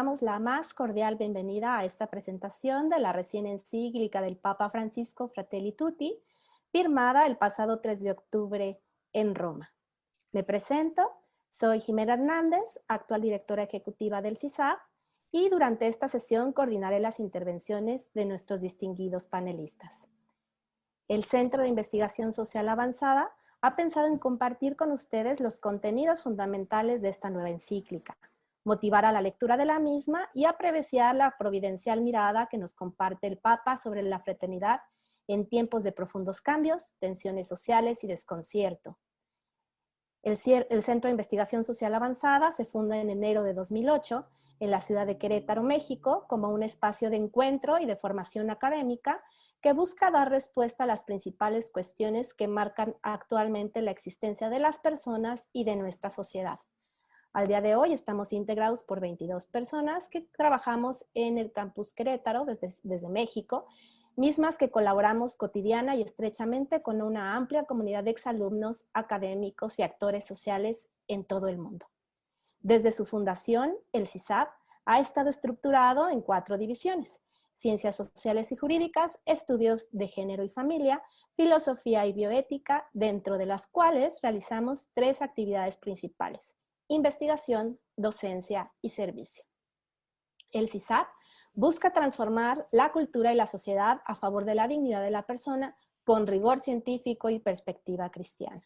damos la más cordial bienvenida a esta presentación de la recién encíclica del Papa Francisco Fratelli Tutti, firmada el pasado 3 de octubre en Roma. Me presento, soy Jimena Hernández, actual directora ejecutiva del CISAP, y durante esta sesión coordinaré las intervenciones de nuestros distinguidos panelistas. El Centro de Investigación Social Avanzada ha pensado en compartir con ustedes los contenidos fundamentales de esta nueva encíclica, motivar a la lectura de la misma y apreciar la providencial mirada que nos comparte el Papa sobre la fraternidad en tiempos de profundos cambios, tensiones sociales y desconcierto. El, el, Centro de Investigación Social Avanzada se funda en enero de 2008 en la ciudad de Querétaro, México, como un espacio de encuentro y de formación académica que busca dar respuesta a las principales cuestiones que marcan actualmente la existencia de las personas y de nuestra sociedad. Al día de hoy estamos integrados por 22 personas que trabajamos en el campus Querétaro desde, México, mismas que colaboramos cotidiana y estrechamente con una amplia comunidad de exalumnos, académicos y actores sociales en todo el mundo. Desde su fundación, el CISAP ha estado estructurado en cuatro divisiones, ciencias sociales y jurídicas, estudios de género y familia, filosofía y bioética, dentro de las cuales realizamos tres actividades principales investigación, docencia y servicio. El CISAP busca transformar la cultura y la sociedad a favor de la dignidad de la persona con rigor científico y perspectiva cristiana.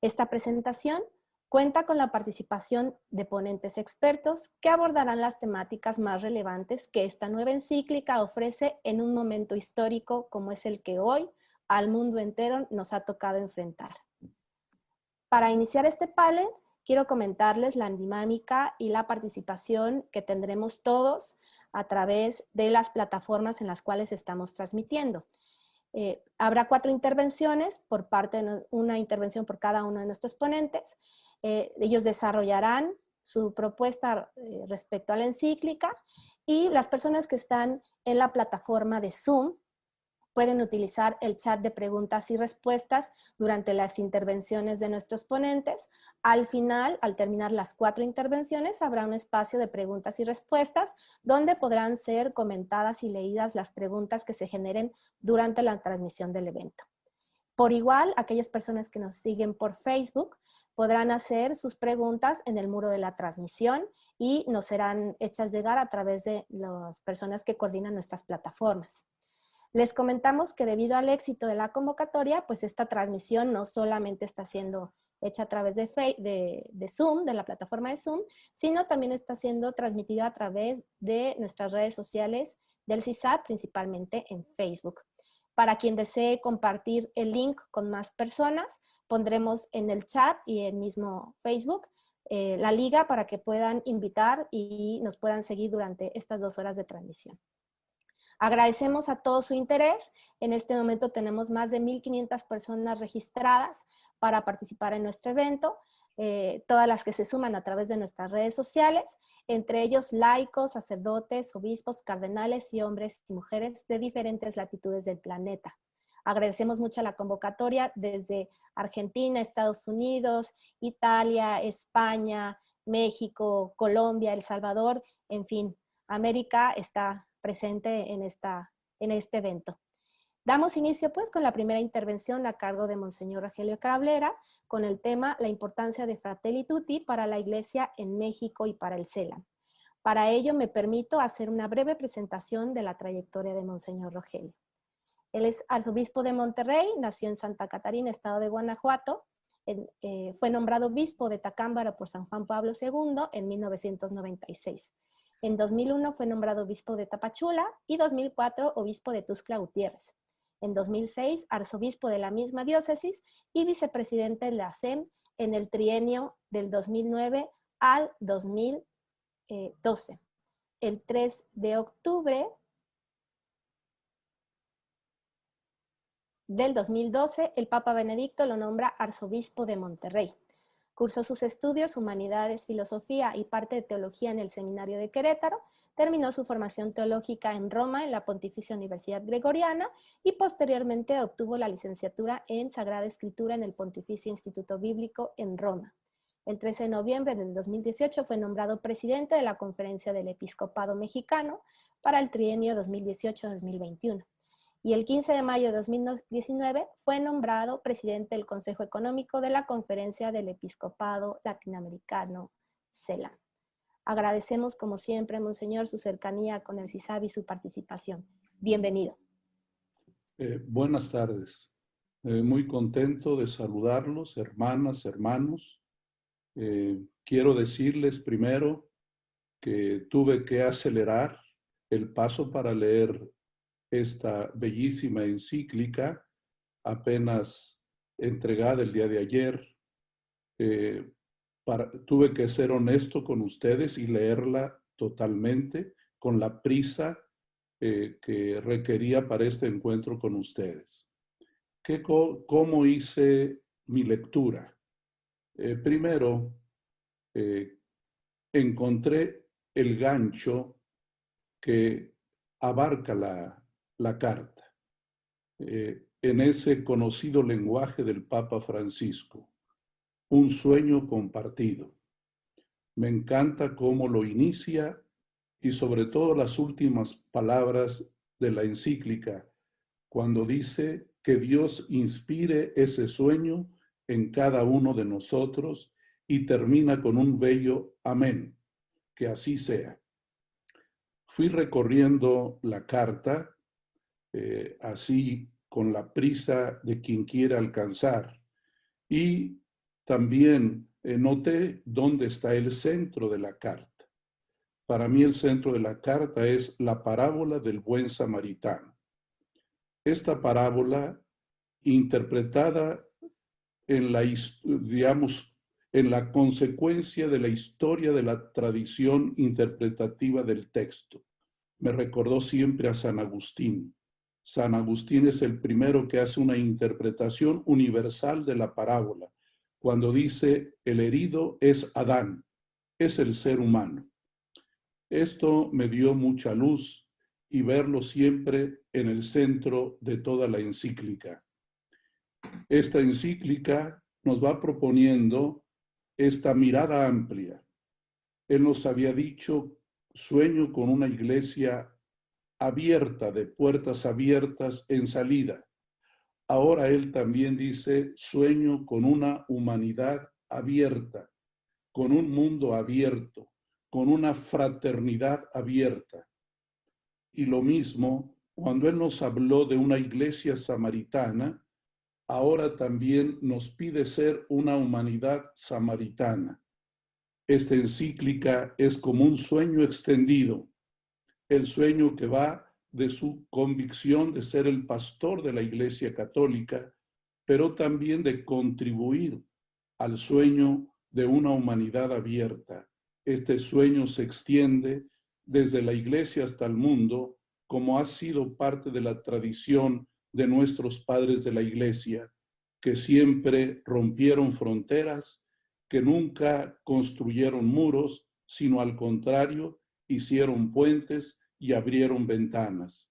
Esta presentación cuenta con la participación de ponentes expertos que abordarán las temáticas más relevantes que esta nueva encíclica ofrece en un momento histórico como es el que hoy al mundo entero nos ha tocado enfrentar. Para iniciar este panel, quiero comentarles la dinámica y la participación que tendremos todos a través de las plataformas en las cuales estamos transmitiendo. Eh, habrá cuatro intervenciones por parte de una intervención por cada uno de nuestros ponentes. Eh, ellos desarrollarán su propuesta eh, respecto a la encíclica y las personas que están en la plataforma de Zoom pueden utilizar el chat de preguntas y respuestas durante las intervenciones de nuestros ponentes. Al final, al terminar las cuatro intervenciones, habrá un espacio de preguntas y respuestas donde podrán ser comentadas y leídas las preguntas que se generen durante la transmisión del evento. Por igual, aquellas personas que nos siguen por Facebook podrán hacer sus preguntas en el muro de la transmisión y nos serán hechas llegar a través de las personas que coordinan nuestras plataformas. Les comentamos que debido al éxito de la convocatoria, pues esta transmisión no solamente está siendo hecha a través de, de, Zoom, de la plataforma de Zoom, sino también está siendo transmitida a través de nuestras redes sociales del CISAT, principalmente en Facebook. Para quien desee compartir el link con más personas, pondremos en el chat y en mismo Facebook eh, la liga para que puedan invitar y nos puedan seguir durante estas dos horas de transmisión. Agradecemos a todo su interés. En este momento tenemos más de 1.500 personas registradas para participar en nuestro evento, eh, todas las que se suman a través de nuestras redes sociales, entre ellos laicos, sacerdotes, obispos, cardenales y hombres y mujeres de diferentes latitudes del planeta. Agradecemos mucho la convocatoria desde Argentina, Estados Unidos, Italia, España, México, Colombia, El Salvador, en fin, América está presente en, esta, en este evento. Damos inicio pues con la primera intervención a cargo de Monseñor Rogelio Cabrera con el tema La importancia de Fratelli Tutti para la Iglesia en México y para el CELAM. Para ello me permito hacer una breve presentación de la trayectoria de Monseñor Rogelio. Él es arzobispo de Monterrey, nació en Santa Catarina, estado de Guanajuato, eh, fue nombrado obispo de Tacámbara por San Juan Pablo II en 1996. En 2001 fue nombrado obispo de Tapachula y 2004 obispo de Tuscla Gutiérrez. En 2006 arzobispo de la misma diócesis y vicepresidente de la SEM en el trienio del 2009 al 2012. El 3 de octubre del 2012, el Papa Benedicto lo nombra arzobispo de Monterrey. Cursó sus estudios, humanidades, filosofía y parte de teología en el Seminario de Querétaro, terminó su formación teológica en Roma en la Pontificia Universidad Gregoriana y posteriormente obtuvo la licenciatura en Sagrada Escritura en el Pontificio Instituto Bíblico en Roma. El 13 de noviembre del 2018 fue nombrado presidente de la Conferencia del Episcopado Mexicano para el trienio 2018-2021. Y el 15 de mayo de 2019 fue nombrado presidente del Consejo Económico de la Conferencia del Episcopado Latinoamericano, CELAM. Agradecemos, como siempre, Monseñor, su cercanía con el CISAB y su participación. Bienvenido. Eh, buenas tardes. Eh, muy contento de saludarlos, hermanas, hermanos. Eh, quiero decirles primero que tuve que acelerar el paso para leer esta bellísima encíclica, apenas entregada el día de ayer. tuve que ser honesto con ustedes y leerla totalmente con la prisa eh, que requería para este encuentro con ustedes. ¿Qué, ¿Cómo hice mi lectura? Eh, primero, eh, encontré el gancho que abarca la, la carta en ese conocido lenguaje del Papa Francisco, un sueño compartido. Me encanta cómo lo inicia y sobre todo las últimas palabras de la encíclica, cuando dice que Dios inspire ese sueño en cada uno de nosotros y termina con un bello amén, que así sea. Fui recorriendo la carta, eh, así con la prisa de quien quiere alcanzar, y también eh, noté dónde está el centro de la carta. Para mí el centro de la carta es la parábola del buen samaritano. Esta parábola interpretada en la, digamos, en la consecuencia de la historia de la tradición interpretativa del texto. Me recordó siempre a San Agustín. San Agustín es el primero que hace una interpretación universal de la parábola, cuando dice, el herido es Adán, es el ser humano. Esto me dio mucha luz y verlo siempre en el centro de toda la encíclica. Esta encíclica nos va proponiendo esta mirada amplia. Él nos había dicho, sueño con una iglesia abierta, de puertas abiertas en salida. Ahora él también dice, sueño con una humanidad abierta, con un mundo abierto, con una fraternidad abierta. Y lo mismo, cuando Él nos habló de una iglesia samaritana, ahora también nos pide ser una humanidad samaritana. Esta encíclica es como un sueño extendido, el sueño que va de su convicción de ser el pastor de la Iglesia Católica, pero también de contribuir al sueño de una humanidad abierta, este sueño se extiende desde la iglesia hasta el mundo, como ha sido parte de la tradición de nuestros padres de la iglesia, que siempre rompieron fronteras, que nunca construyeron muros, sino al contrario, hicieron puentes y abrieron ventanas.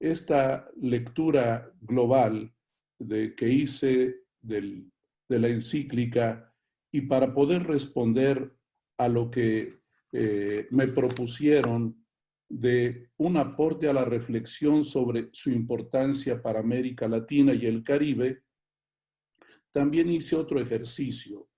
Esta lectura global de, que hice de la encíclica y para poder responder a lo que eh, me propusieron de un aporte a la reflexión sobre su importancia para América Latina y el Caribe, también hice otro ejercicio,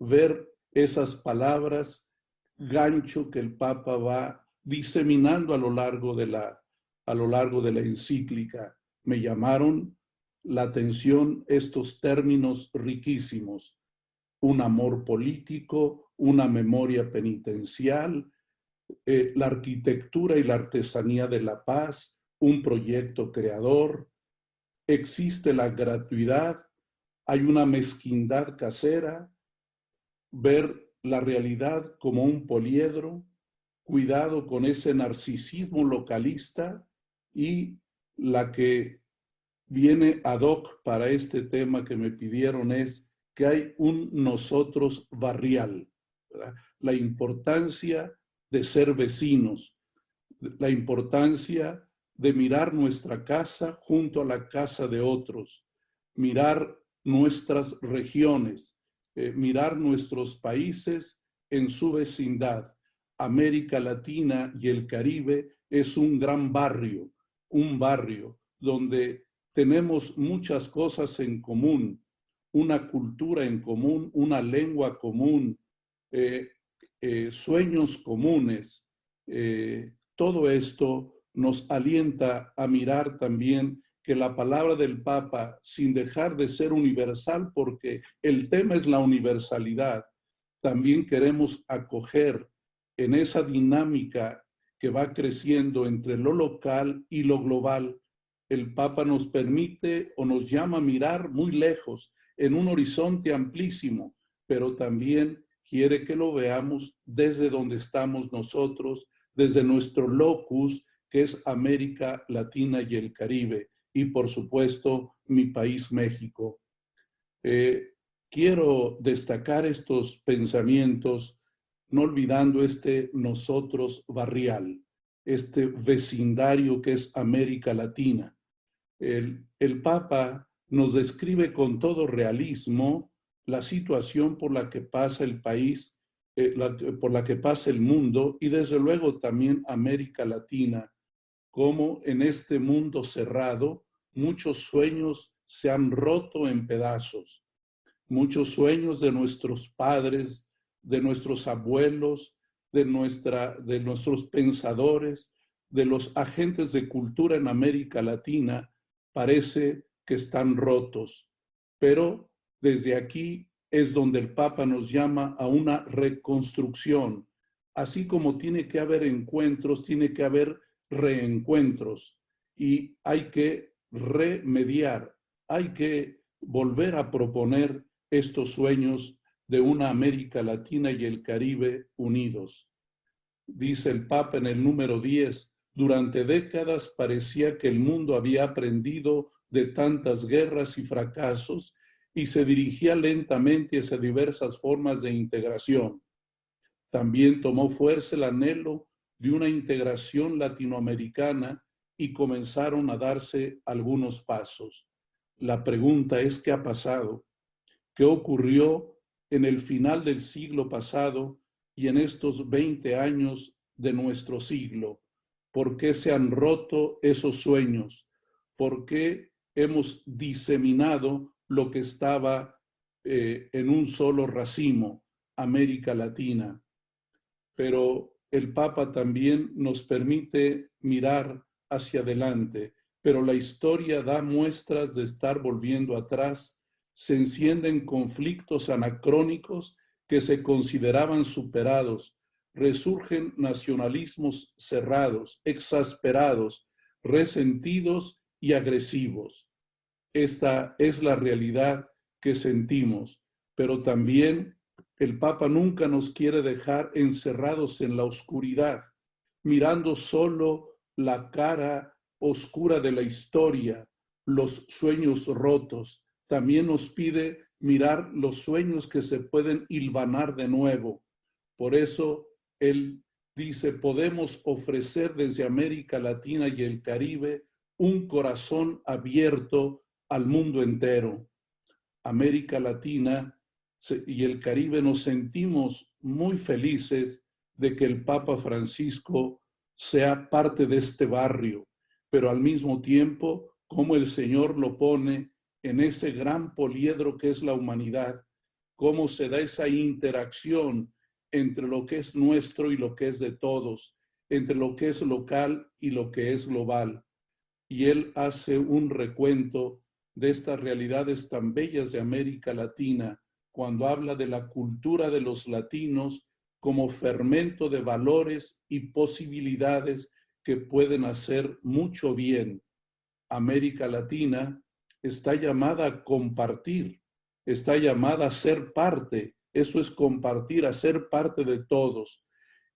ver esas palabras gancho que el Papa va diseminando a lo largo de la, a lo largo de la encíclica. Me llamaron la atención estos términos riquísimos, un amor político, una memoria penitencial, eh, la arquitectura y la artesanía de la paz, un proyecto creador, existe la gratuidad, hay una mezquindad casera, ver la realidad como un poliedro, cuidado con ese narcisismo localista y la que viene ad hoc para este tema que me pidieron es que hay un nosotros barrial la importancia de ser vecinos, la importancia de mirar nuestra casa junto a la casa de otros, mirar nuestras regiones, eh, mirar nuestros países en su vecindad. América Latina y el Caribe es un gran barrio, un barrio donde tenemos muchas cosas en común, una cultura en común, una lengua común, eh, eh, sueños comunes. todo esto nos alienta a mirar también que la palabra del Papa, sin dejar de ser universal, porque el tema es la universalidad, también queremos acoger en esa dinámica que va creciendo entre lo local y lo global. El Papa nos permite o nos llama a mirar muy lejos, en un horizonte amplísimo, pero también quiere que lo veamos desde donde estamos nosotros, desde nuestro locus, que es América Latina y el Caribe y por supuesto mi país México. Eh, quiero destacar estos pensamientos no olvidando este nosotros barrial, este vecindario que es América Latina. El, el Papa nos describe con todo realismo la situación por la que pasa el país, eh, por la que pasa el mundo y desde luego también América Latina cómo en este mundo cerrado muchos sueños se han roto en pedazos. Muchos sueños de nuestros padres, de nuestros abuelos, de, nuestra, de nuestros pensadores, de los agentes de cultura en América Latina, parece que están rotos. Pero desde aquí es donde el Papa nos llama a una reconstrucción. Así como tiene que haber encuentros, tiene que haber reencuentros y hay que remediar, hay que volver a proponer estos sueños de una América Latina y el Caribe unidos. Dice el Papa en el número 10, durante décadas parecía que el mundo había aprendido de tantas guerras y fracasos y se dirigía lentamente hacia diversas formas de integración. También tomó fuerza el anhelo de una integración latinoamericana y comenzaron a darse algunos pasos. La pregunta es, ¿qué ha pasado? ¿Qué ocurrió en el final del siglo pasado y en estos 20 años de nuestro siglo? ¿Por qué se han roto esos sueños? ¿Por qué hemos diseminado lo que estaba eh, en un solo racimo, América Latina? Pero el Papa también nos permite mirar hacia adelante, pero la historia da muestras de estar volviendo atrás, se encienden conflictos anacrónicos que se consideraban superados, resurgen nacionalismos cerrados, exasperados, resentidos y agresivos. Esta es la realidad que sentimos, pero también el Papa nunca nos quiere dejar encerrados en la oscuridad, mirando solo la cara oscura de la historia, los sueños rotos. También nos pide mirar los sueños que se pueden hilvanar de nuevo. Por eso él dice, podemos ofrecer desde América Latina y el Caribe un corazón abierto al mundo entero. América Latina y el Caribe nos sentimos muy felices de que el Papa Francisco sea parte de este barrio, pero al mismo tiempo, como el Señor lo pone en ese gran poliedro que es la humanidad, cómo se da esa interacción entre lo que es nuestro y lo que es de todos, entre lo que es local y lo que es global. Y él hace un recuento de estas realidades tan bellas de América Latina cuando habla de la cultura de los latinos como fermento de valores y posibilidades que pueden hacer mucho bien. América Latina está llamada a compartir, está llamada a ser parte. Eso es compartir, a ser parte de todos.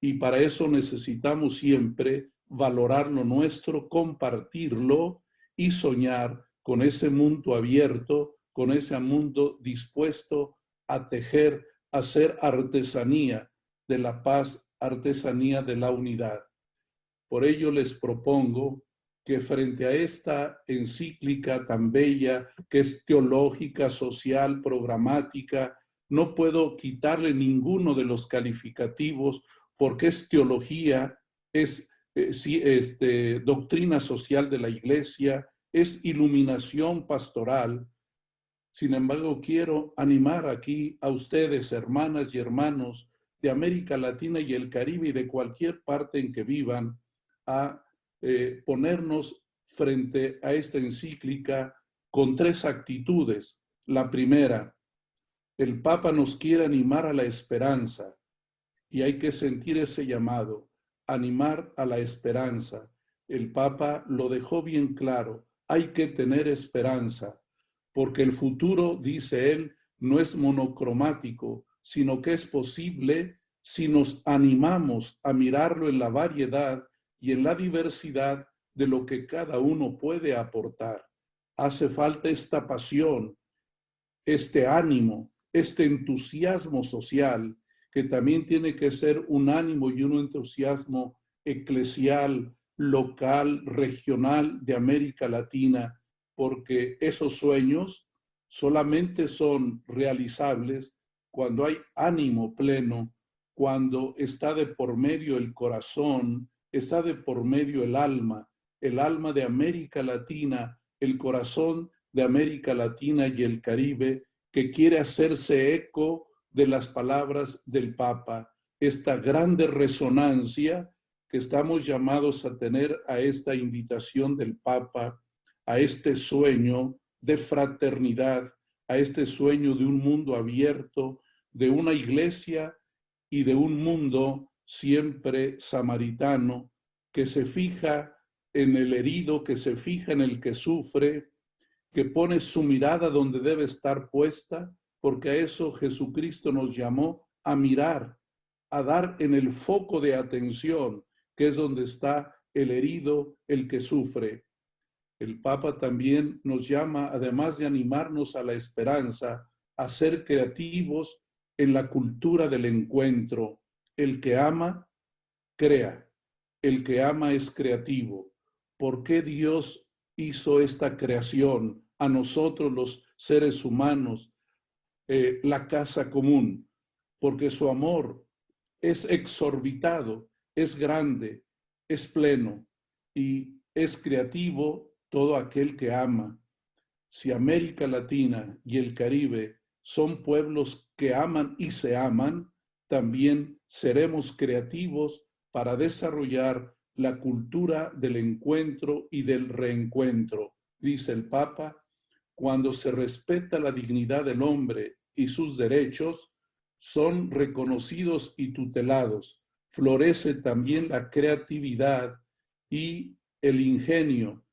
Y para eso necesitamos siempre valorar lo nuestro, compartirlo y soñar con ese mundo abierto, con ese mundo dispuesto a tejer, a hacer artesanía de la paz, artesanía de la unidad. Por ello les propongo que frente a esta encíclica tan bella, que es teológica, social, programática, no puedo quitarle ninguno de los calificativos porque es teología, es eh, este, doctrina social de la iglesia, es iluminación pastoral. Sin embargo, quiero animar aquí a ustedes, hermanas y hermanos de América Latina y el Caribe y de cualquier parte en que vivan, a eh, ponernos frente a esta encíclica con tres actitudes. La primera, el Papa nos quiere animar a la esperanza y hay que sentir ese llamado, animar a la esperanza. El Papa lo dejó bien claro, hay que tener esperanza, porque el futuro, dice él, no es monocromático, sino que es posible si nos animamos a mirarlo en la variedad y en la diversidad de lo que cada uno puede aportar. Hace falta esta pasión, este ánimo, este entusiasmo social, que también tiene que ser un ánimo y un entusiasmo eclesial, local, regional de América Latina, porque esos sueños solamente son realizables cuando hay ánimo pleno, cuando está de por medio el corazón, está de por medio el alma, el alma de América Latina, el corazón de América Latina y el Caribe, que quiere hacerse eco de las palabras del Papa, esta grande resonancia que estamos llamados a tener a esta invitación del Papa, a este sueño de fraternidad, a este sueño de un mundo abierto, de una iglesia y de un mundo siempre samaritano que se fija en el herido, que se fija en el que sufre, que pone su mirada donde debe estar puesta, porque a eso Jesucristo nos llamó a mirar, a dar en el foco de atención, que es donde está el herido, el que sufre. El Papa también nos llama, además de animarnos a la esperanza, a ser creativos en la cultura del encuentro. El que ama, crea. El que ama es creativo. ¿Por qué Dios hizo esta creación? a nosotros los seres humanos eh, la casa común, porque su amor es exorbitado, es grande, es pleno y es creativo todo aquel que ama. Si América Latina y el Caribe son pueblos que aman y se aman, también seremos creativos para desarrollar la cultura del encuentro y del reencuentro, dice el Papa cuando se respeta la dignidad del hombre y sus derechos, son reconocidos y tutelados. Florece también la creatividad y el ingenio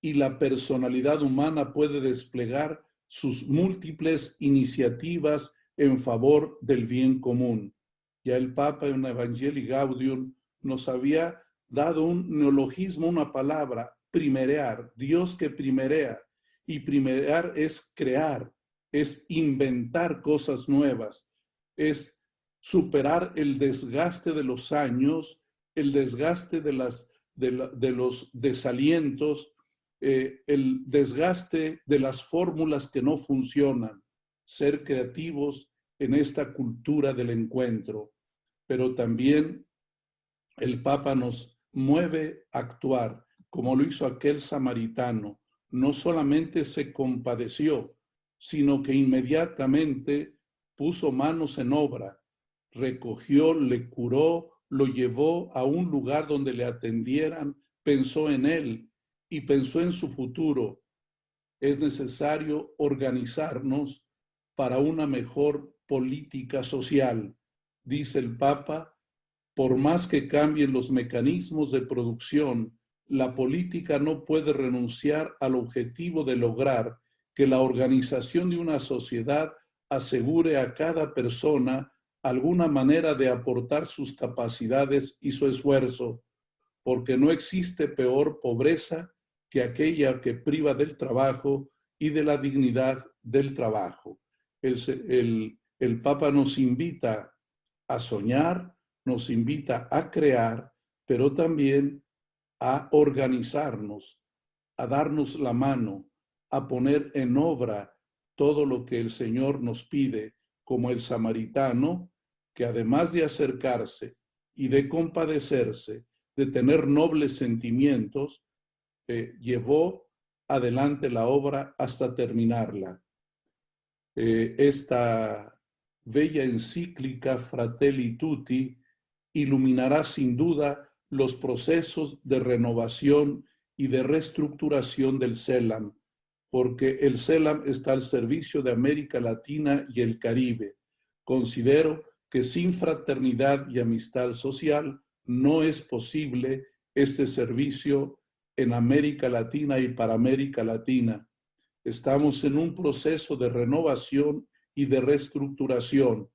y la personalidad humana puede desplegar sus múltiples iniciativas en favor del bien común. Ya el Papa en Evangelii Gaudium nos había dado un neologismo, una palabra, primerear, Dios que primerea, y primerar es crear, es inventar cosas nuevas, es superar el desgaste de los años, el desgaste de, los desalientos, eh, el desgaste de las fórmulas que no funcionan, ser creativos en esta cultura del encuentro. Pero también el Papa nos mueve a actuar como lo hizo aquel samaritano, no solamente se compadeció, sino que inmediatamente puso manos en obra, recogió, le curó, lo llevó a un lugar donde le atendieran, pensó en él y pensó en su futuro. Es necesario organizarnos para una mejor política social, dice el Papa, por más que cambien los mecanismos de producción, la política no puede renunciar al objetivo de lograr que la organización de una sociedad asegure a cada persona alguna manera de aportar sus capacidades y su esfuerzo, porque no existe peor pobreza que aquella que priva del trabajo y de la dignidad del trabajo. El, el, Papa nos invita a soñar, nos invita a crear, pero también a organizarnos, a darnos la mano, a poner en obra todo lo que el Señor nos pide como el samaritano, que además de acercarse y de compadecerse, de tener nobles sentimientos, eh, llevó adelante la obra hasta terminarla. Eh, esta bella encíclica Fratelli Tutti iluminará sin duda los procesos de renovación y de reestructuración del CELAM, porque el CELAM está al servicio de América Latina y el Caribe. Considero que sin fraternidad y amistad social no es posible este servicio en América Latina y para América Latina. Estamos en un proceso de renovación y de reestructuración.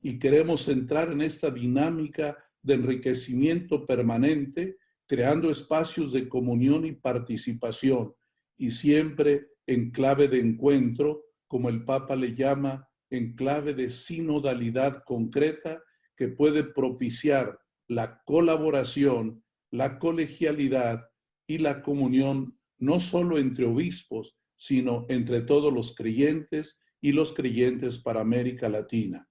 Y queremos entrar en esta dinámica de enriquecimiento permanente, creando espacios de comunión y participación y siempre en clave de encuentro, como el Papa le llama, en clave de sinodalidad concreta que puede propiciar la colaboración, la colegialidad y la comunión no solo entre obispos, sino entre todos los creyentes y los creyentes para América Latina.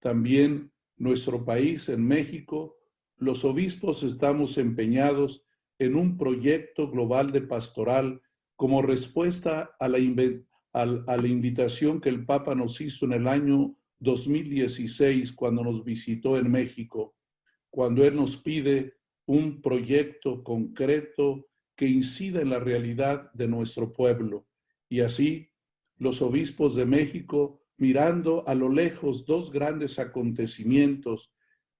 También nuestro país, en México, los obispos estamos empeñados en un proyecto global de pastoral como respuesta a la, invitación que el Papa nos hizo en el año 2016 cuando nos visitó en México, cuando Él nos pide un proyecto concreto que incida en la realidad de nuestro pueblo. Y así, los obispos de México, mirando a lo lejos dos grandes acontecimientos,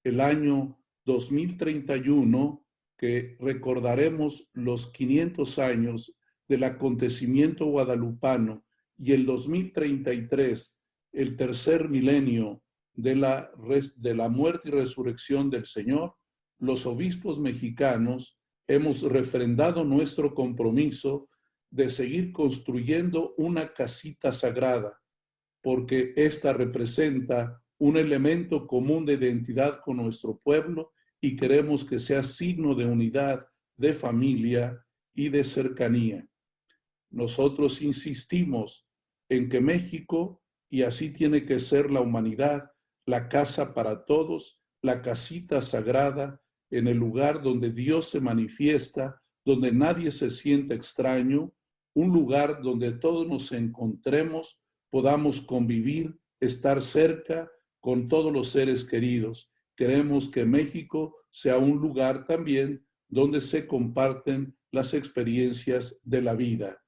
el año 2031, que recordaremos los 500 años del acontecimiento guadalupano, y el 2033, el tercer milenio de la, de la muerte y resurrección del Señor, los obispos mexicanos hemos refrendado nuestro compromiso de seguir construyendo una casita sagrada, porque esta representa un elemento común de identidad con nuestro pueblo y queremos que sea signo de unidad, de familia y de cercanía. Nosotros insistimos en que México, y así tiene que ser la humanidad, la casa para todos, la casita sagrada, en el lugar donde Dios se manifiesta, donde nadie se siente extraño, un lugar donde todos nos encontremos, podamos convivir, estar cerca con todos los seres queridos. Queremos que México sea un lugar también donde se comparten las experiencias de la vida.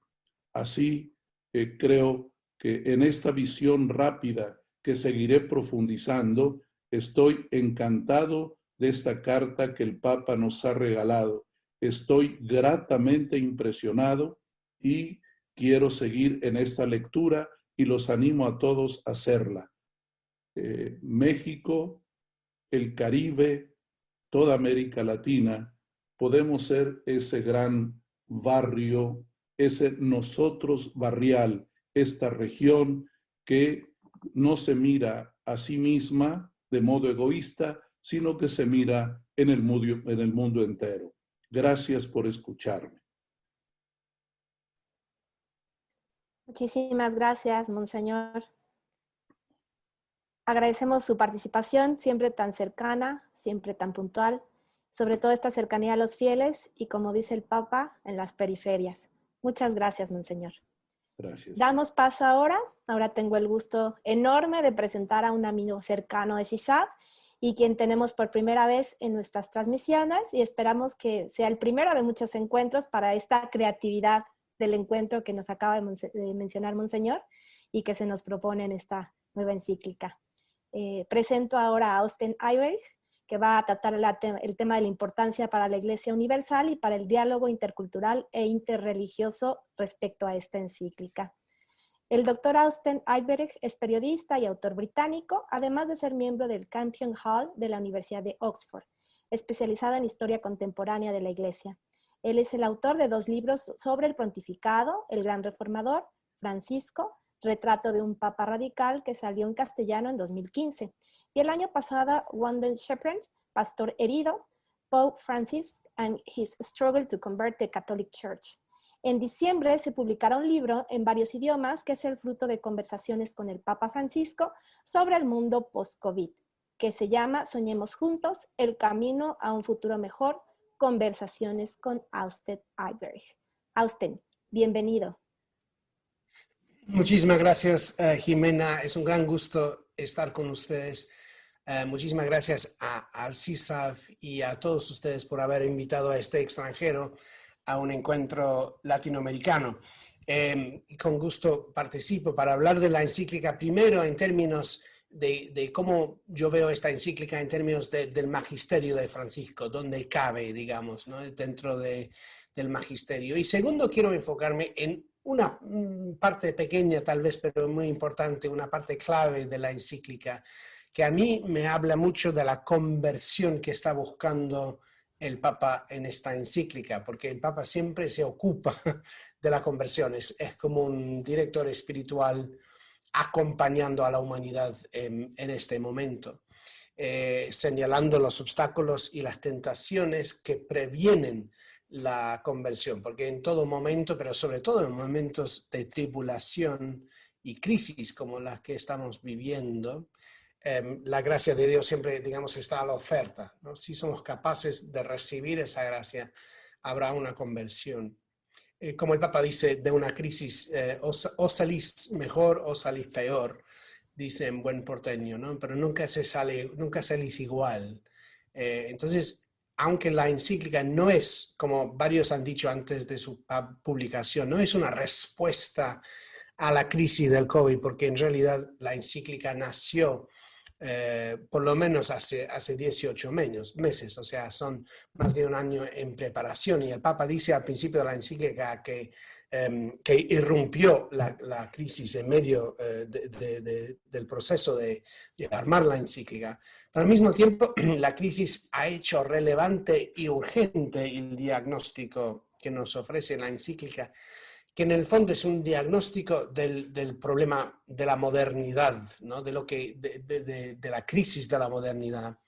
Así eh, creo que en esta visión rápida que seguiré profundizando, estoy encantado de esta carta que el Papa nos ha regalado. Estoy gratamente impresionado y quiero seguir en esta lectura y los animo a todos a hacerla. Eh, México, el Caribe, toda América Latina, podemos ser ese gran barrio, ese nosotros barrial, esta región que no se mira a sí misma de modo egoísta, sino que se mira en el mundo, en el mundo entero. Gracias por escucharme. Muchísimas gracias, Monseñor. Agradecemos su participación, siempre tan cercana, siempre tan puntual, sobre todo esta cercanía a los fieles y, como dice el Papa, en las periferias. Muchas gracias, Monseñor. Gracias. Damos paso ahora. Ahora tengo el gusto enorme de presentar a un amigo cercano de CISAB y quien tenemos por primera vez en nuestras transmisiones y esperamos que sea el primero de muchos encuentros para esta creatividad del encuentro que nos acaba de, mencionar Monseñor y que se nos propone en esta nueva encíclica. Eh, presento ahora a Austin Eyrich, que va a tratar el tema de la importancia para la Iglesia Universal y para el diálogo intercultural e interreligioso respecto a esta encíclica. El doctor Austin Eidberg es periodista y autor británico, además de ser miembro del Campion Hall de la Universidad de Oxford, especializado en historia contemporánea de la Iglesia. Él es el autor de dos libros sobre el pontificado, El Gran Reformador, Francisco, Retrato de un Papa Radical, que salió en castellano en 2015. Y el año pasado, Wanden Shepherd, Pastor Herido, Pope Francis and His Struggle to Convert the Catholic Church. En diciembre se publicará un libro en varios idiomas que es el fruto de conversaciones con el Papa Francisco sobre el mundo post-COVID, que se llama Soñemos Juntos, el camino a un futuro mejor, conversaciones con Austin Eiberg. Austin, bienvenido. Muchísimas gracias, eh, Jimena. Es un gran gusto estar con ustedes. Eh, muchísimas gracias a, al CISAF y a todos ustedes por haber invitado a este extranjero a un encuentro latinoamericano. Eh, con gusto participo para hablar de la encíclica primero en términos de, cómo yo veo esta encíclica en términos del magisterio de Francisco, donde cabe, digamos, dentro de, del magisterio. Y segundo, quiero enfocarme en una parte pequeña tal vez, pero muy importante, una parte clave de la encíclica, que a mí me habla mucho de la conversión que está buscando el Papa en esta encíclica, porque el Papa siempre se ocupa de la conversión, es, como un director espiritual acompañando a la humanidad en, este momento, eh, señalando los obstáculos y las tentaciones que previenen la conversión, porque en todo momento, pero sobre todo en momentos de tribulación y crisis como las que estamos viviendo, em, la gracia de Dios siempre, digamos, está a la oferta. Si somos capaces de recibir esa gracia, habrá una conversión. Como el Papa dice, de una crisis, eh, o, salís mejor o salís peor, dice en buen porteño, ¿no? pero nunca se sale, nunca salís igual. Eh, entonces, aunque la encíclica no es, como varios han dicho antes de su publicación, no es una respuesta a la crisis del COVID, porque en realidad la encíclica nació eh, por lo menos hace, hace 18 meses, o sea, son más de un año en preparación. Y el Papa dice al principio de la encíclica que, em, que irrumpió la, crisis en medio eh, del proceso de, armar la encíclica. Pero al mismo tiempo, la crisis ha hecho relevante y urgente el diagnóstico que nos ofrece la encíclica, que en el fondo es un diagnóstico del, del problema de la modernidad, ¿no? de, lo que, de, de, la crisis de la modernidad,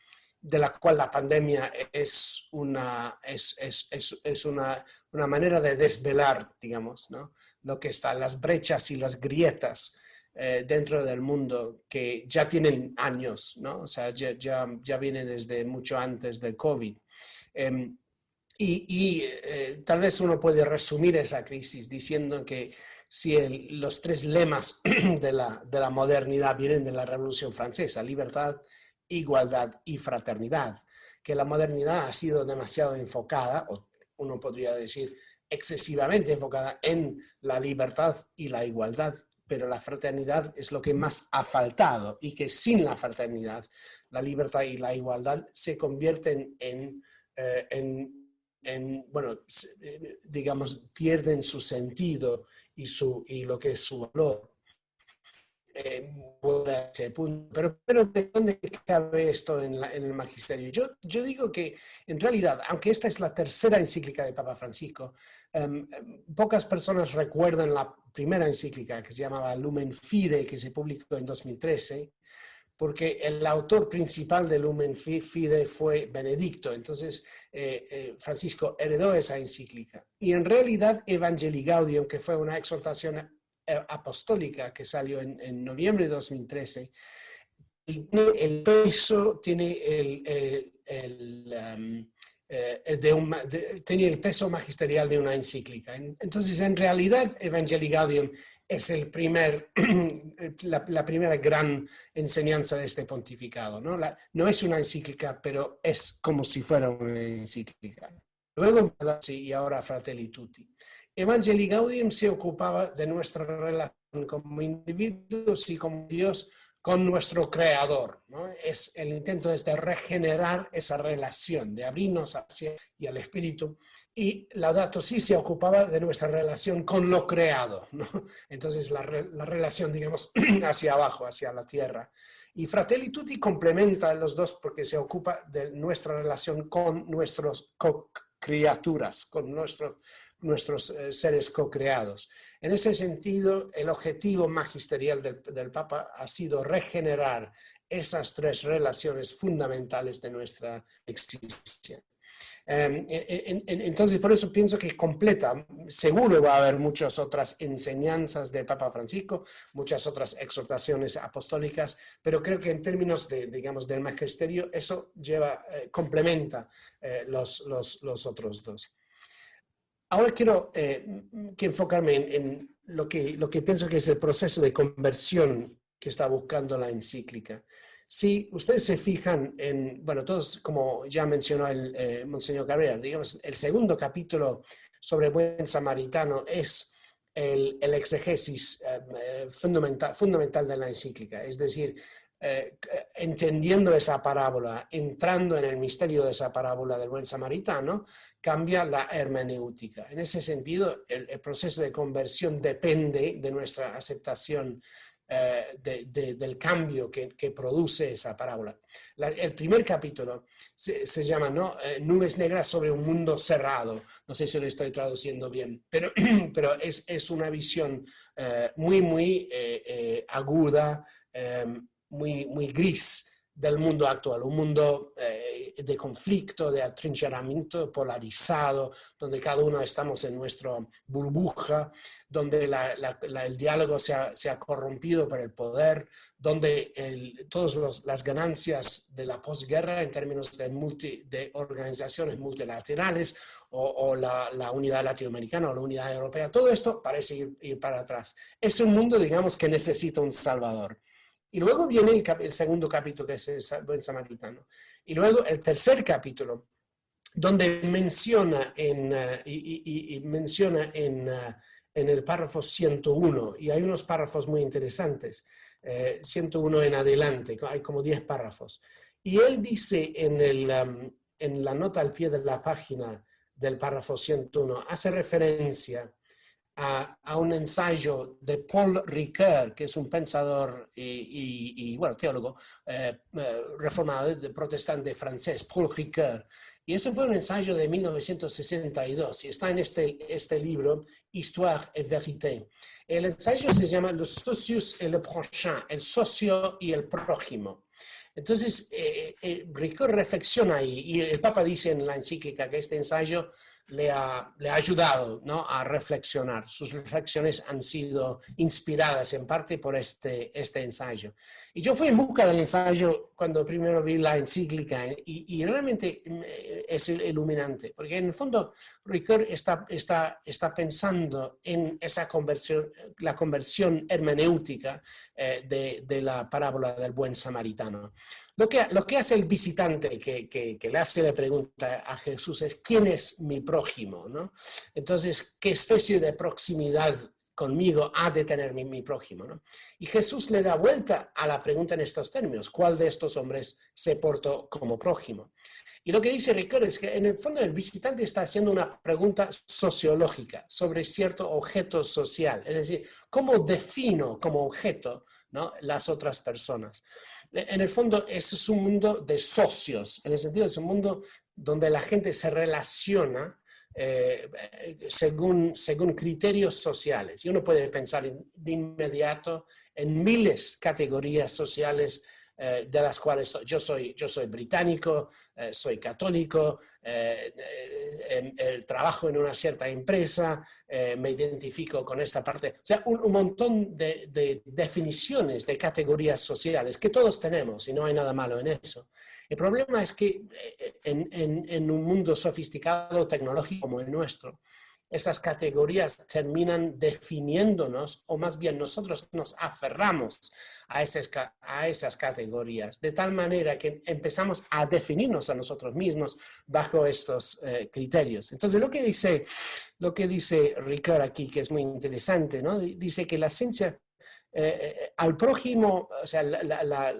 de la cual la pandemia es una, es, es, es, es una, una, manera de desvelar, digamos, ¿no? lo que está, las brechas y las grietas eh, dentro del mundo que ya tienen años, ¿no? O sea, ya, ya, ya viene desde mucho antes del COVID. Em, y, y eh, tal vez uno puede resumir esa crisis diciendo que si los tres lemas de la, de la modernidad vienen de la Revolución Francesa, libertad, igualdad y fraternidad, que la modernidad ha sido demasiado enfocada, o uno podría decir excesivamente enfocada en la libertad y la igualdad pero la fraternidad es lo que más ha faltado y que sin la fraternidad, la libertad y la igualdad se convierten en, eh, en, bueno, eh, digamos, pierden su sentido y, su, y lo que es su valor. Eh, pero, pero ¿de dónde cabe esto en, en el magisterio? Yo, yo, digo que en realidad, aunque esta es la tercera encíclica de Papa Francisco, em, em, pocas personas recuerdan la primera encíclica que se llamaba Lumen Fide, que se publicó en 2013, porque el autor principal de Lumen Fide fue Benedicto. Entonces, eh, eh, Francisco heredó esa encíclica. Y en realidad, Evangelii Gaudium, que fue una exhortación eh, apostólica que salió en, noviembre de 2013, tiene el peso, tiene el, um, eh, tenía el peso magisterial de una encíclica. Entonces, en realidad, Evangelii Gaudium es el primer, la, primera gran enseñanza de este pontificado. ¿no? no es una encíclica, pero es como si fuera una encíclica. Luego, y ahora Fratelli Tutti. Evangelii Gaudium se ocupaba de nuestra relación como individuos y como Dios con nuestro creador. Es, el intento es de regenerar esa relación, de abrirnos hacia y al espíritu. Y Laudato sí se ocupaba de nuestra relación con lo creado. Entonces la, la, relación, digamos, hacia abajo, hacia la tierra. Y Fratelli Tutti complementa los dos porque se ocupa de nuestra relación con nuestros criaturas, con nuestros nuestros eh, seres co-creados. En ese sentido, el objetivo magisterial del, Papa ha sido regenerar esas tres relaciones fundamentales de nuestra existencia. Em, entonces, por eso pienso que completa, seguro va a haber muchas otras enseñanzas del Papa Francisco, muchas otras exhortaciones apostólicas, pero creo que en términos de, digamos, del magisterio, eso lleva, eh, complementa eh, los, los, los, otros dos. Ahora quiero eh, que enfocarme en, en, lo, que, lo que pienso que es el proceso de conversión que está buscando la encíclica. Si ustedes se fijan en, bueno, todos, como ya mencionó el eh, Monseñor Cabrera, digamos, el segundo capítulo sobre el buen samaritano es el, el exegesis eh, fundamental, fundamental de la encíclica, es decir, eh, entendiendo esa parábola, entrando en el misterio de esa parábola del buen samaritano, cambia la hermenéutica. En ese sentido, el, el proceso de conversión depende de nuestra aceptación eh, del cambio que, produce esa parábola. el primer capítulo se, llama ¿no? Eh, Nubes negras sobre un mundo cerrado. No sé si lo estoy traduciendo bien, pero, pero es, es una visión eh, muy, muy aguda, muy, muy gris del mundo actual, un mundo eh, de conflicto, de atrincheramiento polarizado, donde cada uno estamos en nuestra burbuja, donde el diálogo se ha, corrompido por el poder, donde todas las ganancias de la posguerra en términos de, multi, de organizaciones multilaterales o, la, unidad latinoamericana o la unidad europea, todo esto parece ir para atrás. Es un mundo, digamos, que necesita un salvador. Y luego viene el, segundo capítulo, que es el buen samaritano. Y luego el tercer capítulo, donde menciona en, eh, y, menciona en, eh, en, el párrafo 101, y hay unos párrafos muy interesantes, 101 eh, en adelante, hay como 10 párrafos. Y él dice en, el, um, en la nota al pie de la página del párrafo 101, hace referencia a, un ensayo de Paul Ricoeur, que es un pensador y, bueno, teólogo eh, eh, reformado, de protestante francés, Paul Ricoeur. Y eso fue un ensayo de 1962 y está en este, este libro, Histoire et Vérité. El ensayo se llama Los socios et le prochain, el socio y el prójimo. Entonces, eh, eh Ricoeur reflexiona ahí y el Papa dice en la encíclica que este ensayo le ha, le ha ayudado ¿no? a reflexionar. Sus reflexiones han sido inspiradas en parte por este, este ensayo. Y yo fui en busca del ensayo cuando primero vi la encíclica y, y realmente eh, es iluminante, porque en el fondo Ricoeur está, está, está pensando en esa conversión, la conversión hermenéutica eh, de, de la parábola del buen samaritano. Lo que, hace el visitante que, le hace la pregunta a Jesús es, ¿quién es mi prójimo? ¿no? Entonces, ¿qué especie de proximidad conmigo ha de tener mi, prójimo? Y Jesús le da vuelta a la pregunta en estos términos, ¿cuál de estos hombres se portó como prójimo? Y lo que dice Ricardo es que en el fondo el visitante está haciendo una pregunta sociológica sobre cierto objeto social, es decir, ¿cómo defino como objeto las otras personas? En el fondo, ese es un mundo de socios, en el sentido de es un mundo donde la gente se relaciona eh, según, según criterios sociales. Y uno puede pensar de inmediato en miles de categorías sociales eh, de las cuales yo soy, yo soy británico, eh, soy católico, eh, trabajo en una cierta empresa, me identifico con esta parte. O sea, un, montón de, definiciones de categorías sociales que todos tenemos y no hay nada malo en eso. El problema es que en, en un mundo sofisticado, tecnológico como el nuestro, esas categorías terminan definiéndonos o más bien nosotros nos aferramos a esas, a esas categorías de tal manera que empezamos a definirnos a nosotros mismos bajo estos eh, criterios. Entonces lo que dice, lo que dice Ricard aquí, que es muy interesante, ¿no? dice que la ciencia eh, eh, al prójimo, o sea, la,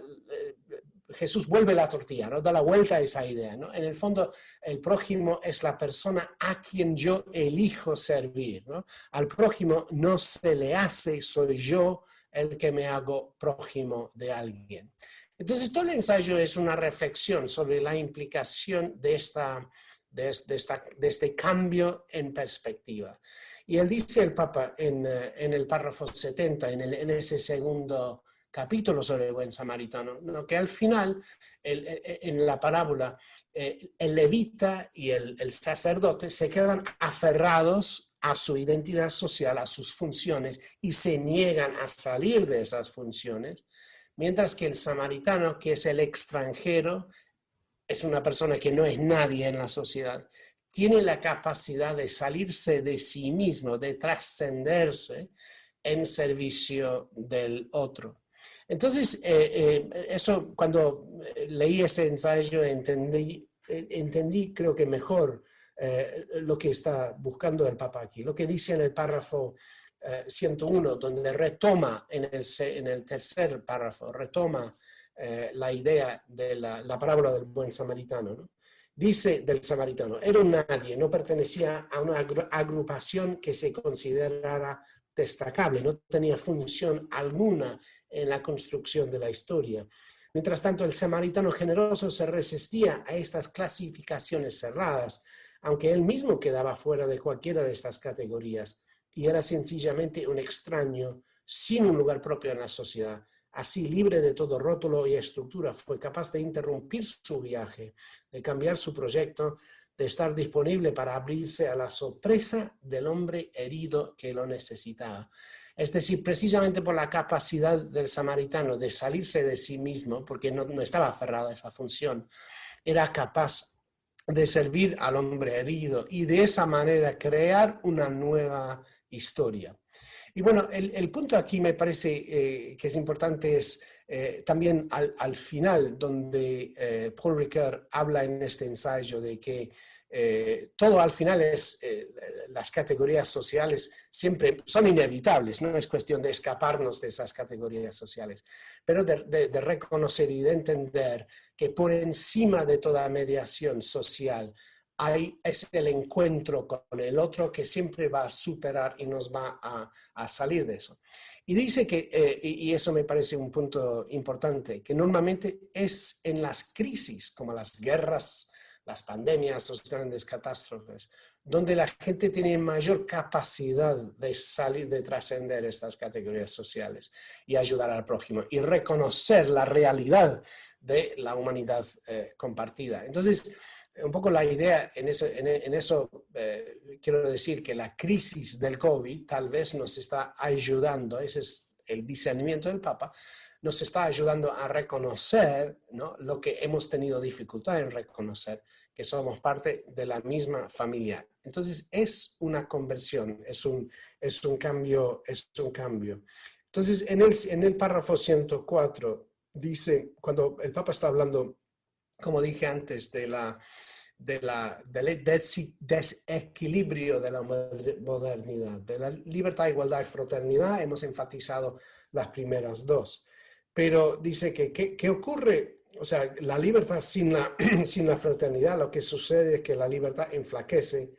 Jesús vuelve la tortilla, ¿no? Da la vuelta a esa idea, ¿no? En el fondo, el prójimo es la persona a quien yo elijo servir, ¿no? Al prójimo no se le hace, soy yo el que me hago prójimo de alguien. Entonces, todo el ensayo es una reflexión sobre la implicación de, esta, de, esta, de este cambio en perspectiva. Y él dice el Papa en, eh, en el párrafo 70, en, el, en ese segundo capítulo sobre el buen samaritano, ¿no? que al final, en la parábola, eh, el levita y el sacerdote se quedan aferrados a su identidad social, a sus funciones, y se niegan a salir de esas funciones, mientras que el samaritano, que es el extranjero, es una persona que no es nadie en la sociedad, tiene la capacidad de salirse de sí mismo, de trascenderse en servicio del otro. Entonces, eh, eh, eso cuando leí ese ensayo entendí, creo que mejor eh, lo que está buscando el Papa aquí. Lo que dice en el párrafo 101, donde retoma en el, tercer párrafo, retoma la idea de la, la, parábola del buen samaritano. ¿no? Dice del samaritano, era un nadie, no pertenecía a una agrupación que se considerara destacable, no tenía función alguna en la construcción de la historia. Mientras tanto, el samaritano generoso se resistía a estas clasificaciones cerradas, aunque él mismo quedaba fuera de cualquiera de estas categorías y era sencillamente un extraño sin un lugar propio en la sociedad. Así, libre de todo rótulo y estructura, fue capaz de interrumpir su viaje, de cambiar su proyecto, de estar disponible para abrirse a la sorpresa del hombre herido que lo necesitaba. Es decir, precisamente por la capacidad del samaritano de salirse de sí mismo, porque no, estaba aferrado a esa función, era capaz de servir al hombre herido y de esa manera crear una nueva historia. Y bueno, el, punto aquí me parece eh, que es importante es eh, también al, final, donde eh, Paul Ricoeur habla en este ensayo de que eh, todo al final es, eh, las categorías sociales siempre son inevitables, no es cuestión de escaparnos de esas categorías sociales, pero de, reconocer y de entender que por encima de toda mediación social hay, es el encuentro con el otro que siempre va a superar y nos va a, salir de eso. Y dice que, eh, y eso me parece un punto importante, que normalmente es en las crisis, como las guerras las pandemias, las grandes catástrofes, donde la gente tiene mayor capacidad de salir, de trascender estas categorías sociales y ayudar al prójimo y reconocer la realidad de la humanidad eh, compartida. Entonces, un poco la idea en eso, en, eso eh, quiero decir que la crisis del COVID tal vez nos está ayudando, ese es el discernimiento del Papa, nos está ayudando a reconocer ¿no? lo que hemos tenido dificultad en reconocer, que somos parte de la misma familia. Entonces es una conversión, es un, es un cambio, es un cambio. Entonces en el, en el párrafo 104 dice, cuando el Papa está hablando, como dije antes, de la, de la, del desequilibrio de la modernidad, de la libertad, igualdad y fraternidad, hemos enfatizado las primeras dos. Pero dice que, ¿qué ocurre? O sea, la libertad sin la, sin la fraternidad, lo que sucede es que la libertad enflaquece,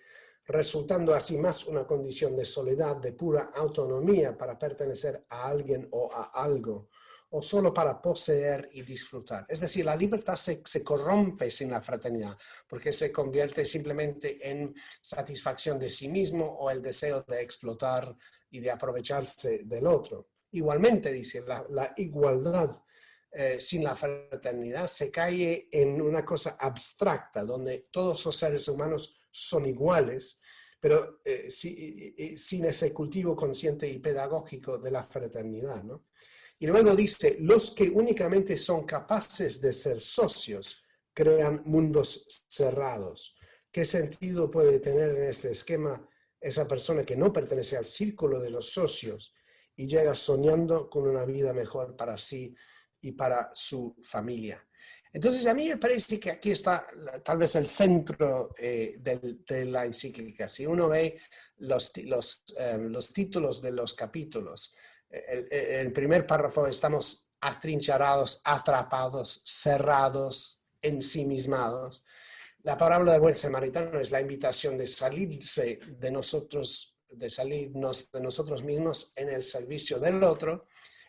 resultando así más una condición de soledad, de pura autonomía para pertenecer a alguien o a algo, o solo para poseer y disfrutar. Es decir, la libertad se, se corrompe sin la fraternidad, porque se convierte simplemente en satisfacción de sí mismo o el deseo de explotar y de aprovecharse del otro. Igualmente, dice, la, igualdad eh, sin la fraternidad se cae en una cosa abstracta, donde todos los seres humanos son iguales, pero eh, sin ese cultivo consciente y pedagógico de la fraternidad. Y luego dice, los que únicamente son capaces de ser socios crean mundos cerrados. ¿Qué sentido puede tener en este esquema esa persona que no pertenece al círculo de los socios y llega soñando con una vida mejor para sí y para su familia. Entonces, a mí me parece que aquí está tal vez el centro eh, de, la encíclica. Si uno ve los, los, eh, los títulos de los capítulos, en el, primer párrafo estamos atrincharados, atrapados, cerrados, ensimismados. La palabra de buen samaritano es la invitación de salirse de nosotros de salirnos de nosotros mismos en el servicio del otro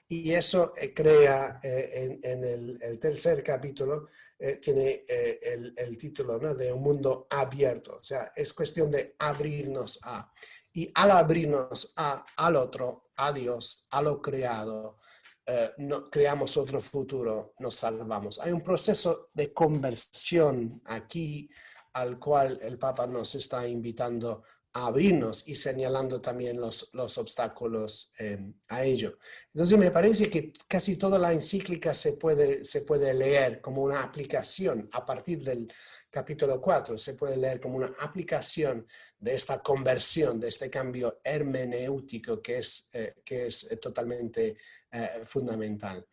y eso eh, crea eh, en, el, tercer capítulo, eh, tiene el, título de un mundo abierto, o sea, es cuestión de abrirnos a. Y al abrirnos a, al otro, a Dios, a lo creado, eh, no, creamos otro futuro, nos salvamos. Hay un proceso de conversión aquí al cual el Papa nos está invitando a abrirnos y señalando también los, los obstáculos em, a ello. Entonces me parece que casi toda la encíclica se puede, se puede leer como una aplicación a partir del capítulo 4, se puede leer como una aplicación de esta conversión, de este cambio hermenéutico que es, eh, que es totalmente eh, fundamental.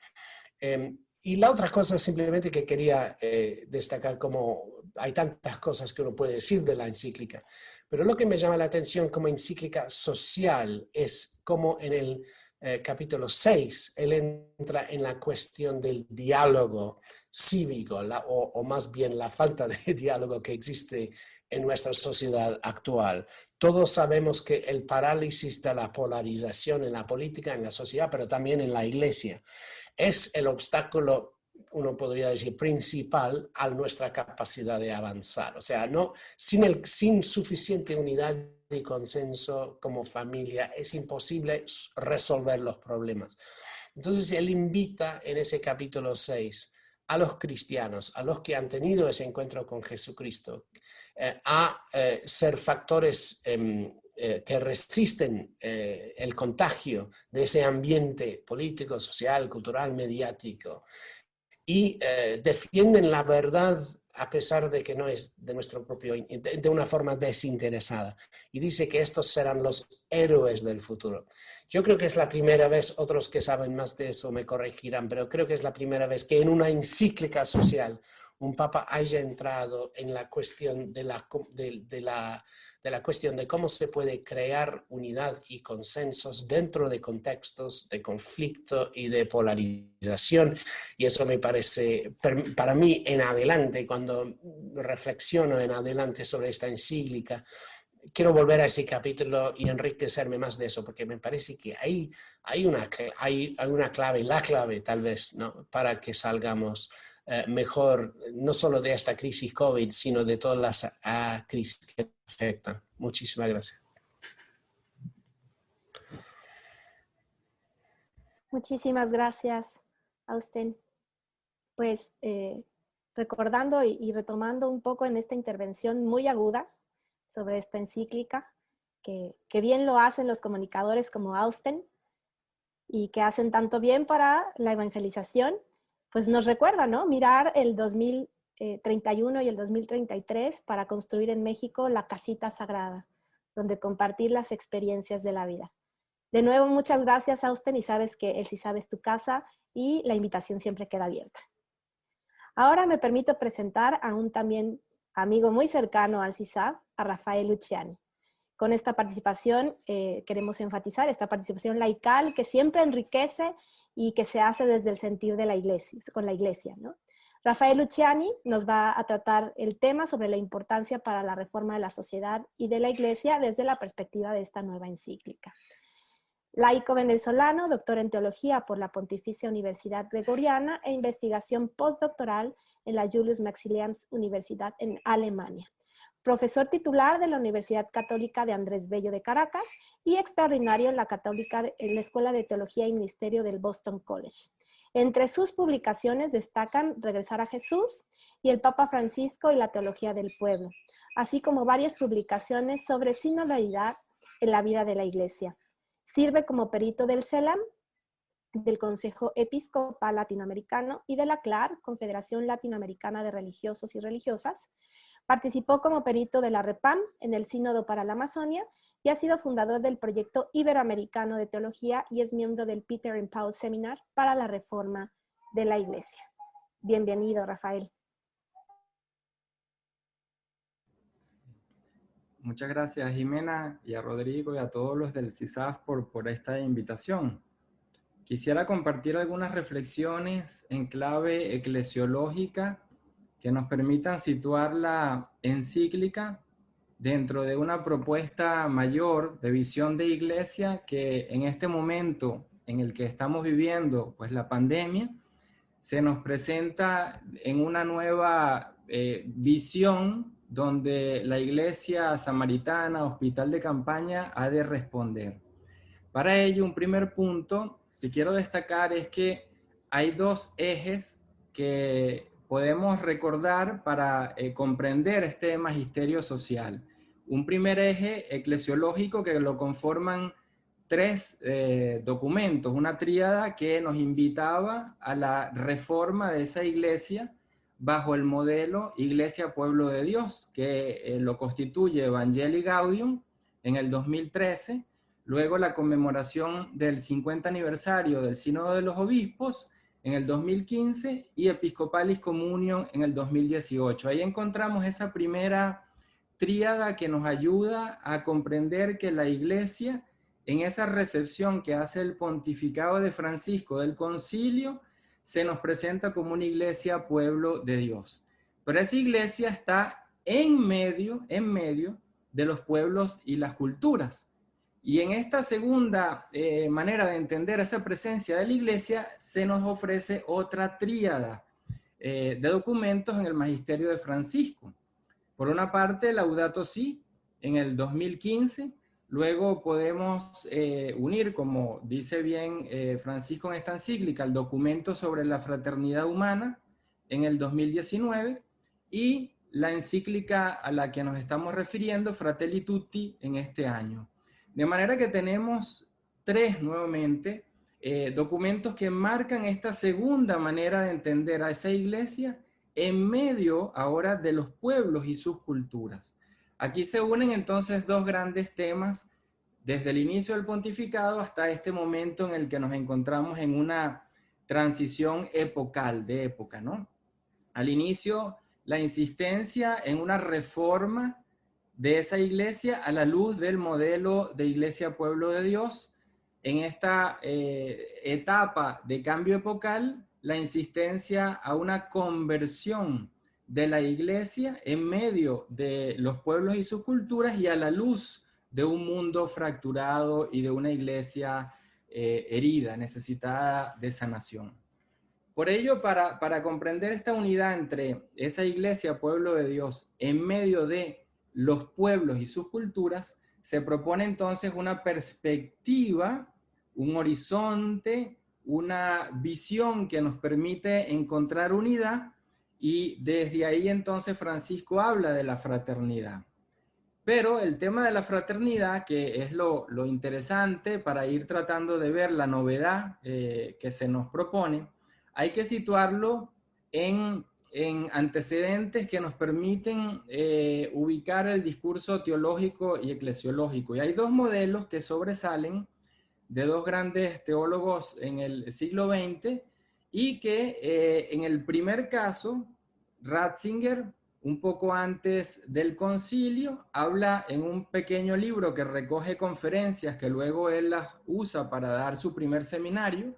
Em, y la otra cosa simplemente que quería eh, destacar, como hay tantas cosas que uno puede decir de la encíclica, pero lo que me llama la atención como encíclica social es como en el eh, capítulo 6 él entra en la cuestión del diálogo cívico, o, o más bien la falta de diálogo que existe en nuestra sociedad actual. Todos sabemos que el parálisis de la polarización en la política, en la sociedad, pero también en la iglesia, es el obstáculo uno podría decir, principal a nuestra capacidad de avanzar. O sea, no, sin, el, sin suficiente unidad y consenso como familia es imposible resolver los problemas. Entonces, él invita en ese capítulo 6 a los cristianos, a los que han tenido ese encuentro con Jesucristo, eh, a eh, ser factores em, eh, que resisten el contagio de ese ambiente político, social, cultural, mediático, y eh, defienden la verdad a pesar de que no es de nuestro propio, de, una forma desinteresada. Y dice que estos serán los héroes del futuro. Yo creo que es la primera vez, otros que saben más de eso me corregirán, pero creo que es la primera vez que en una encíclica social un papa haya entrado en la cuestión de la, de la de la cuestión de cómo se puede crear unidad y consensos dentro de contextos de conflicto y de polarización. Y eso me parece, para mí, en adelante, cuando reflexiono en adelante sobre esta encíclica, quiero volver a ese capítulo y enriquecerme más de eso, porque me parece que ahí hay una, hay, hay una clave, la clave tal vez, ¿no? para que salgamos eh, mejor, no solo de esta crisis COVID, sino de todas las crisis que afectan. Muchísimas gracias. Muchísimas gracias, Austin. Pues eh, recordando y, retomando un poco en esta intervención muy aguda sobre esta encíclica, que, que bien lo hacen los comunicadores como Austin y que hacen tanto bien para la evangelización pues nos recuerda, ¿no? Mirar el 2031 y el 2033 para construir en México la casita sagrada, donde compartir las experiencias de la vida. De nuevo, muchas gracias, Austin, y sabes que el Si Sabes tu casa y la invitación siempre queda abierta. Ahora me permito presentar a un también amigo muy cercano al CISAB, a Rafael Luciani. Con esta participación eh, queremos enfatizar esta participación laical que siempre enriquece y que se hace desde el sentido de la iglesia, con la iglesia, ¿no? Rafael Luciani nos va a tratar el tema sobre la importancia para la reforma de la sociedad y de la iglesia desde la perspectiva de esta nueva encíclica. Laico venezolano, doctor en teología por la Pontificia Universidad Gregoriana e investigación postdoctoral en la Julius Maximilians Universidad en Alemania profesor titular de la Universidad Católica de Andrés Bello de Caracas y extraordinario en la, Católica, en la Escuela de Teología y Ministerio del Boston College. Entre sus publicaciones destacan Regresar a Jesús y el Papa Francisco y la Teología del Pueblo, así como varias publicaciones sobre sinodalidad en la vida de la Iglesia. Sirve como perito del CELAM, del Consejo Episcopal Latinoamericano y de la CLAR, Confederación Latinoamericana de Religiosos y Religiosas, Participó como perito de la REPAM en el Sínodo para la Amazonia y ha sido fundador del proyecto Iberoamericano de Teología y es miembro del Peter and Paul Seminar para la Reforma de la Iglesia. Bienvenido, Rafael. Muchas gracias, Jimena, y a Rodrigo y a todos los del CISAF por, por esta invitación. Quisiera compartir algunas reflexiones en clave eclesiológica que nos permitan situar la encíclica dentro de una propuesta mayor de visión de iglesia que en este momento en el que estamos viviendo, pues la pandemia, se nos presenta en una nueva eh, visión donde la iglesia samaritana, hospital de campaña, ha de responder. Para ello, un primer punto que quiero destacar es que hay dos ejes que podemos recordar para eh, comprender este magisterio social. Un primer eje eclesiológico que lo conforman tres eh, documentos, una tríada que nos invitaba a la reforma de esa iglesia bajo el modelo Iglesia Pueblo de Dios, que eh, lo constituye Evangelii Gaudium en el 2013, luego la conmemoración del 50 aniversario del Sínodo de los Obispos en el 2015 y Episcopalis Communion en el 2018. Ahí encontramos esa primera tríada que nos ayuda a comprender que la iglesia en esa recepción que hace el pontificado de Francisco del concilio, se nos presenta como una iglesia pueblo de Dios. Pero esa iglesia está en medio, en medio de los pueblos y las culturas. Y en esta segunda eh, manera de entender esa presencia de la iglesia, se nos ofrece otra tríada eh, de documentos en el magisterio de Francisco. Por una parte, Laudato Si, en el 2015, Luego podemos eh, unir, como dice bien Francisco en esta encíclica, el documento sobre la fraternidad humana en el 2019 y la encíclica a la que nos estamos refiriendo, Fratelli Tutti, en este año. De manera que tenemos tres nuevamente eh, documentos que marcan esta segunda manera de entender a esa iglesia en medio ahora de los pueblos y sus culturas. Aquí se unen entonces dos grandes temas desde el inicio del pontificado hasta este momento en el que nos encontramos en una transición epocal, de época, ¿no? Al inicio, la insistencia en una reforma de esa iglesia a la luz del modelo de iglesia pueblo de Dios. En esta eh, etapa de cambio epocal, la insistencia a una conversión de la iglesia en medio de los pueblos y sus culturas y a la luz de un mundo fracturado y de una iglesia eh, herida, necesitada de sanación. Por ello, para, para comprender esta unidad entre esa iglesia, pueblo de Dios, en medio de los pueblos y sus culturas, se propone entonces una perspectiva, un horizonte, una visión que nos permite encontrar unidad y desde ahí entonces Francisco habla de la fraternidad. Pero el tema de la fraternidad, que es lo, interesante para ir tratando de ver la novedad eh, que se nos propone, hay que situarlo en, antecedentes que nos permiten eh, ubicar el discurso teológico y eclesiológico. Y hay dos modelos que sobresalen de dos grandes teólogos en el siglo XX y que eh, en el primer caso, Ratzinger, un poco antes del concilio, habla en un pequeño libro que recoge conferencias que luego él las usa para dar su primer seminario,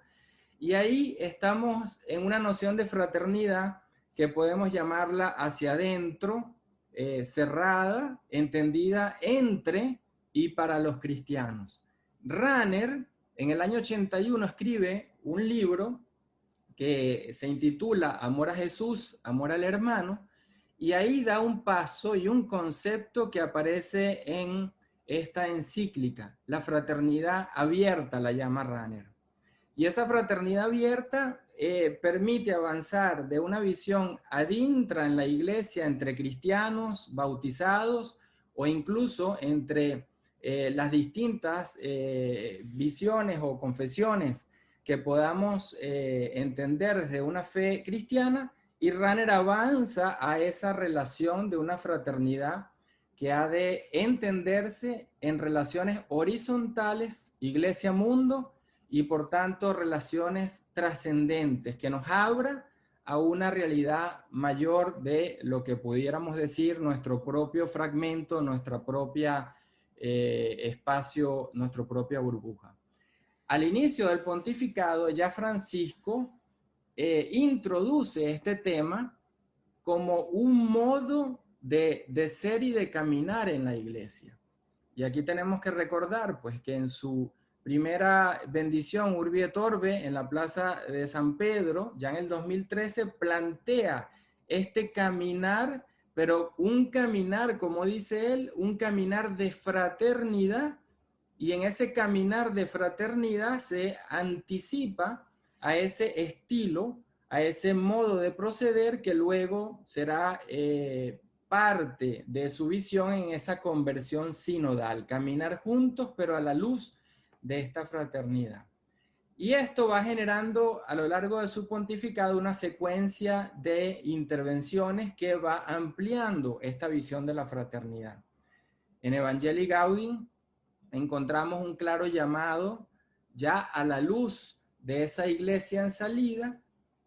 y ahí estamos en una noción de fraternidad que podemos llamarla hacia adentro, eh, cerrada, entendida entre y para los cristianos. Ranner en el año 81 escribe un libro que se intitula Amor a Jesús, Amor al Hermano, y ahí da un paso y un concepto que aparece en esta encíclica, la fraternidad abierta, la llama Ranner. Y esa fraternidad abierta eh, permite avanzar de una visión adintra en la iglesia entre cristianos, bautizados o incluso entre eh, las distintas eh, visiones o confesiones que podamos entender desde una fe cristiana y Ranner avanza a esa relación de una fraternidad que ha de entenderse en relaciones horizontales, iglesia-mundo, y por tanto relaciones trascendentes, que nos abra a una realidad mayor de lo que pudiéramos decir nuestro propio fragmento, nuestra propia eh, espacio, nuestra propia burbuja al inicio del pontificado, ya Francisco eh, introduce este tema como un modo de, ser y de caminar en la iglesia. Y aquí tenemos que recordar, pues, que en su primera bendición, Urbi et en la plaza de San Pedro, ya en el 2013, plantea este caminar, pero un caminar, como dice él, un caminar de fraternidad y en ese caminar de fraternidad se anticipa a ese estilo, a ese modo de proceder que luego será eh, parte de su visión en esa conversión sinodal, caminar juntos pero a la luz de esta fraternidad. Y esto va generando a lo largo de su pontificado una secuencia de intervenciones que va ampliando esta visión de la fraternidad. En Evangelii Gaudium encontramos un claro llamado ya a la luz de esa iglesia en salida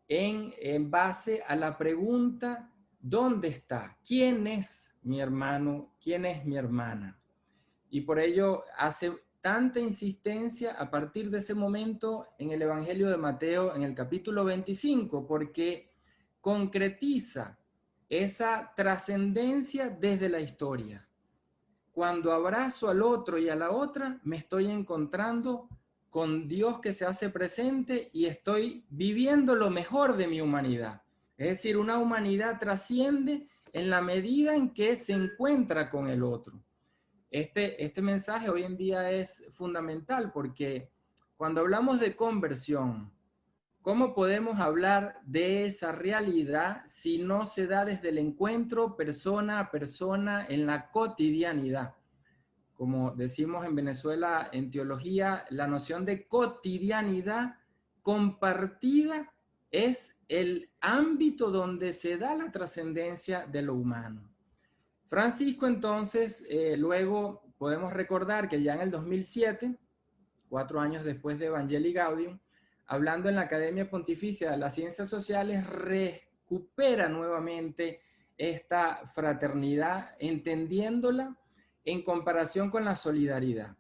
en, en base a la pregunta, ¿dónde está? ¿Quién es mi hermano? ¿Quién es mi hermana? Y por ello hace tanta insistencia a partir de ese momento en el Evangelio de Mateo en el capítulo 25, porque concretiza esa trascendencia desde la historia. Cuando abrazo al otro y a la otra, me estoy encontrando con Dios que se hace presente y estoy viviendo lo mejor de mi humanidad. Es decir, una humanidad trasciende en la medida en que se encuentra con el otro. Este, este mensaje hoy en día es fundamental porque cuando hablamos de conversión, ¿cómo podemos hablar de esa realidad si no se da desde el encuentro persona a persona en la cotidianidad? Como decimos en Venezuela en teología, la noción de cotidianidad compartida es el ámbito donde se da la trascendencia de lo humano. Francisco entonces, eh, luego podemos recordar que ya en el 2007, cuatro años después de Evangelii Gaudium, hablando en la Academia Pontificia de las Ciencias Sociales, recupera nuevamente esta fraternidad, entendiéndola en comparación con la solidaridad.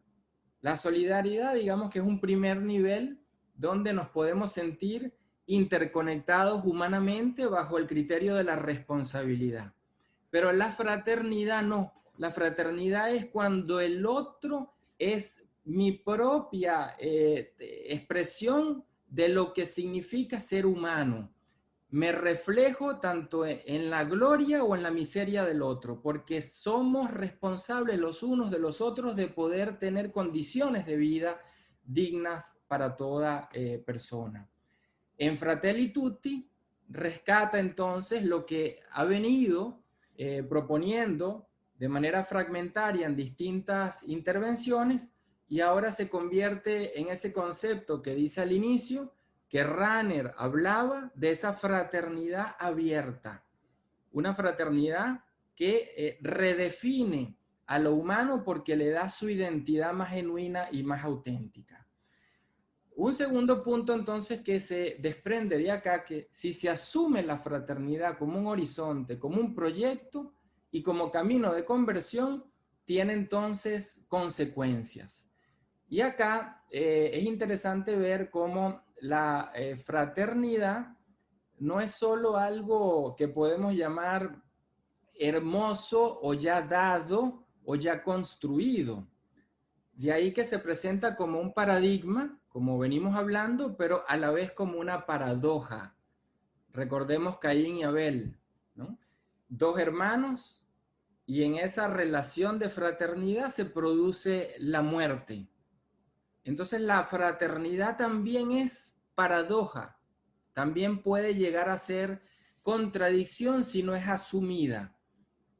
La solidaridad, digamos que es un primer nivel donde nos podemos sentir interconectados humanamente bajo el criterio de la responsabilidad. Pero la fraternidad no. La fraternidad es cuando el otro es mi propia eh, expresión de lo que significa ser humano. Me reflejo tanto en la gloria o en la miseria del otro, porque somos responsables los unos de los otros de poder tener condiciones de vida dignas para toda eh, persona. En Fratelli Tutti rescata entonces lo que ha venido eh, proponiendo de manera fragmentaria en distintas intervenciones y ahora se convierte en ese concepto que dice al inicio que Ranner hablaba de esa fraternidad abierta, una fraternidad que eh, redefine a lo humano porque le da su identidad más genuina y más auténtica. Un segundo punto entonces que se desprende de acá, que si se asume la fraternidad como un horizonte, como un proyecto y como camino de conversión, tiene entonces consecuencias. Y acá eh, es interesante ver cómo la eh, fraternidad no es solo algo que podemos llamar hermoso o ya dado o ya construido. De ahí que se presenta como un paradigma como venimos hablando, pero a la vez como una paradoja. Recordemos Caín y Abel, ¿no? Dos hermanos y en esa relación de fraternidad se produce la muerte. Entonces la fraternidad también es paradoja, también puede llegar a ser contradicción si no es asumida.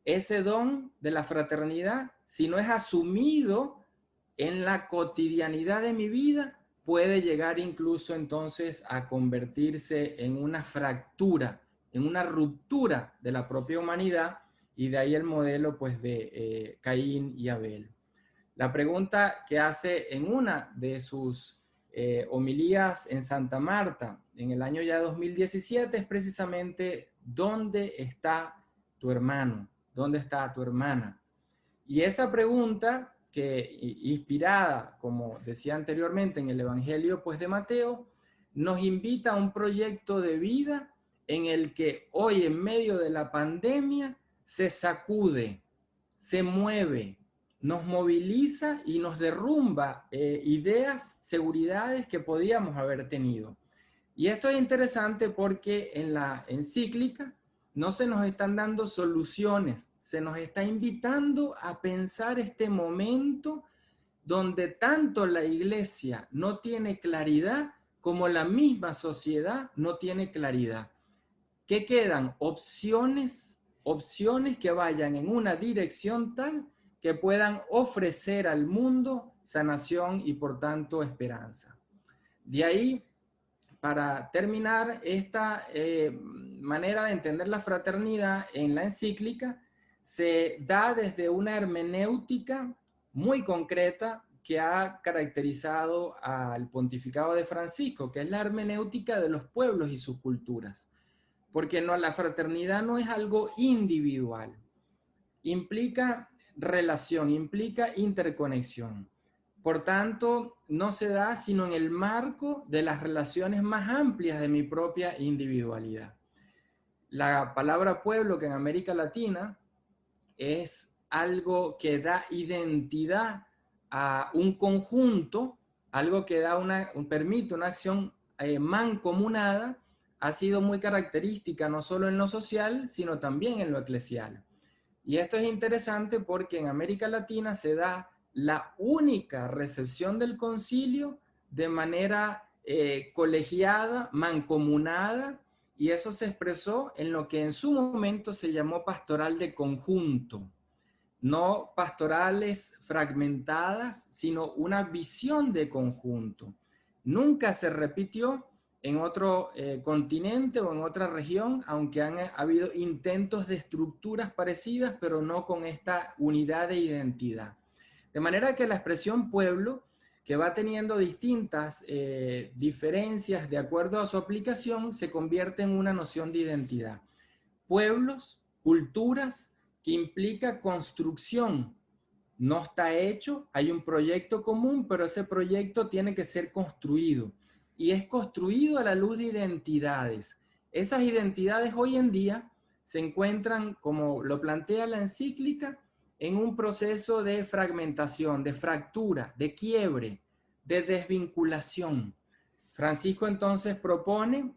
Ese don de la fraternidad, si no es asumido en la cotidianidad de mi vida, puede llegar incluso entonces a convertirse en una fractura, en una ruptura de la propia humanidad y de ahí el modelo pues de eh, Caín y Abel. La pregunta que hace en una de sus eh, homilías en Santa Marta en el año ya 2017 es precisamente ¿dónde está tu hermano? ¿Dónde está tu hermana? Y esa pregunta que inspirada, como decía anteriormente en el Evangelio pues de Mateo, nos invita a un proyecto de vida en el que hoy en medio de la pandemia se sacude, se mueve, nos moviliza y nos derrumba eh, ideas, seguridades que podíamos haber tenido. Y esto es interesante porque en la encíclica no se nos están dando soluciones, se nos está invitando a pensar este momento donde tanto la iglesia no tiene claridad como la misma sociedad no tiene claridad. ¿Qué quedan? Opciones, opciones que vayan en una dirección tal que puedan ofrecer al mundo sanación y por tanto esperanza. De ahí, para terminar esta eh, manera de entender la fraternidad en la encíclica, se da desde una hermenéutica muy concreta que ha caracterizado al pontificado de Francisco, que es la hermenéutica de los pueblos y sus culturas. Porque no, la fraternidad no es algo individual, implica relación, implica interconexión. Por tanto, no se da sino en el marco de las relaciones más amplias de mi propia individualidad. La palabra pueblo, que en América Latina es algo que da identidad a un conjunto, algo que da una, permite una acción eh, mancomunada, ha sido muy característica no solo en lo social, sino también en lo eclesial. Y esto es interesante porque en América Latina se da la única recepción del concilio de manera eh, colegiada, mancomunada, y eso se expresó en lo que en su momento se llamó pastoral de conjunto. No pastorales fragmentadas, sino una visión de conjunto. Nunca se repitió en otro eh, continente o en otra región, aunque han eh, habido intentos de estructuras parecidas, pero no con esta unidad de identidad. De manera que la expresión pueblo, que va teniendo distintas eh, diferencias de acuerdo a su aplicación, se convierte en una noción de identidad. Pueblos, culturas, que implica construcción. No está hecho, hay un proyecto común, pero ese proyecto tiene que ser construido y es construido a la luz de identidades. Esas identidades hoy en día se encuentran, como lo plantea la encíclica, en un proceso de fragmentación, de fractura, de quiebre, de desvinculación. Francisco entonces propone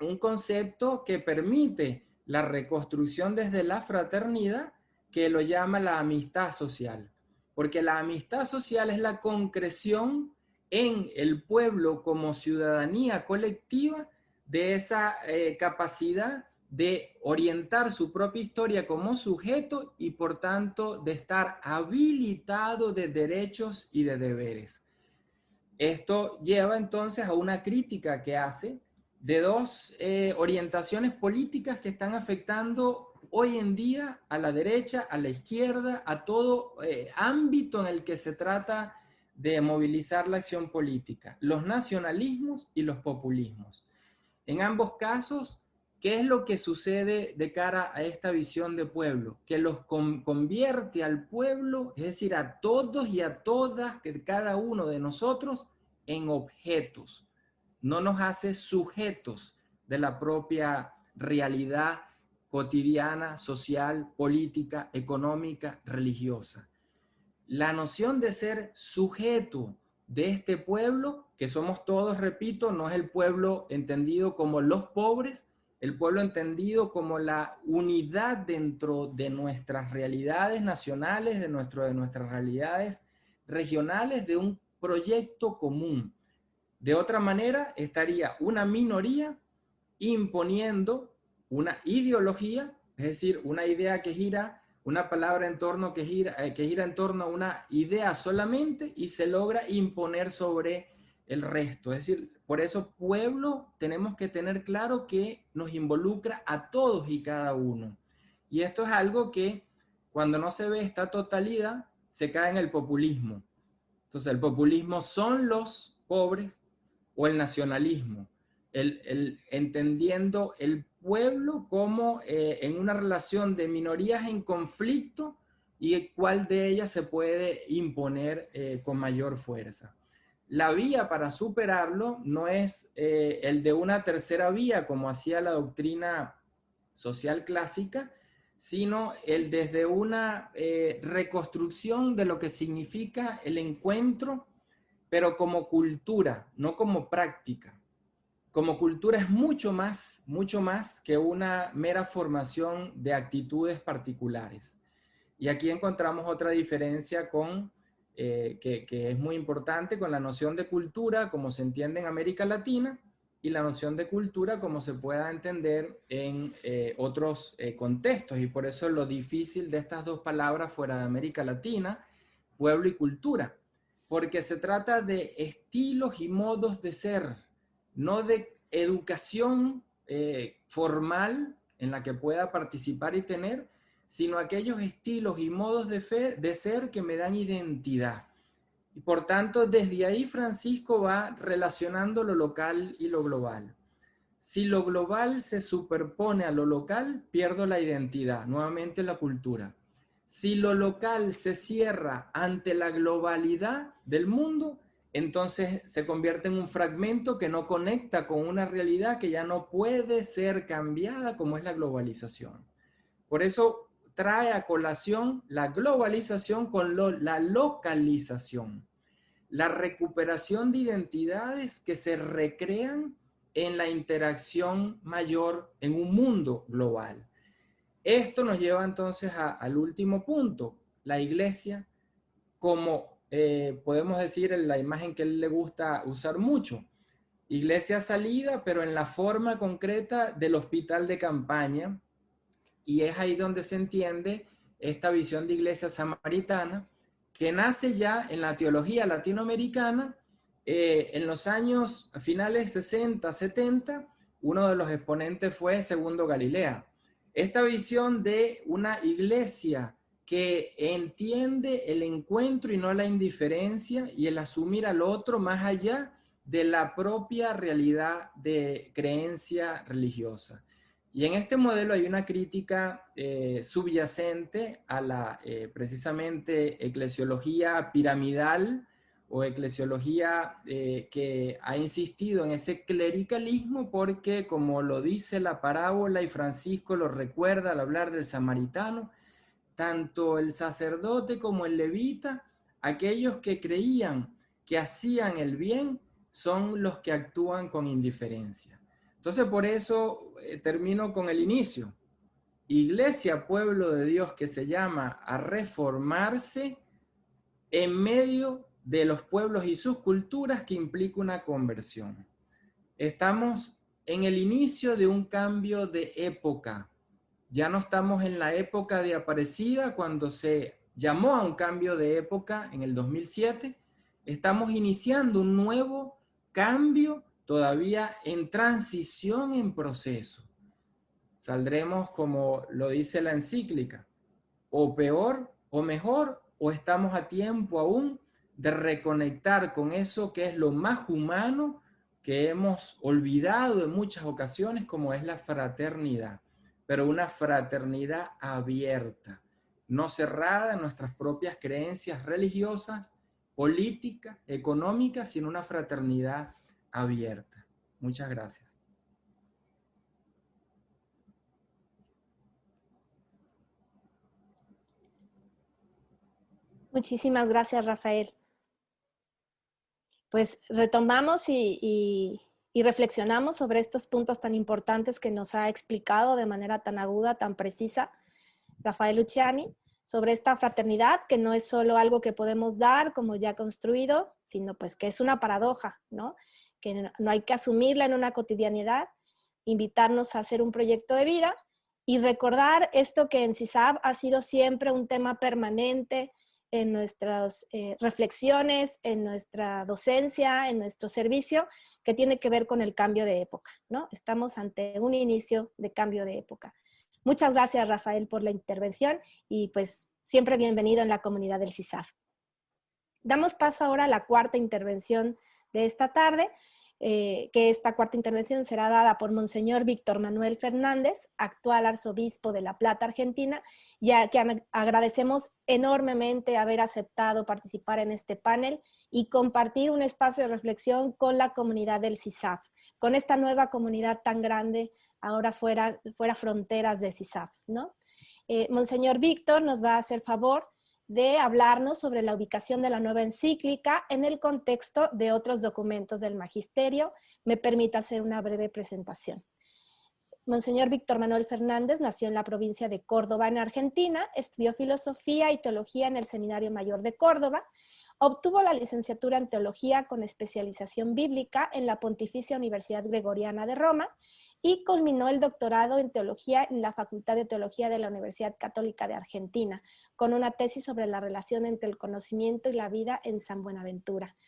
un concepto que permite la reconstrucción desde la fraternidad, que lo llama la amistad social, porque la amistad social es la concreción en el pueblo como ciudadanía colectiva de esa eh, capacidad de orientar su propia historia como sujeto y por tanto de estar habilitado de derechos y de deberes. Esto lleva entonces a una crítica que hace de dos eh, orientaciones políticas que están afectando hoy en día a la derecha, a la izquierda, a todo eh, ámbito en el que se trata de movilizar la acción política, los nacionalismos y los populismos. En ambos casos, ¿qué es lo que sucede de cara a esta visión de pueblo? Que los convierte al pueblo, es decir, a todos y a todas, que cada uno de nosotros, en objetos. No nos hace sujetos de la propia realidad cotidiana, social, política, económica, religiosa la noción de ser sujeto de este pueblo, que somos todos, repito, no es el pueblo entendido como los pobres, el pueblo entendido como la unidad dentro de nuestras realidades nacionales, de, nuestro, de nuestras realidades regionales, de un proyecto común. De otra manera, estaría una minoría imponiendo una ideología, es decir, una idea que gira una palabra en torno que gira, eh, que gira en torno a una idea solamente y se logra imponer sobre el resto. Es decir, por eso pueblo tenemos que tener claro que nos involucra a todos y cada uno. Y esto es algo que cuando no se ve esta totalidad, se cae en el populismo. Entonces, el populismo son los pobres o el nacionalismo, el, entendiendo el pueblo como eh, en una relación de minorías en conflicto y cuál de ellas se puede imponer eh, con mayor fuerza. La vía para superarlo no es eh, el de una tercera vía como hacía la doctrina social clásica, sino el desde una reconstrucción de lo que significa el encuentro, pero como cultura, no como práctica como cultura es mucho más, mucho más que una mera formación de actitudes particulares. Y aquí encontramos otra diferencia con eh, que, es muy importante con la noción de cultura como se entiende en América Latina y la noción de cultura como se pueda entender en eh, otros eh, contextos. Y por eso lo difícil de estas dos palabras fuera de América Latina, pueblo y cultura, porque se trata de estilos y modos de ser, no de educación formal en la que pueda participar y tener, sino aquellos estilos y modos de, fe, de ser que me dan identidad. Y por tanto, desde ahí Francisco va relacionando lo local y lo global. Si lo global se superpone a lo local, pierdo la identidad, nuevamente la cultura. Si lo local se cierra ante la globalidad del mundo, entonces se convierte en un fragmento que no conecta con una realidad que ya no puede ser cambiada como es la globalización. Por eso trae a colación la globalización con la localización, la recuperación de identidades que se recrean en la interacción mayor en un mundo global. Esto nos lleva entonces al último punto, la iglesia como eh, podemos decir en la imagen que él le gusta usar mucho, iglesia salida, pero en la forma concreta del hospital de campaña, y es ahí donde se entiende esta visión de iglesia samaritana, que nace ya en la teología latinoamericana eh, en los años finales 60, 70. Uno de los exponentes fue Segundo Galilea. Esta visión de una iglesia que entiende el encuentro y no la indiferencia y el asumir al otro más allá de la propia realidad de creencia religiosa. Y en este modelo hay una crítica eh, subyacente a la eh, precisamente eclesiología piramidal o eclesiología eh, que ha insistido en ese clericalismo porque, como lo dice la parábola y Francisco lo recuerda al hablar del samaritano, tanto el sacerdote como el levita, aquellos que creían que hacían el bien, son los que actúan con indiferencia. Entonces, por eso eh, termino con el inicio. Iglesia, pueblo de Dios que se llama a reformarse en medio de los pueblos y sus culturas que implica una conversión. Estamos en el inicio de un cambio de época. Ya no estamos en la época de Aparecida cuando se llamó a un cambio de época en el 2007. Estamos iniciando un nuevo cambio todavía en transición, en proceso. Saldremos, como lo dice la encíclica, o peor o mejor, o estamos a tiempo aún de reconectar con eso que es lo más humano que hemos olvidado en muchas ocasiones, como es la fraternidad, pero una fraternidad abierta, no cerrada en nuestras propias creencias religiosas, políticas, económicas, sino una fraternidad abierta. Muchas gracias. Muchísimas gracias, Rafael. Pues retomamos y, reflexionamos sobre estos puntos tan importantes que nos ha explicado de manera tan aguda, tan precisa, Rafael Luciani, sobre esta fraternidad que no es solo algo que podemos dar como ya construido, sino pues que es una paradoja, ¿no? Que no hay que asumirla en una cotidianidad, invitarnos a hacer un proyecto de vida y recordar esto que en CISAB ha sido siempre un tema permanente en nuestras eh, reflexiones, en nuestra docencia, en nuestro servicio, que tiene que ver con el cambio de época, ¿no? Estamos ante un inicio de cambio de época. Muchas gracias, Rafael, por la intervención y pues siempre bienvenido en la comunidad del CISAF. Damos paso ahora a la cuarta intervención de esta tarde, eh, que esta cuarta intervención será dada por Monseñor Víctor Manuel Fernández, actual arzobispo de La Plata, Argentina, ya que agradecemos enormemente haber aceptado participar en este panel y compartir un espacio de reflexión con la comunidad del CISAF, con esta nueva comunidad tan grande ahora fuera, fuera fronteras de CISAF, ¿no? Eh, Monseñor Víctor nos va a hacer favor de hablarnos sobre la ubicación de la nueva encíclica en el contexto de otros documentos del magisterio. Me permite hacer una breve presentación. Monseñor Víctor Manuel Fernández nació en la provincia de Córdoba, en Argentina, estudió filosofía y teología en el Seminario Mayor de Córdoba, Obtuvo la licenciatura en Teología con especialización bíblica en la Pontificia Universidad Gregoriana de Roma y culminó el doctorado en Teología en la Facultad de Teología de la Universidad Católica de Argentina, con una tesis sobre la relación entre el conocimiento y la vida en San Buenaventura.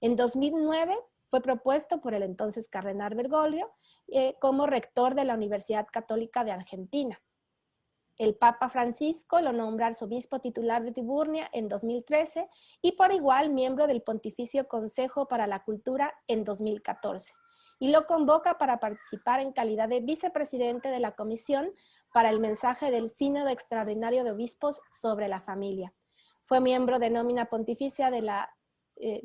En 2009 fue propuesto por el entonces Cardenal Bergoglio eh, como rector de la Universidad Católica de Argentina. El Papa Francisco lo nombra arzobispo titular de Tiburnia en 2013 y por igual miembro del Pontificio Consejo para la Cultura en 2014 y lo convoca para participar en calidad de vicepresidente de la Comisión para el mensaje del Sínodo Extraordinario de Obispos sobre la Familia. Fue miembro de nómina pontificia de la eh,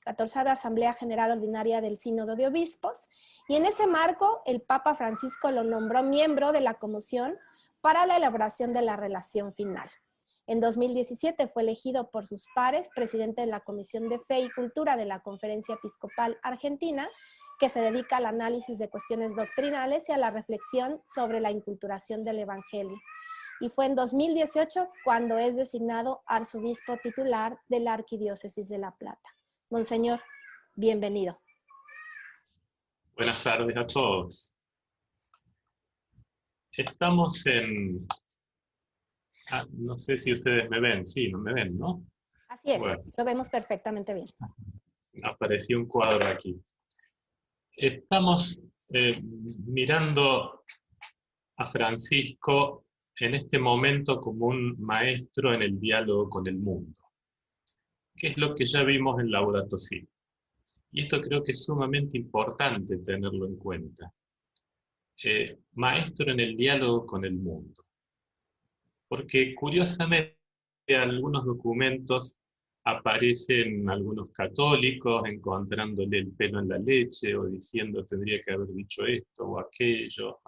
14 Asamblea General Ordinaria del Sínodo de Obispos y en ese marco el Papa Francisco lo nombró miembro de la Comisión para la elaboración de la relación final. En 2017 fue elegido por sus pares presidente de la Comisión de Fe y Cultura de la Conferencia Episcopal Argentina que se dedica al análisis de cuestiones doctrinales y a la reflexión sobre la inculturación del Evangelio. Y fue en 2018 cuando es designado arzobispo titular de la Arquidiócesis de La Plata. Monseñor, bienvenido. Buenas tardes a todos. Estamos en... Ah, no sé si ustedes me ven, sí, no me ven, ¿no? Así es, lo vemos perfectamente bien. Apareció un cuadro aquí. Estamos eh, mirando a Francisco en este momento como un maestro en el diálogo con el mundo, que es lo que ya vimos en Laudato Si. Y esto creo que es sumamente importante tenerlo en cuenta. Eh, maestro en el diálogo con el mundo. Porque curiosamente algunos documentos aparecen algunos católicos encontrándole el pelo en la leche o diciendo tendría que haber dicho esto o aquello,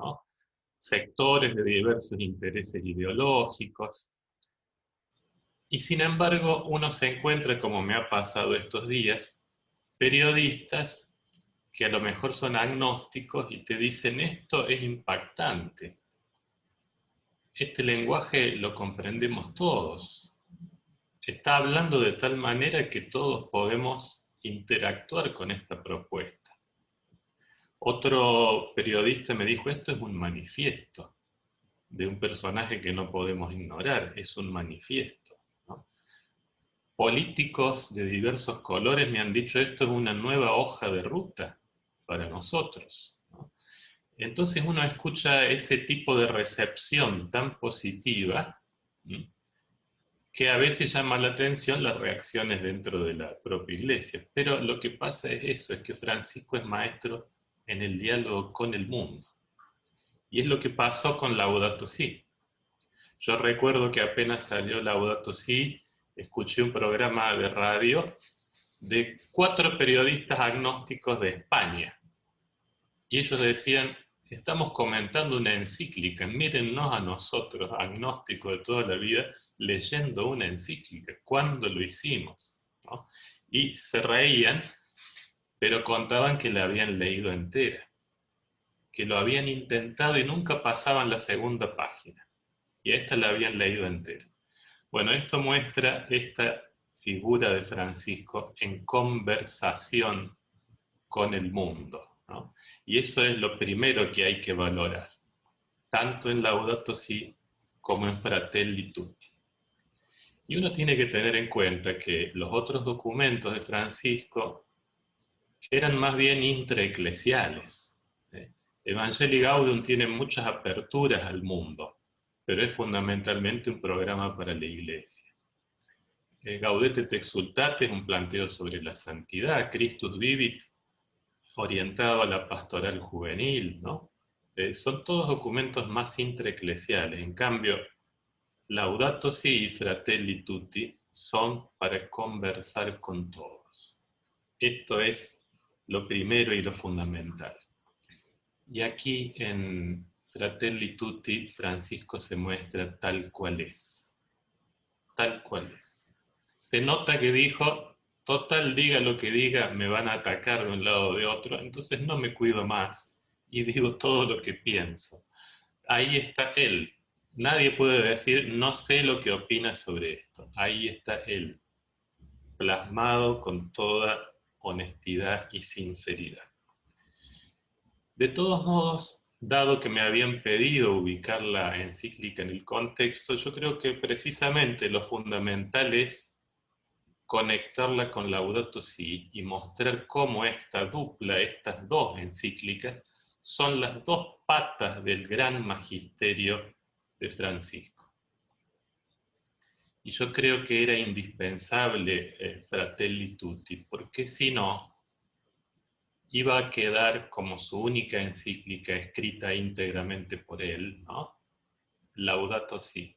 sectores de diversos intereses ideológicos. Y sin embargo, uno se encuentra, como me ha pasado estos días, periodistas que a lo mejor son agnósticos y te dicen esto es impactante. Este lenguaje lo comprendemos todos, está hablando de tal manera que todos podemos interactuar con esta propuesta. Otro periodista me dijo, esto es un manifiesto de un personaje que no podemos ignorar, es un manifiesto. Políticos de diversos colores me han dicho, esto es una nueva hoja de ruta para nosotros. Entonces uno escucha ese tipo de recepción tan positiva, que a veces llama la atención las reacciones dentro de la propia iglesia. Pero lo que pasa es eso, es que Francisco es maestro en el diálogo con el mundo. Y es lo que pasó con Laudato Si. Yo recuerdo que apenas salió Laudato Si, escuché un programa de radio de cuatro periodistas agnósticos de España. Y ellos decían, estamos comentando una encíclica, mírennos a nosotros, agnósticos de toda la vida, leyendo una encíclica. ¿Cuándo lo hicimos? Y se reían, pero contaban que la habían leído entera, que lo habían intentado y nunca pasaban la segunda página. Y esta la habían leído entera. Bueno, esto muestra esta figura de Francisco en conversación con el mundo. Y eso es lo primero que hay que valorar, tanto en Laudato Si como en Fratelli Tutti. Y uno tiene que tener en cuenta que los otros documentos de Francisco eran más bien intraeclesiales. ¿eh? Evangelii Gaudium tiene muchas aperturas al mundo, pero es fundamentalmente un programa para la iglesia. Eh, Gaudete te exultate es un planteo sobre la santidad, Christus vivit orientado a la pastoral juvenil, ¿no? Eh, son todos documentos más intraeclesiales. En cambio, Laudato Si y Fratelli Tutti son para conversar con todos. Esto es lo primero y lo fundamental. Y aquí en Fratelli Tutti, Francisco se muestra tal cual es. Tal cual es. Se nota que dijo, total, diga lo que diga, me van a atacar de un lado o de otro, entonces no me cuido más y digo todo lo que pienso. Ahí está él, Nadie puede decir, no sé lo que opina sobre esto. Ahí está él. plasmado con toda honestidad y sinceridad. De todos modos, dado que me habían pedido ubicar la encíclica en el contexto, yo creo que precisamente lo fundamental es conectarla con Laudato Si y mostrar cómo esta dupla, estas dos encíclicas, son las dos patas del gran magisterio de Francisco. Y yo creo que era indispensable eh, Fratelli Tutti, porque si no, iba a quedar como su única encíclica escrita íntegramente por él, ¿no? Laudato Si.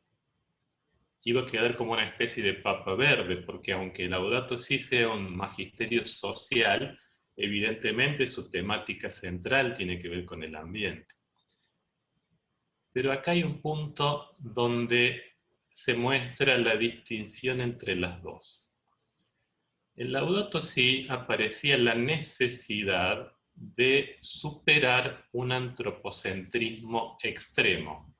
Iba a quedar como una especie de papa verde, porque aunque Laudato Si sea un magisterio social, evidentemente su temática central tiene que ver con el ambiente. Pero acá hay un punto donde se muestra la distinción entre las dos. En Laudato Si aparecía la necesidad de superar un antropocentrismo extremo.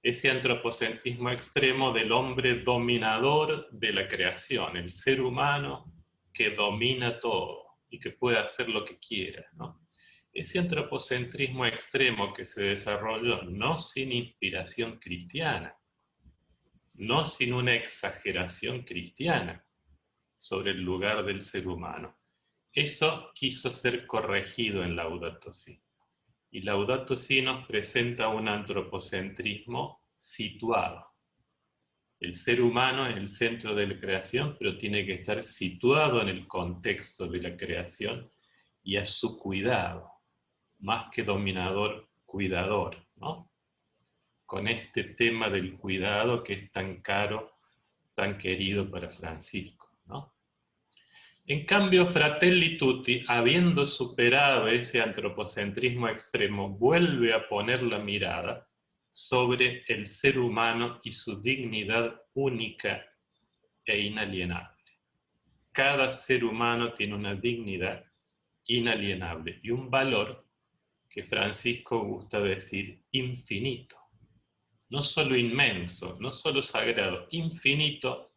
Ese antropocentrismo extremo del hombre dominador de la creación, el ser humano que domina todo y que puede hacer lo que quiera. ¿no? Ese antropocentrismo extremo que se desarrolló no sin inspiración cristiana, no sin una exageración cristiana sobre el lugar del ser humano. Eso quiso ser corregido en Laudato Si. Y Laudato Si nos presenta un antropocentrismo situado. El ser humano es el centro de la creación, pero tiene que estar situado en el contexto de la creación y a su cuidado más que dominador, cuidador, ¿no? Con este tema del cuidado que es tan caro, tan querido para Francisco, ¿no? En cambio, Fratelli Tutti, habiendo superado ese antropocentrismo extremo, vuelve a poner la mirada sobre el ser humano y su dignidad única e inalienable. Cada ser humano tiene una dignidad inalienable y un valor que Francisco gusta decir infinito. No solo inmenso, no solo sagrado, infinito,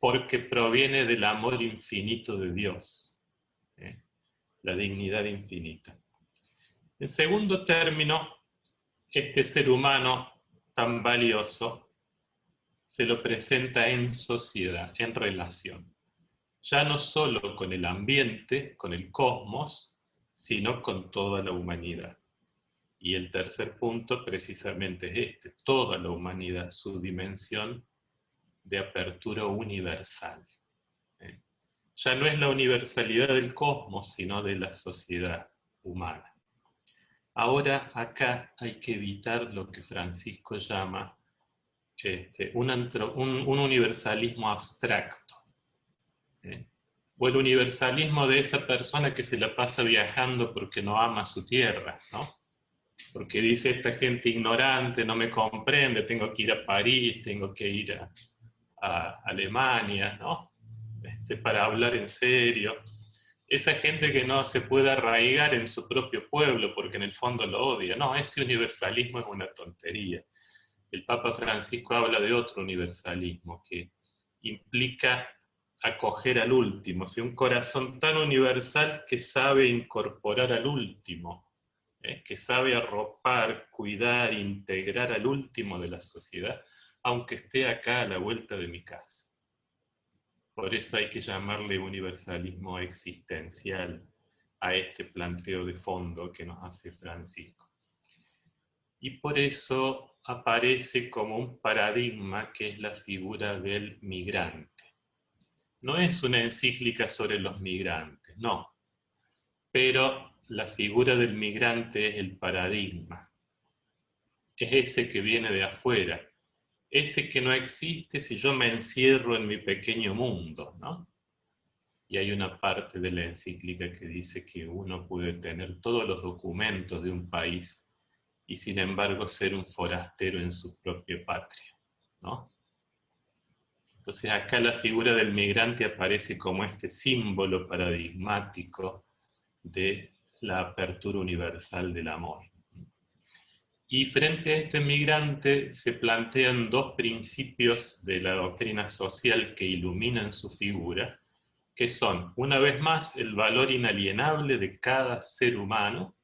porque proviene del amor infinito de Dios, ¿eh? la dignidad infinita. En segundo término, este ser humano tan valioso se lo presenta en sociedad, en relación, ya no solo con el ambiente, con el cosmos, sino con toda la humanidad. Y el tercer punto precisamente es este, toda la humanidad, su dimensión de apertura universal. ¿eh? Ya no es la universalidad del cosmos, sino de la sociedad humana. Ahora acá hay que evitar lo que Francisco llama este, un, un, universalismo abstracto. ¿eh? O el universalismo de esa persona que se la pasa viajando porque no ama su tierra, ¿no? Porque dice esta gente ignorante, no me comprende, tengo que ir a París, tengo que ir a, Alemania, ¿no? Este, para hablar en serio. Esa gente que no se puede arraigar en su propio pueblo porque en el fondo lo odia. No, ese universalismo es una tontería. El Papa Francisco habla de otro universalismo que implica acoger al último, un corazón tan universal que sabe incorporar al último, ¿eh? que sabe arropar, cuidar, integrar al último de la sociedad, aunque esté acá a la vuelta de mi casa. Por eso hay que llamarle universalismo existencial a este planteo de fondo que nos hace Francisco. Y por eso aparece como un paradigma que es la figura del migrante no es una encíclica sobre los migrantes, no. Pero la figura del migrante es el paradigma. Es ese que viene de afuera. Ese que no existe si yo me encierro en mi pequeño mundo, ¿no? Y hay una parte de la encíclica que dice que uno puede tener todos los documentos de un país y sin embargo ser un forastero en su propia patria, ¿no? Entonces acá la figura del migrante aparece como este símbolo paradigmático de la apertura universal del amor. Y frente a este migrante se plantean dos principios de la doctrina social que iluminan su figura, que son, una vez más, el valor inalienable de cada ser humano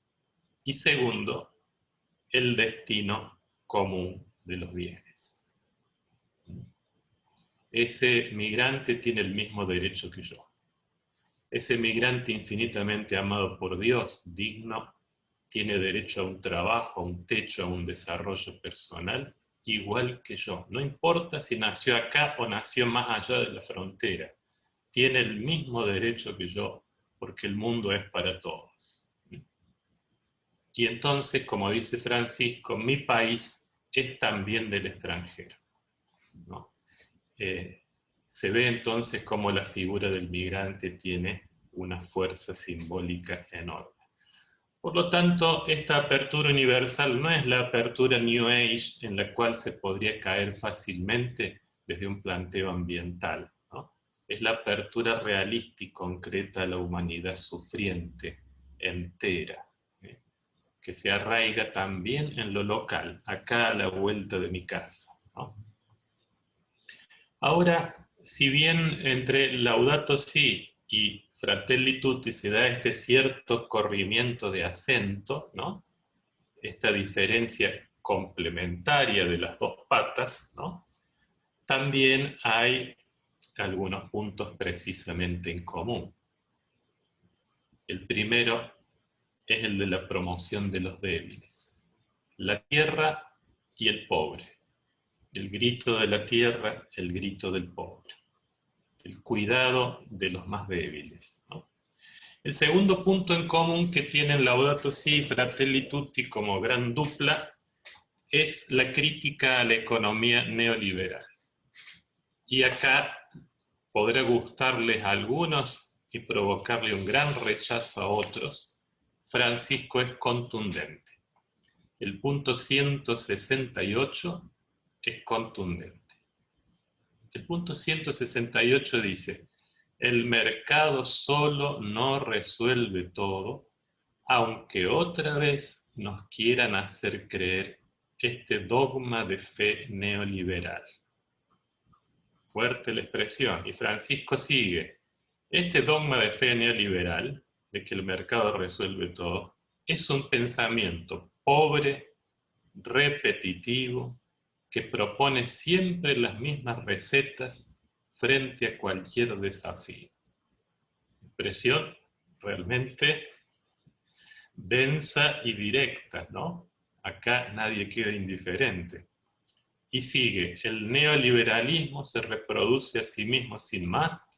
y segundo, el destino común de los bienes. Ese migrante tiene el mismo derecho que yo. Ese migrante infinitamente amado por Dios, digno, tiene derecho a un trabajo, a un techo, a un desarrollo personal, igual que yo. No importa si nació acá o nació más allá de la frontera. Tiene el mismo derecho que yo, porque el mundo es para todos. Y entonces, como dice Francisco, mi país es también del extranjero. Eh, se ve entonces como la figura del migrante tiene una fuerza simbólica enorme. Por lo tanto, esta apertura universal no es la apertura New Age en la cual se podría caer fácilmente desde un planteo ambiental. Es la apertura realista y concreta a la humanidad sufriente, entera, que se arraiga también en lo local, acá a la vuelta de mi casa. Ahora, si bien entre Laudato Si y Fratelli Tutti se da este cierto corrimiento de acento, esta diferencia complementaria de las dos patas, también hay algunos puntos precisamente en común. El primero es el de la promoción de los débiles. La tierra y el pobre. El grito de la tierra, el grito del pobre. El cuidado de los más débiles. El segundo punto en común que tienen Laudato Si y Fratelli Tutti como gran dupla es la crítica a la economía neoliberal. Y acá podrá gustarles a algunos y provocarle un gran rechazo a otros, Francisco es contundente. El punto 168 es contundente. El punto 168 dice, el mercado solo no resuelve todo, aunque otra vez nos quieran hacer creer este dogma de fe neoliberal. Fuerte la expresión. Y Francisco sigue, este dogma de fe neoliberal de que el mercado resuelve todo, es un pensamiento pobre, repetitivo, que propone siempre las mismas recetas frente a cualquier desafío. Expresión realmente densa y directa, ¿no? Acá nadie queda indiferente. Y sigue, el neoliberalismo se reproduce a sí mismo sin más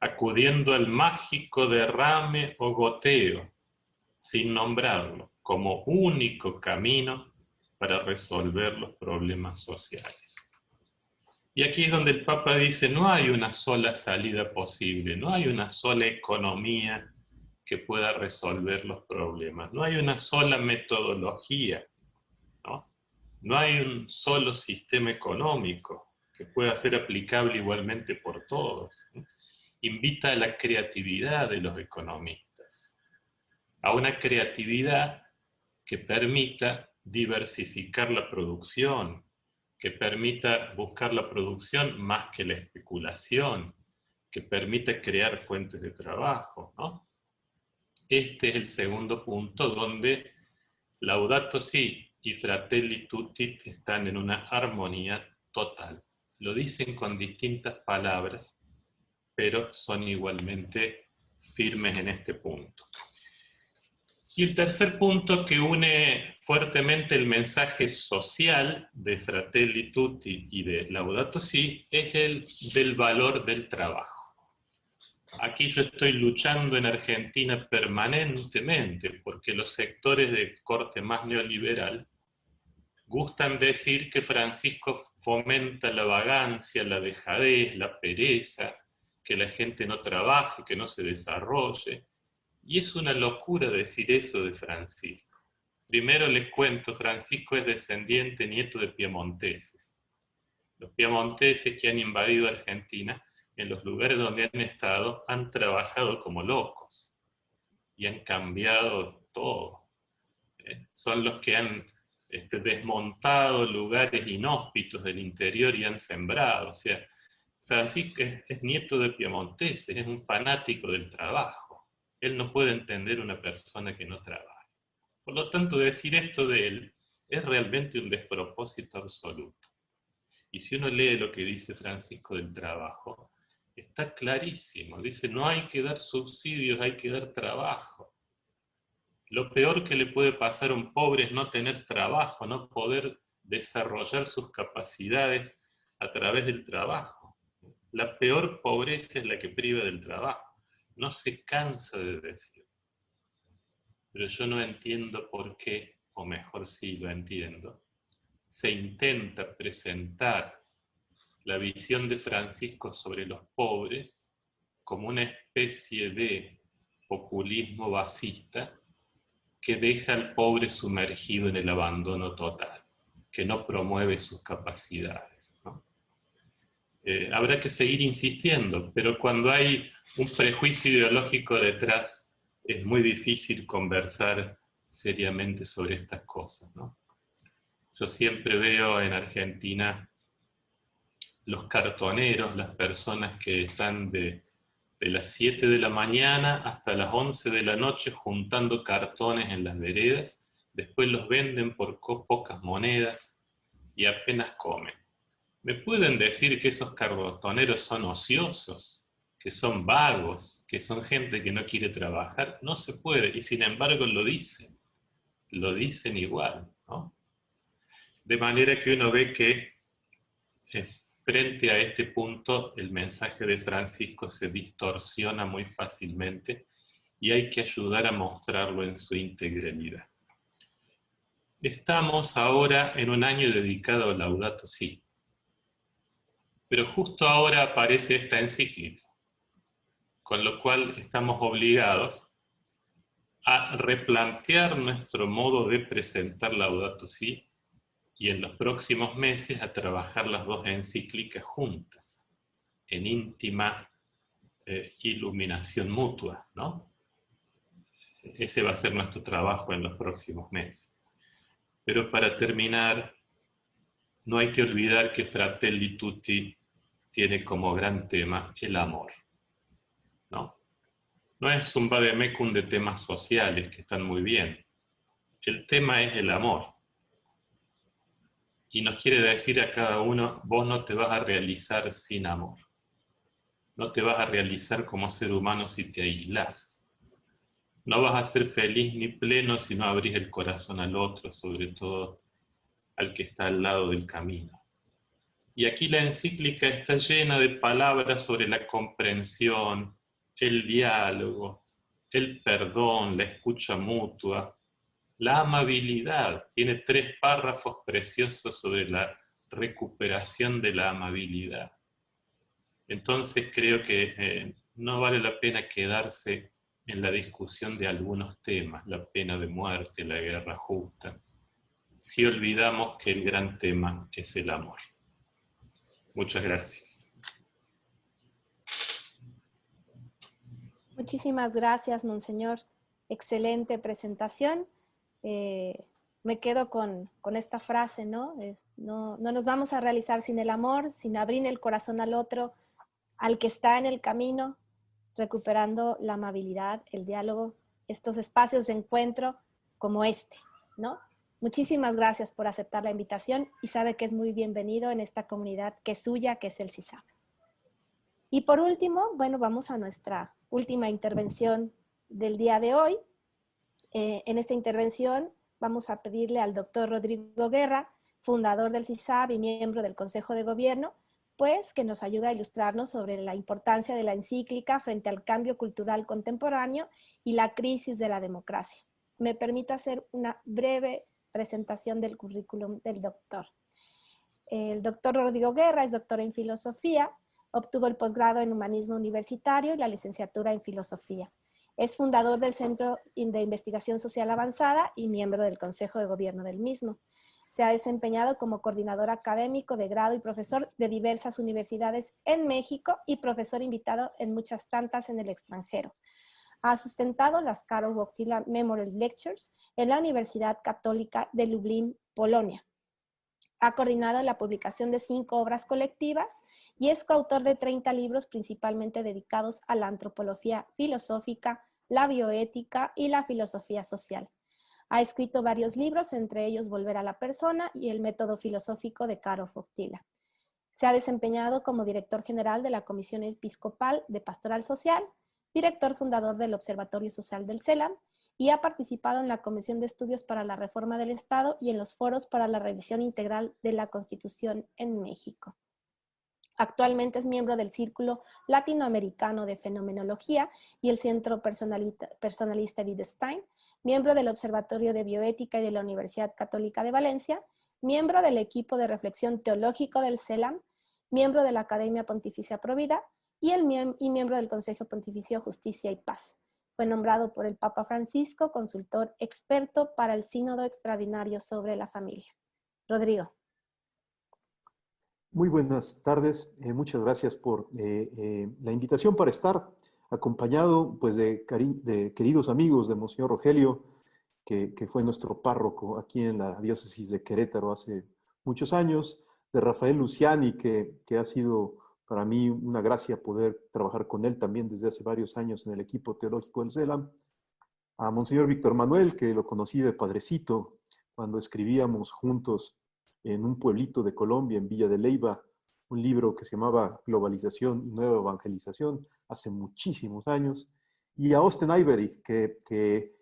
acudiendo al mágico derrame o goteo, sin nombrarlo, como único camino para resolver los problemas sociales. Y aquí es donde el Papa dice, no hay una sola salida posible, no hay una sola economía que pueda resolver los problemas, no hay una sola metodología, no, no hay un solo sistema económico que pueda ser aplicable igualmente por todos invita a la creatividad de los economistas, a una creatividad que permita diversificar la producción, que permita buscar la producción más que la especulación, que permita crear fuentes de trabajo. Este es el segundo punto donde Laudato Si y Fratelli Tutti están en una armonía total. Lo dicen con distintas palabras, pero son igualmente firmes en este punto. Y el tercer punto que une fuertemente el mensaje social de Fratelli Tutti y de Laudato Si es el del valor del trabajo. Aquí yo estoy luchando en Argentina permanentemente porque los sectores de corte más neoliberal gustan decir que Francisco fomenta la vagancia, la dejadez, la pereza, que la gente no trabaje, que no se desarrolle. Y es una locura decir eso de Francisco. Primero les cuento, Francisco es descendiente, nieto de piemonteses. Los piemonteses que han invadido Argentina, en los lugares donde han estado, han trabajado como locos y han cambiado todo. ¿eh? Son los que han este, desmontado lugares inhóspitos del interior y han sembrado. O sea, Francisco es, nieto de piemonteses, es un fanático del trabajo. Él no puede entender una persona que no trabaja. Por lo tanto, decir esto de él es realmente un despropósito absoluto. Y si uno lee lo que dice Francisco del trabajo, está clarísimo. Dice, no hay que dar subsidios, hay que dar trabajo. Lo peor que le puede pasar a un pobre es no tener trabajo, no poder desarrollar sus capacidades a través del trabajo. La peor pobreza es la que priva del trabajo. No se cansa de decir. Pero yo no entiendo por qué, o mejor sí lo entiendo, se intenta presentar la visión de Francisco sobre los pobres como una especie de populismo basista que deja al pobre sumergido en el abandono total, que no promueve sus capacidades. Eh, habrá que seguir insistiendo, pero cuando hay un prejuicio ideológico detrás, es muy difícil conversar seriamente sobre estas cosas. Yo siempre veo en Argentina los cartoneros, las personas que están de de las 7 de la mañana hasta las 11 de la noche juntando cartones en las veredas, después los venden por pocas monedas y apenas comen. ¿Me pueden decir que esos cartoneros son ociosos, que son vagos, que son gente que no quiere trabajar? No se puede, y sin embargo lo dicen, lo dicen igual, ¿no? De manera que uno ve que es frente a este punto el mensaje de Francisco se distorsiona muy fácilmente y hay que ayudar a mostrarlo en su integralidad. Estamos ahora en un año dedicado a Laudato Si, pero justo ahora aparece esta encíclica, con lo cual estamos obligados a replantear nuestro modo de presentar Laudato Si y en los próximos meses a trabajar las dos encíclicas juntas, en íntima eh, iluminación mutua, ¿no? Ese va a ser nuestro trabajo en los próximos meses. Pero para terminar, no hay que olvidar que Fratelli Tutti tiene como gran tema el amor, ¿no? No es un vademecum de temas sociales que están muy bien. El tema es el amor y nos quiere decir a cada uno, vos no te vas a realizar sin amor. No te vas a realizar como ser humano si te aislás. No vas a ser feliz ni pleno si no abrís el corazón al otro, sobre todo al que está al lado del camino. Y aquí la encíclica está llena de palabras sobre la comprensión, el diálogo, el perdón, la escucha mutua, la amabilidad tiene tres párrafos preciosos sobre la recuperación de la amabilidad. Entonces creo que eh, no vale la pena quedarse en la discusión de algunos temas, la pena de muerte, la guerra justa, si olvidamos que el gran tema es el amor. Muchas gracias. Muchísimas gracias, Monseñor. Excelente presentación. Eh, me quedo con, esta frase, ¿no? ¿no? nos vamos a realizar sin el amor, sin abrir el corazón al otro, al que está en el camino, recuperando la amabilidad, el diálogo, estos espacios de encuentro como este, ¿no? Muchísimas gracias por aceptar la invitación y sabe que es muy bienvenido en esta comunidad que es suya, que es el CISAP. Y por último, bueno, vamos a nuestra última intervención del día de hoy, eh, en esta intervención vamos a pedirle al doctor Rodrigo Guerra, fundador del CISAB y miembro del Consejo de Gobierno, pues que nos ayude a ilustrarnos sobre la importancia de la encíclica frente al cambio cultural contemporáneo y la crisis de la democracia. Me permito hacer una breve presentación del currículum del doctor. El doctor Rodrigo Guerra es doctor en filosofía, obtuvo el posgrado en humanismo universitario y la licenciatura en filosofía. Es fundador del Centro de Investigación Social Avanzada y miembro del Consejo de Gobierno del mismo. Se ha desempeñado como coordinador académico de grado y profesor de diversas universidades en México y profesor invitado en muchas tantas en el extranjero. Ha sustentado las Karol Wojtyla Memorial Lectures en la Universidad Católica de Lublin, Polonia. Ha coordinado la publicación de cinco obras colectivas y es coautor de 30 libros principalmente dedicados a la antropología filosófica, la bioética y la filosofía social. Ha escrito varios libros, entre ellos Volver a la persona y El método filosófico de Karol Wojtyla. Se ha desempeñado como director general de la Comisión Episcopal de Pastoral Social, director fundador del Observatorio Social del CELAM y ha participado en la Comisión de Estudios para la Reforma del Estado y en los foros para la revisión integral de la Constitución en México. Actualmente es miembro del Círculo Latinoamericano de Fenomenología y el Centro Personalista, Personalista Stein, miembro del Observatorio de Bioética y de la Universidad Católica de Valencia, miembro del equipo de reflexión teológico del CELAM, miembro de la Academia Pontificia Provida y, el, miembro del Consejo Pontificio Justicia y Paz. Fue nombrado por el Papa Francisco consultor experto para el Sínodo Extraordinario sobre la Familia. Rodrigo. Muy buenas tardes. Eh, muchas gracias por eh, eh, la invitación para estar acompañado pues, de, queridos amigos de Monseñor Rogelio, que, fue nuestro párroco aquí en la diócesis de Querétaro hace muchos años, de Rafael Luciani, que ha sido para mí una gracia poder trabajar con él también desde hace varios años en el equipo teológico del CELAM. A Monseñor Víctor Manuel, que lo conocí de padrecito cuando escribíamos juntos en un pueblito de Colombia, en Villa de Leiva, un libro que se llamaba Globalización y Nueva Evangelización, hace muchísimos años. Y a Austin Ivery, que, que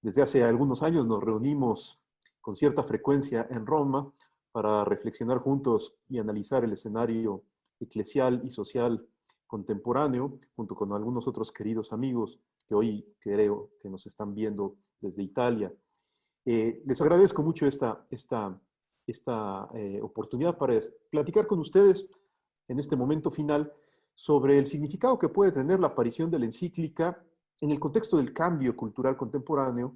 desde hace algunos años nos reunimos con cierta frecuencia en Roma para reflexionar juntos y analizar el escenario eclesial y social contemporáneo, junto con algunos otros queridos amigos que hoy creo que nos están viendo desde Italia. Eh, les agradezco mucho esta, esta, esta eh, oportunidad para platicar con ustedes en este momento final sobre el significado que puede tener la aparición de la encíclica en el contexto del cambio cultural contemporáneo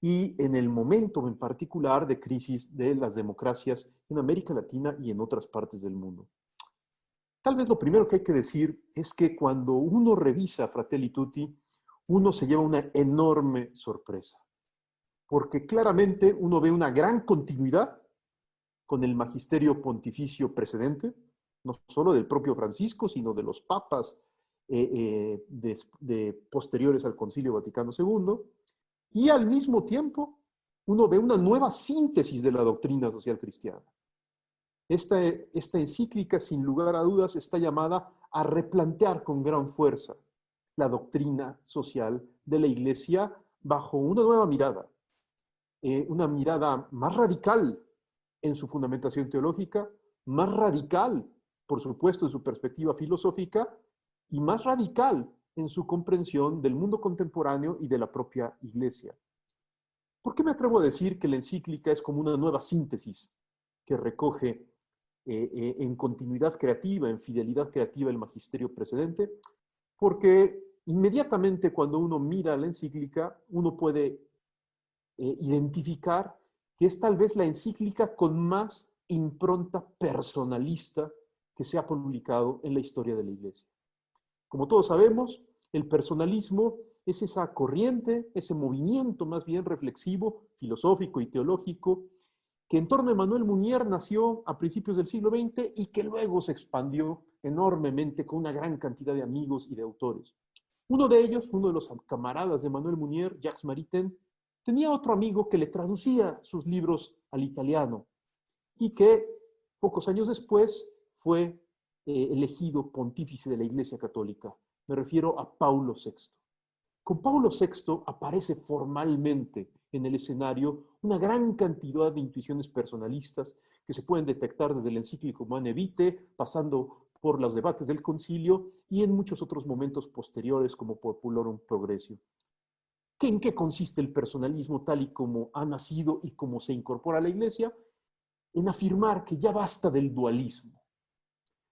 y en el momento en particular de crisis de las democracias en América Latina y en otras partes del mundo. Tal vez lo primero que hay que decir es que cuando uno revisa Fratelli Tutti, uno se lleva una enorme sorpresa, porque claramente uno ve una gran continuidad con el magisterio pontificio precedente, no solo del propio Francisco, sino de los papas eh, eh, posteriores al Concilio Vaticano II, y al mismo tiempo uno ve una nueva síntesis de la doctrina social cristiana. Esta, encíclica, sin lugar a dudas, está llamada a replantear con gran fuerza la doctrina social de la Iglesia bajo una nueva mirada, eh, una mirada más radical en su fundamentación teológica, más radical, por supuesto, en su perspectiva filosófica, y más radical en su comprensión del mundo contemporáneo y de la propia Iglesia. ¿Por qué me atrevo a decir que la encíclica es como una nueva síntesis que recoge eh, eh, en continuidad creativa, en fidelidad creativa el magisterio precedente, porque inmediatamente cuando uno mira la encíclica, uno puede eh, identificar que es tal vez la encíclica con más impronta personalista que se ha publicado en la historia de la Iglesia. Como todos sabemos, el personalismo es esa corriente, ese movimiento más bien reflexivo, filosófico y teológico que en torno a Manuel Munier nació a principios del siglo XX y que luego se expandió enormemente con una gran cantidad de amigos y de autores. Uno de ellos, uno de los camaradas de Manuel Munier, Jacques Maritain, tenía otro amigo que le traducía sus libros al italiano y que pocos años después fue eh, elegido pontífice de la Iglesia Católica. Me refiero a Paulo VI. Con Paulo VI aparece formalmente en el escenario una gran cantidad de intuiciones personalistas que se pueden detectar desde el encíclico Humane Vitae, pasando por los debates del concilio y en muchos otros momentos posteriores como Populorum Progressio. ¿En qué consiste el personalismo tal y como ha nacido y como se incorpora a la Iglesia? En afirmar que ya basta del dualismo.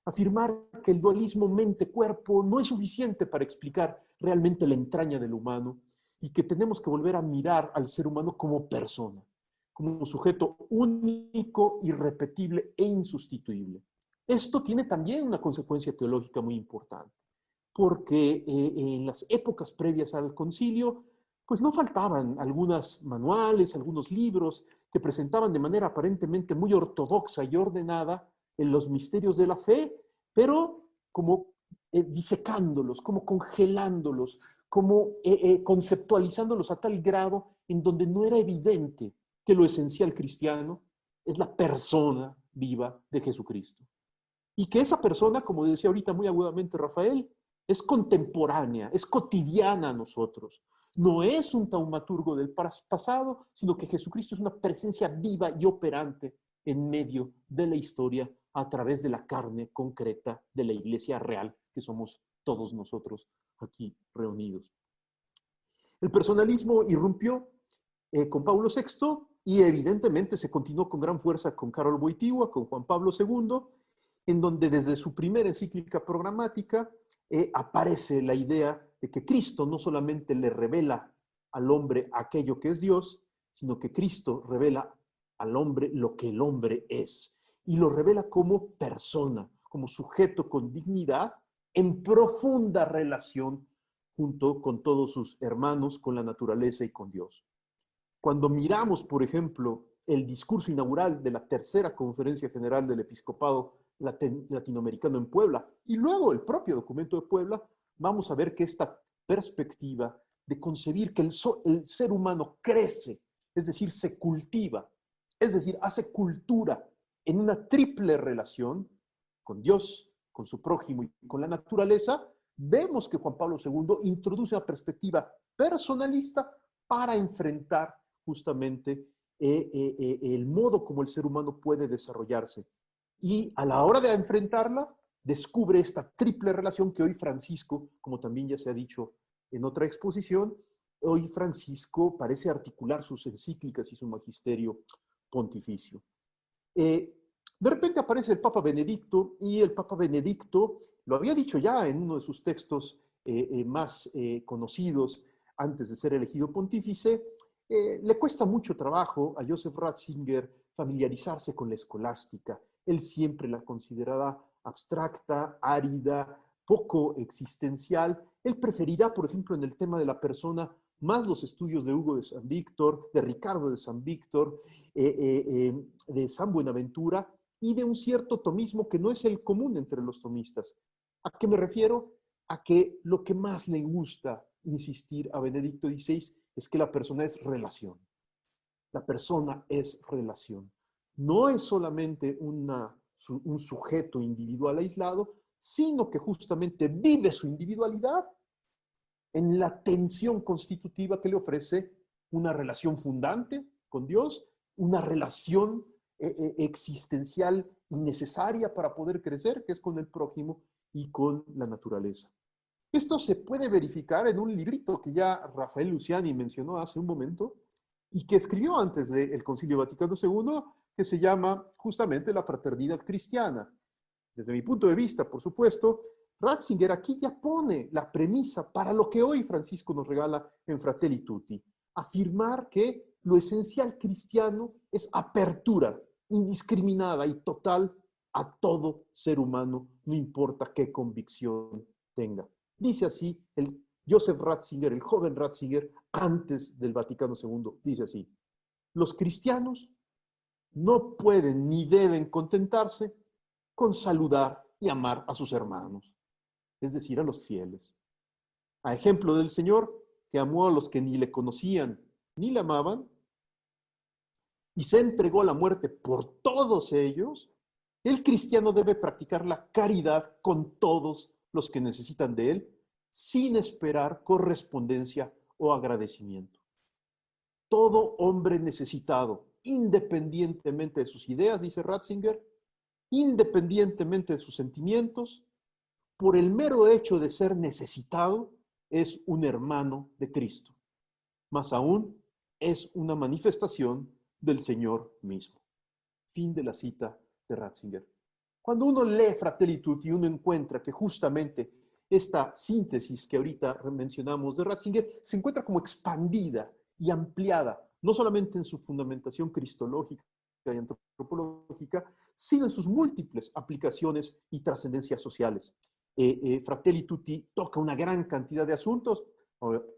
Afirmar que el dualismo mente-cuerpo no es suficiente para explicar realmente la entraña del humano y que tenemos que volver a mirar al ser humano como persona, como un sujeto único, irrepetible e insustituible. Esto tiene también una consecuencia teológica muy importante, porque eh, en las épocas previas al concilio, pues no faltaban algunos manuales, algunos libros que presentaban de manera aparentemente muy ortodoxa y ordenada en los misterios de la fe, pero como eh, disecándolos, como congelándolos, como eh, conceptualizándolos a tal grado en donde no era evidente que lo esencial cristiano es la persona viva de Jesucristo. Y que esa persona, como decía ahorita muy agudamente Rafael, es contemporánea, es cotidiana a nosotros. No es un taumaturgo del pasado, sino que Jesucristo es una presencia viva y operante en medio de la historia a través de la carne concreta de la iglesia real que somos todos nosotros aquí reunidos. El personalismo irrumpió eh, con Pablo VI y evidentemente se continuó con gran fuerza con Carol Wojtyła, con Juan Pablo II, en donde desde su primera encíclica programática eh, aparece la idea de que Cristo no solamente le revela al hombre aquello que es Dios, sino que Cristo revela al hombre lo que el hombre es y lo revela como persona, como sujeto con dignidad en profunda relación junto con todos sus hermanos, con la naturaleza y con Dios. Cuando miramos, por ejemplo, el discurso inaugural de la tercera conferencia general del episcopado latinoamericano en Puebla y luego el propio documento de Puebla, vamos a ver que esta perspectiva de concebir que el, ser humano crece, es decir, se cultiva, es decir, hace cultura en una triple relación con Dios, con su prójimo y con la naturaleza, vemos que Juan Pablo II introduce una perspectiva personalista para enfrentar justamente eh, eh, eh, el modo como el ser humano puede desarrollarse y a la hora de enfrentarla, descubre esta triple relación que hoy Francisco, como también ya se ha dicho en otra exposición, hoy Francisco parece articular sus encíclicas y su magisterio pontificio. De repente aparece el Papa Benedicto y el Papa Benedicto lo había dicho ya en uno de sus textos eh, eh, más conocidos antes de ser elegido pontífice, le cuesta mucho trabajo a Joseph Ratzinger familiarizarse con la escolástica él siempre la considerará abstracta, árida, poco existencial. Él preferirá, por ejemplo, en el tema de la persona, más los estudios de Hugo de San Víctor, de Ricardo de San Víctor, eh, eh, eh, de San Buenaventura y de un cierto tomismo que no es el común entre los tomistas. ¿A qué me refiero? A que lo que más le gusta insistir a Benedicto XVI es que la persona es relación. La persona es relación no es solamente una, un sujeto individual aislado, sino que justamente vive su individualidad en la tensión constitutiva que le ofrece una relación fundante con Dios, una relación eh, eh, existencial y necesaria para poder crecer, que es con el prójimo y con la naturaleza. Esto se puede verificar en un librito que ya Rafael Luciani mencionó hace un momento y que escribió antes del Concilio Vaticano II, que se llama justamente la fraternidad cristiana. Desde mi punto de vista, por supuesto, Ratzinger aquí ya pone la premisa para lo que hoy Francisco nos regala en Fratelli Tutti, afirmar que lo esencial cristiano es apertura indiscriminada y total a todo ser humano, no importa qué convicción tenga. Dice así el Joseph Ratzinger, el joven Ratzinger, antes del Vaticano II, dice así, los cristianos no pueden ni deben contentarse con saludar y amar a sus hermanos, es decir, a los fieles. A ejemplo del Señor, que amó a los que ni le conocían ni le amaban, y se entregó a la muerte por todos ellos, el cristiano debe practicar la caridad con todos los que necesitan de él, sin esperar correspondencia o agradecimiento. Todo hombre necesitado independientemente de sus ideas, dice Ratzinger, independientemente de sus sentimientos, por el mero hecho de ser necesitado, es un hermano de Cristo. Más aún, es una manifestación del Señor mismo. Fin de la cita de Ratzinger. Cuando uno lee Fratelli Tutti, uno encuentra que justamente esta síntesis que ahorita mencionamos de Ratzinger se encuentra como expandida y ampliada no solamente en su fundamentación cristológica y antropológica, sino en sus múltiples aplicaciones y trascendencias sociales. eh, eh, Fratelli Tutti toca una gran cantidad de asuntos.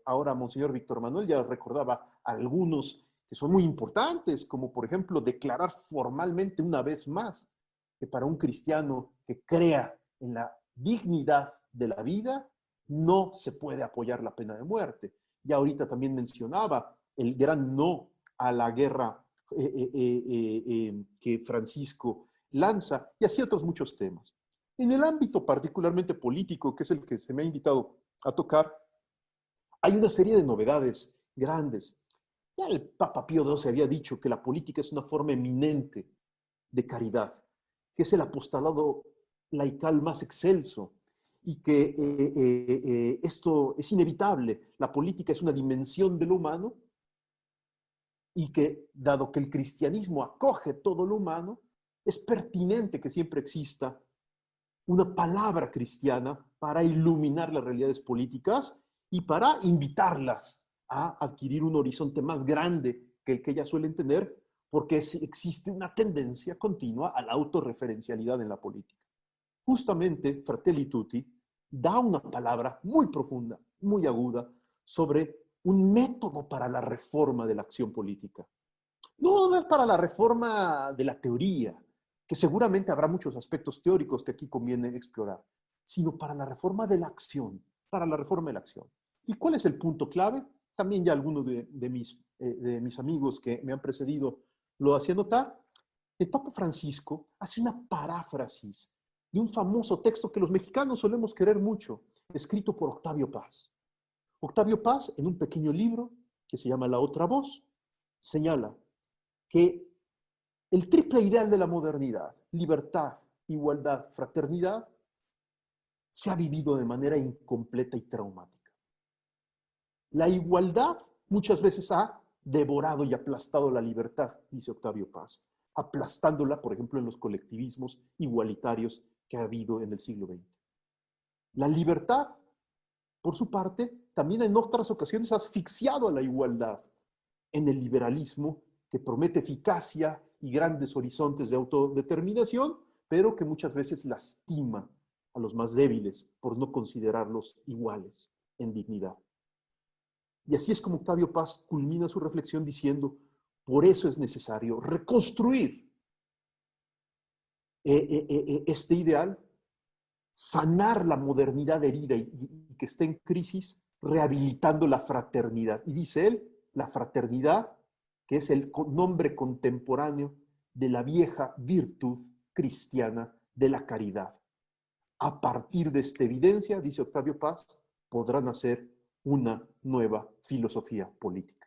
Ahora, Monseñor Víctor Manuel ya recordaba algunos que son muy importantes, como por ejemplo declarar formalmente una vez más que para un cristiano que crea en la dignidad de la vida, no se puede apoyar la pena de muerte. Y ahorita también mencionaba el gran no a la guerra eh, eh, eh, que Francisco lanza, y así otros muchos temas. En el ámbito particularmente político, que es el que se me ha invitado a tocar, hay una serie de novedades grandes. El Papa Pío XII había dicho que la política es una forma eminente de caridad, que es el apostolado laical más excelso y que eh, eh, eh, esto es inevitable. La política es una dimensión de lo humano y que, dado que el cristianismo acoge todo lo humano, es pertinente que siempre exista una palabra cristiana para iluminar las realidades políticas y para invitarlas a adquirir un horizonte más grande que el que ellas suelen tener, porque existe una tendencia continua a la autorreferencialidad en la política justamente Fratelli Tutti da una palabra muy profunda, muy aguda, sobre un método para la reforma de la acción política. No para la reforma de la teoría, que seguramente habrá muchos aspectos teóricos que aquí conviene explorar, sino para la reforma de la acción, para la reforma de la acción. ¿Y cuál es el punto clave? También ya algunos de, mis, eh, mis amigos que me han precedido lo hacían notar. El Papa Francisco hace una paráfrasis de un famoso texto que los mexicanos solemos querer mucho, escrito por Octavio Paz. Octavio Paz, en un pequeño libro que se llama La otra voz, señala que el triple ideal de la modernidad, libertad, igualdad, fraternidad, se ha vivido de manera incompleta y traumática. La igualdad muchas veces ha devorado y aplastado la libertad, dice Octavio Paz, aplastándola, por ejemplo, en los colectivismos igualitarios que ha habido en el siglo XX. La libertad, por su parte, también en otras ocasiones ha asfixiado a la igualdad en el liberalismo que promete eficacia y grandes horizontes de autodeterminación, pero que muchas veces lastima a los más débiles por no considerarlos iguales en dignidad. Y así es como Octavio Paz culmina su reflexión diciendo, por eso es necesario reconstruir eh, eh, eh, este ideal, sanar la modernidad herida y, que esté en crisis, rehabilitando la fraternidad. Y dice él, la fraternidad, que es el nombre contemporáneo de la vieja virtud cristiana de la caridad. A partir de esta evidencia, dice Octavio Paz, podrá nacer una nueva filosofía política.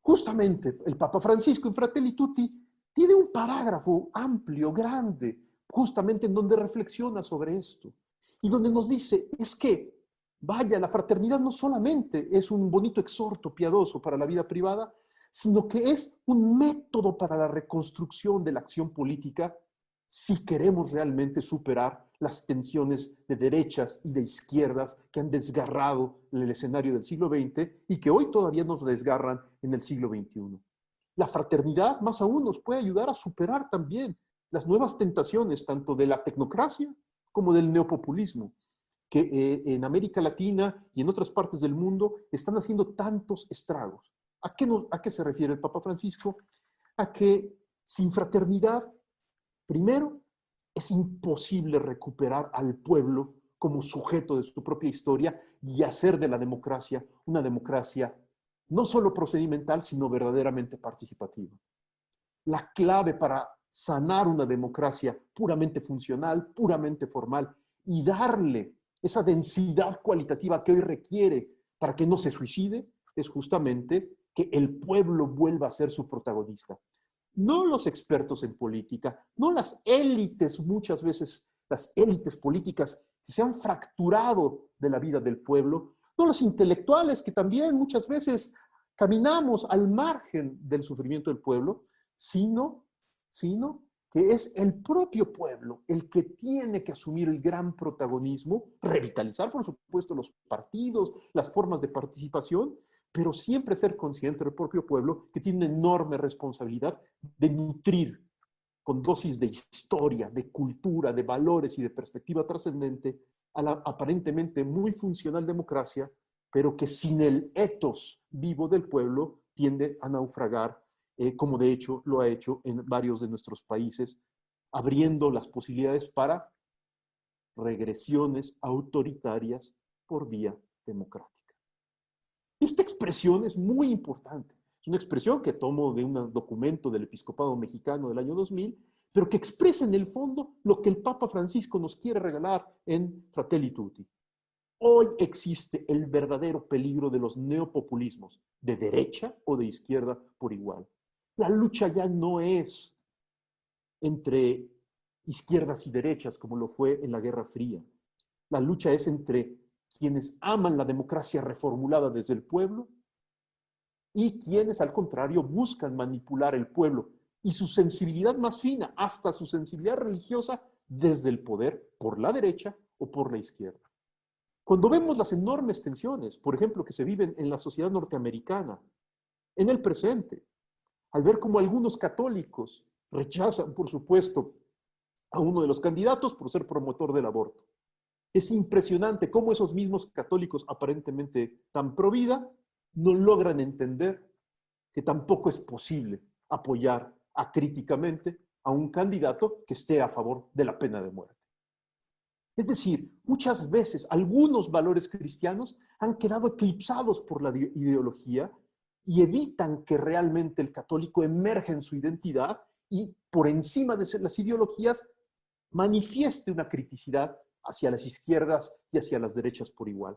Justamente el Papa Francisco en Fratelli Tutti tiene un parágrafo amplio, grande, justamente en donde reflexiona sobre esto y donde nos dice, es que, vaya, la fraternidad no solamente es un bonito exhorto piadoso para la vida privada, sino que es un método para la reconstrucción de la acción política si queremos realmente superar las tensiones de derechas y de izquierdas que han desgarrado el escenario del siglo XX y que hoy todavía nos desgarran en el siglo XXI. La fraternidad, más aún, nos puede ayudar a superar también las nuevas tentaciones, tanto de la tecnocracia como del neopopulismo, que eh, en América Latina y en otras partes del mundo están haciendo tantos estragos. ¿A qué, ¿A qué se refiere el Papa Francisco? A que sin fraternidad, primero, es imposible recuperar al pueblo como sujeto de su propia historia y hacer de la democracia una democracia no solo procedimental, sino verdaderamente participativa. La clave para sanar una democracia puramente funcional, puramente formal, y darle esa densidad cualitativa que hoy requiere para que no se suicide, es justamente que el pueblo vuelva a ser su protagonista. No los expertos en política, no las élites, muchas veces las élites políticas que se han fracturado de la vida del pueblo, no los intelectuales que también muchas veces caminamos al margen del sufrimiento del pueblo, sino, sino que es el propio pueblo el que tiene que asumir el gran protagonismo, revitalizar, por supuesto, los partidos, las formas de participación, pero siempre ser consciente del propio pueblo que tiene una enorme responsabilidad de nutrir con dosis de historia, de cultura, de valores y de perspectiva trascendente a la aparentemente muy funcional democracia, pero que sin el etos vivo del pueblo tiende a naufragar, eh, como de hecho lo ha hecho en varios de nuestros países, abriendo las posibilidades para regresiones autoritarias por vía democrática. Esta expresión es muy importante. Es una expresión que tomo de un documento del Episcopado Mexicano del año 2000, pero que expresa en el fondo lo que el Papa Francisco nos quiere regalar en Fratelli Tutti. Hoy existe el verdadero peligro de los neopopulismos, de derecha o de izquierda por igual. La lucha ya no es entre izquierdas y derechas como lo fue en la Guerra Fría. La lucha es entre quienes aman la democracia reformulada desde el pueblo y quienes, al contrario, buscan manipular el pueblo y su sensibilidad más fina, hasta su sensibilidad religiosa, desde el poder por la derecha o por la izquierda. Cuando vemos las enormes tensiones, por ejemplo, que se viven en la sociedad norteamericana, en el presente, al ver cómo algunos católicos rechazan, por supuesto, a uno de los candidatos por ser promotor del aborto. Es impresionante cómo esos mismos católicos aparentemente tan pro vida no logran entender que tampoco es posible apoyar acríticamente a un candidato que esté a favor de la pena de muerte. Es decir, muchas veces algunos valores cristianos han quedado eclipsados por la ideología y evitan que realmente el católico emerja en su identidad y por encima de las ideologías manifieste una criticidad hacia las izquierdas y hacia las derechas por igual.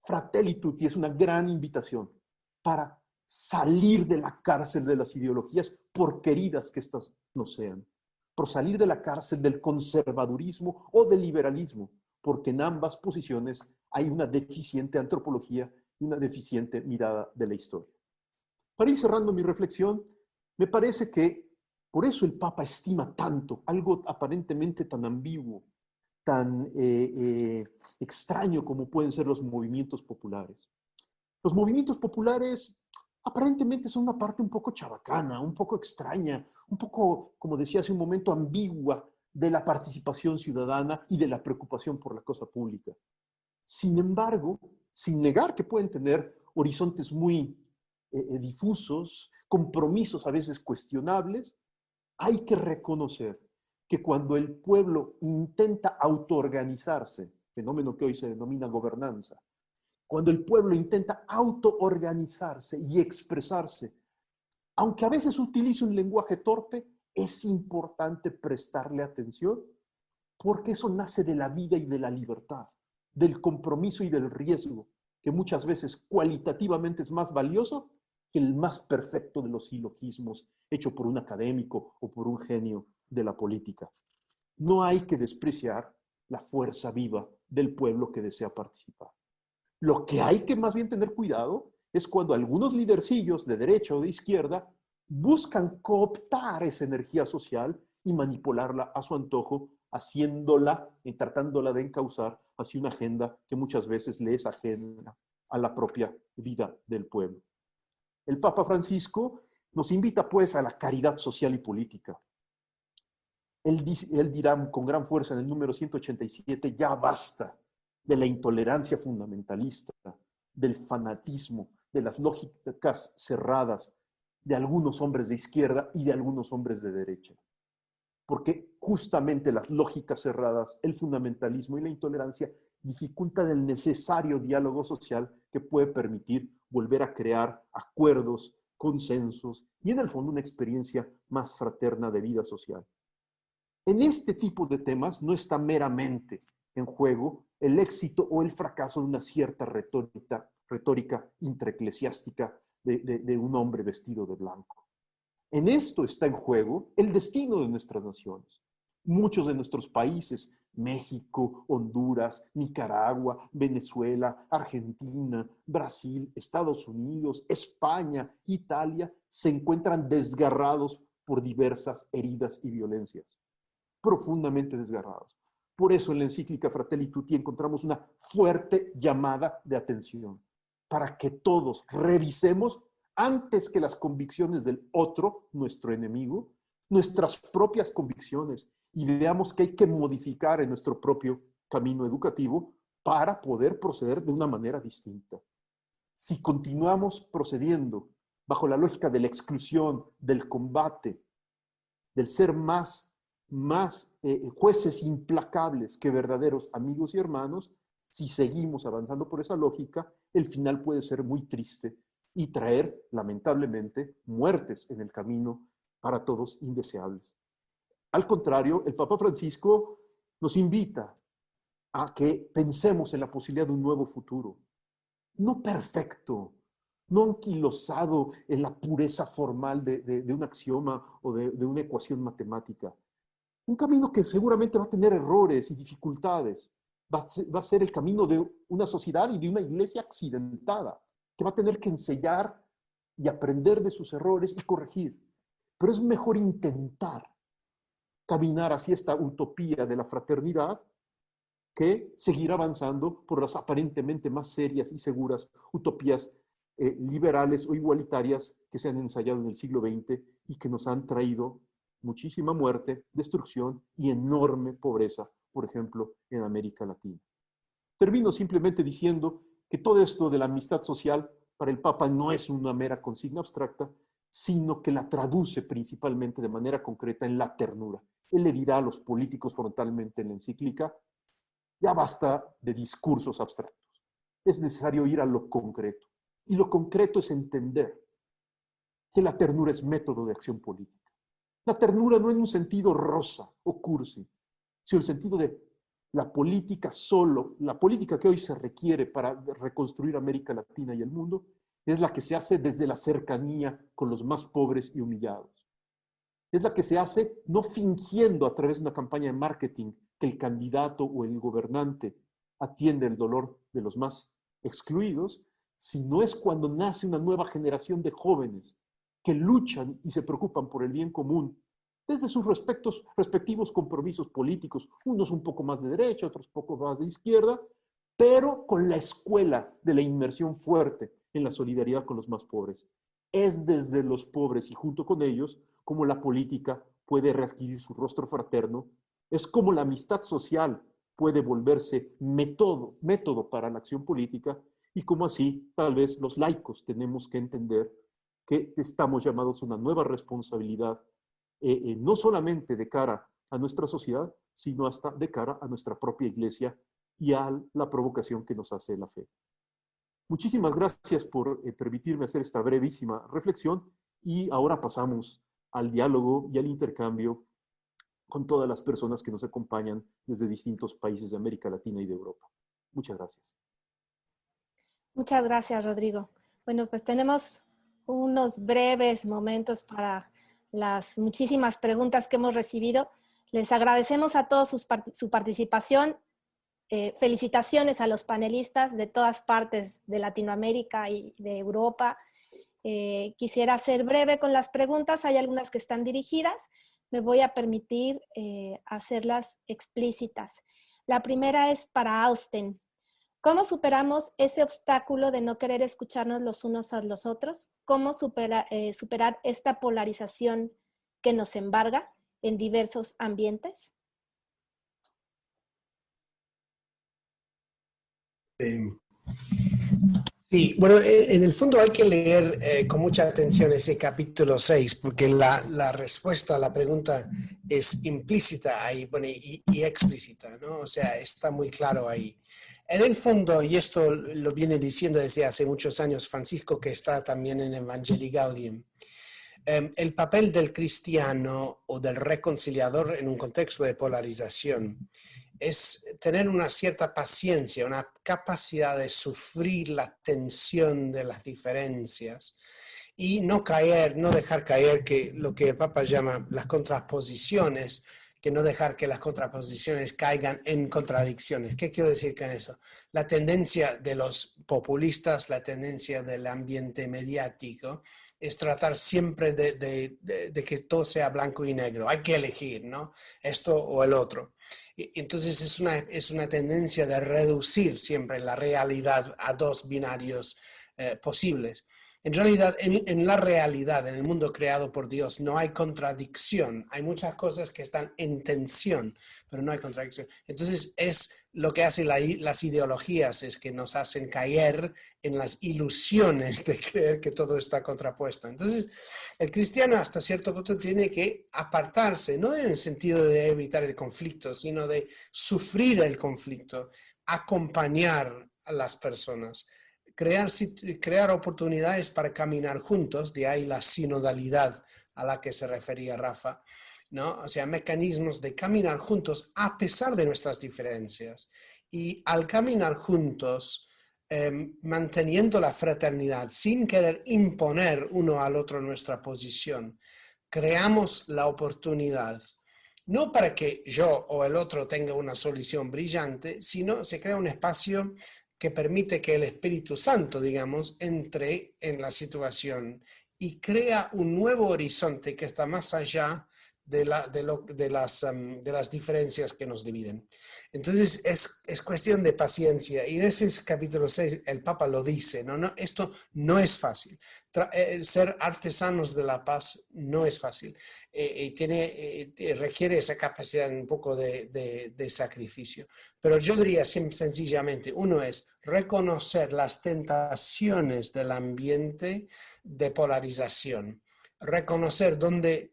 Fratelli Tutti es una gran invitación para salir de la cárcel de las ideologías, por queridas que éstas no sean, por salir de la cárcel del conservadurismo o del liberalismo, porque en ambas posiciones hay una deficiente antropología y una deficiente mirada de la historia. Para ir cerrando mi reflexión, me parece que por eso el Papa estima tanto algo aparentemente tan ambiguo, tan eh, eh, extraño como pueden ser los movimientos populares. Los movimientos populares aparentemente son una parte un poco chabacana, un poco extraña, un poco, como decía hace un momento, ambigua de la participación ciudadana y de la preocupación por la cosa pública. Sin embargo, sin negar que pueden tener horizontes muy eh, difusos, compromisos a veces cuestionables, hay que reconocer que cuando el pueblo intenta autoorganizarse, fenómeno que hoy se denomina gobernanza, cuando el pueblo intenta autoorganizarse y expresarse, aunque a veces utilice un lenguaje torpe, es importante prestarle atención porque eso nace de la vida y de la libertad, del compromiso y del riesgo, que muchas veces cualitativamente es más valioso que el más perfecto de los silogismos hecho por un académico o por un genio de la política. No hay que despreciar la fuerza viva del pueblo que desea participar. Lo que hay que más bien tener cuidado es cuando algunos lidercillos de derecha o de izquierda buscan cooptar esa energía social y manipularla a su antojo, haciéndola y tratándola de encauzar hacia una agenda que muchas veces le es ajena a la propia vida del pueblo. El Papa Francisco nos invita pues a la caridad social y política. Él, dirá con gran fuerza en el número 187, ya basta de la intolerancia fundamentalista, del fanatismo, de las lógicas cerradas de algunos hombres de izquierda y de algunos hombres de derecha. Porque justamente las lógicas cerradas, el fundamentalismo y la intolerancia dificultan el necesario diálogo social que puede permitir volver a crear acuerdos, consensos y en el fondo una experiencia más fraterna de vida social. En este tipo de temas no está meramente en juego el éxito o el fracaso de una cierta retórica, retórica intraeclesiástica de, de un hombre vestido de blanco. En esto está en juego el destino de nuestras naciones. Muchos de nuestros países México, Honduras, Nicaragua, Venezuela, Argentina, Brasil, Estados Unidos, España, Italia, se encuentran desgarrados por diversas heridas y violencias, profundamente desgarrados. Por eso en la encíclica Fratelli Tutti encontramos una fuerte llamada de atención para que todos revisemos antes que las convicciones del otro, nuestro enemigo, nuestras propias convicciones y veamos que hay que modificar en nuestro propio camino educativo para poder proceder de una manera distinta. Si continuamos procediendo bajo la lógica de la exclusión, del combate, del ser más, más eh, jueces implacables que verdaderos amigos y hermanos, si seguimos avanzando por esa lógica, el final puede ser muy triste y traer, lamentablemente, muertes en el camino para todos indeseables. Al contrario, el Papa Francisco nos invita a que pensemos en la posibilidad de un nuevo futuro, no perfecto, no anquilosado en la pureza formal de, un axioma o de, de una ecuación matemática. Un camino que seguramente va a tener errores y dificultades, va a, ser, el camino de una sociedad y de una iglesia accidentada, que va a tener que enseñar y aprender de sus errores y corregir. Pero es mejor intentar caminar hacia esta utopía de la fraternidad que seguir avanzando por las aparentemente más serias y seguras utopías eh, liberales o igualitarias que se han ensayado en el siglo XX y que nos han traído muchísima muerte, destrucción y enorme pobreza por ejemplo, en América Latina. Termino simplemente diciendo que todo esto de la amistad social para el Papa no es una mera consigna abstracta, sino que la traduce principalmente de manera concreta en la ternura. Él le dirá a los políticos frontalmente en la encíclica, ya basta de discursos abstractos, es necesario ir a lo concreto. Y lo concreto es entender que la ternura es método de acción política. La ternura no en un sentido rosa o cursi, sino el sentido de la política solo, la política que hoy se requiere para reconstruir América Latina y el mundo, es la que se hace desde la cercanía con los más pobres y humillados. Es la que se hace no fingiendo a través de una campaña de marketing que el candidato o el gobernante atiende el dolor de los más excluidos, sino es cuando nace una nueva generación de jóvenes que luchan y se preocupan por el bien común desde sus respectos, respectivos compromisos políticos, unos un poco más de derecha, otros un poco más de izquierda, pero con la escuela de la inmersión fuerte en la solidaridad con los más pobres. Es desde los pobres y junto con ellos como la política puede readquirir su rostro fraterno, es como la amistad social puede volverse método, método para la acción política y como así tal vez los laicos tenemos que entender que estamos llamados a una nueva responsabilidad eh, eh, no solamente de cara a nuestra sociedad, sino hasta de cara a nuestra propia iglesia y a la provocación que nos hace la fe. Muchísimas gracias por eh, permitirme hacer esta brevísima reflexión y ahora pasamos al diálogo y al intercambio con todas las personas que nos acompañan desde distintos países de América Latina y de Europa. Muchas gracias. Muchas gracias, Rodrigo. Bueno, pues tenemos unos breves momentos para las muchísimas preguntas que hemos recibido. Les agradecemos a todos su participación. Eh, felicitaciones a los panelistas de todas partes de Latinoamérica y de Europa. Eh, quisiera ser breve con las preguntas. Hay algunas que están dirigidas. Me voy a permitir eh, hacerlas explícitas. La primera es para Austin. ¿Cómo superamos ese obstáculo de no querer escucharnos los unos a los otros? ¿Cómo eh, superar esta polarización que nos embarga en diversos ambientes? Sí, bueno, eh, en el fondo hay que leer eh, con mucha atención ese capítulo 6, porque la, respuesta a la pregunta es implícita ahí bueno, y, explícita, ¿no? O sea, está muy claro ahí. En el fondo, y esto lo viene diciendo desde hace muchos años Francisco, que está también en Evangelii Gaudium, em, el papel del cristiano o del reconciliador en un contexto de polarización es tener una cierta paciencia, una capacidad de sufrir la tensión de las diferencias y no caer, no dejar caer que lo que el Papa llama las contraposiciones que no dejar que las contraposiciones caigan en contradicciones. ¿Qué quiero decir con eso? La tendencia de los populistas, la tendencia del ambiente mediático es tratar siempre de, que todo sea blanco y negro. Hay que elegir, ¿no? Esto o el otro. entonces es una, es una tendencia de reducir siempre la realidad a dos binarios eh, posibles. En realidad, en, la realidad, en el mundo creado por Dios, no hay contradicción. Hay muchas cosas que están en tensión, pero no hay contradicción. Entonces, es lo que hacen las ideologías, es que nos hacen caer en las ilusiones de creer que todo está contrapuesto. Entonces, el cristiano hasta cierto punto tiene que apartarse, no en el sentido de evitar el conflicto, sino de sufrir el conflicto, acompañar a las personas crear, crear oportunidades para caminar juntos, de ahí la sinodalidad a la que se refería Rafa, ¿no? O sea, mecanismos de caminar juntos a pesar de nuestras diferencias. Y al caminar juntos, em, manteniendo la fraternidad, sin querer imponer uno al otro nuestra posición, creamos la oportunidad no para que yo o el otro tenga una solución brillante, sino se crea un espacio que permite que el Espíritu Santo, digamos, entre en la situación y crea un nuevo horizonte que está más allá de, la, de, lo, de, las, de las diferencias que nos dividen. Entonces es, es, cuestión de paciencia y en ese capítulo 6 el Papa lo dice, no, no, esto no es fácil. Eh, ser artesanos de la paz no es fácil eh, y tiene, eh, requiere esa capacidad un poco de sacrificio. Pero yo diría sencillamente, uno es reconocer las tentaciones del ambiente de polarización, reconocer dónde,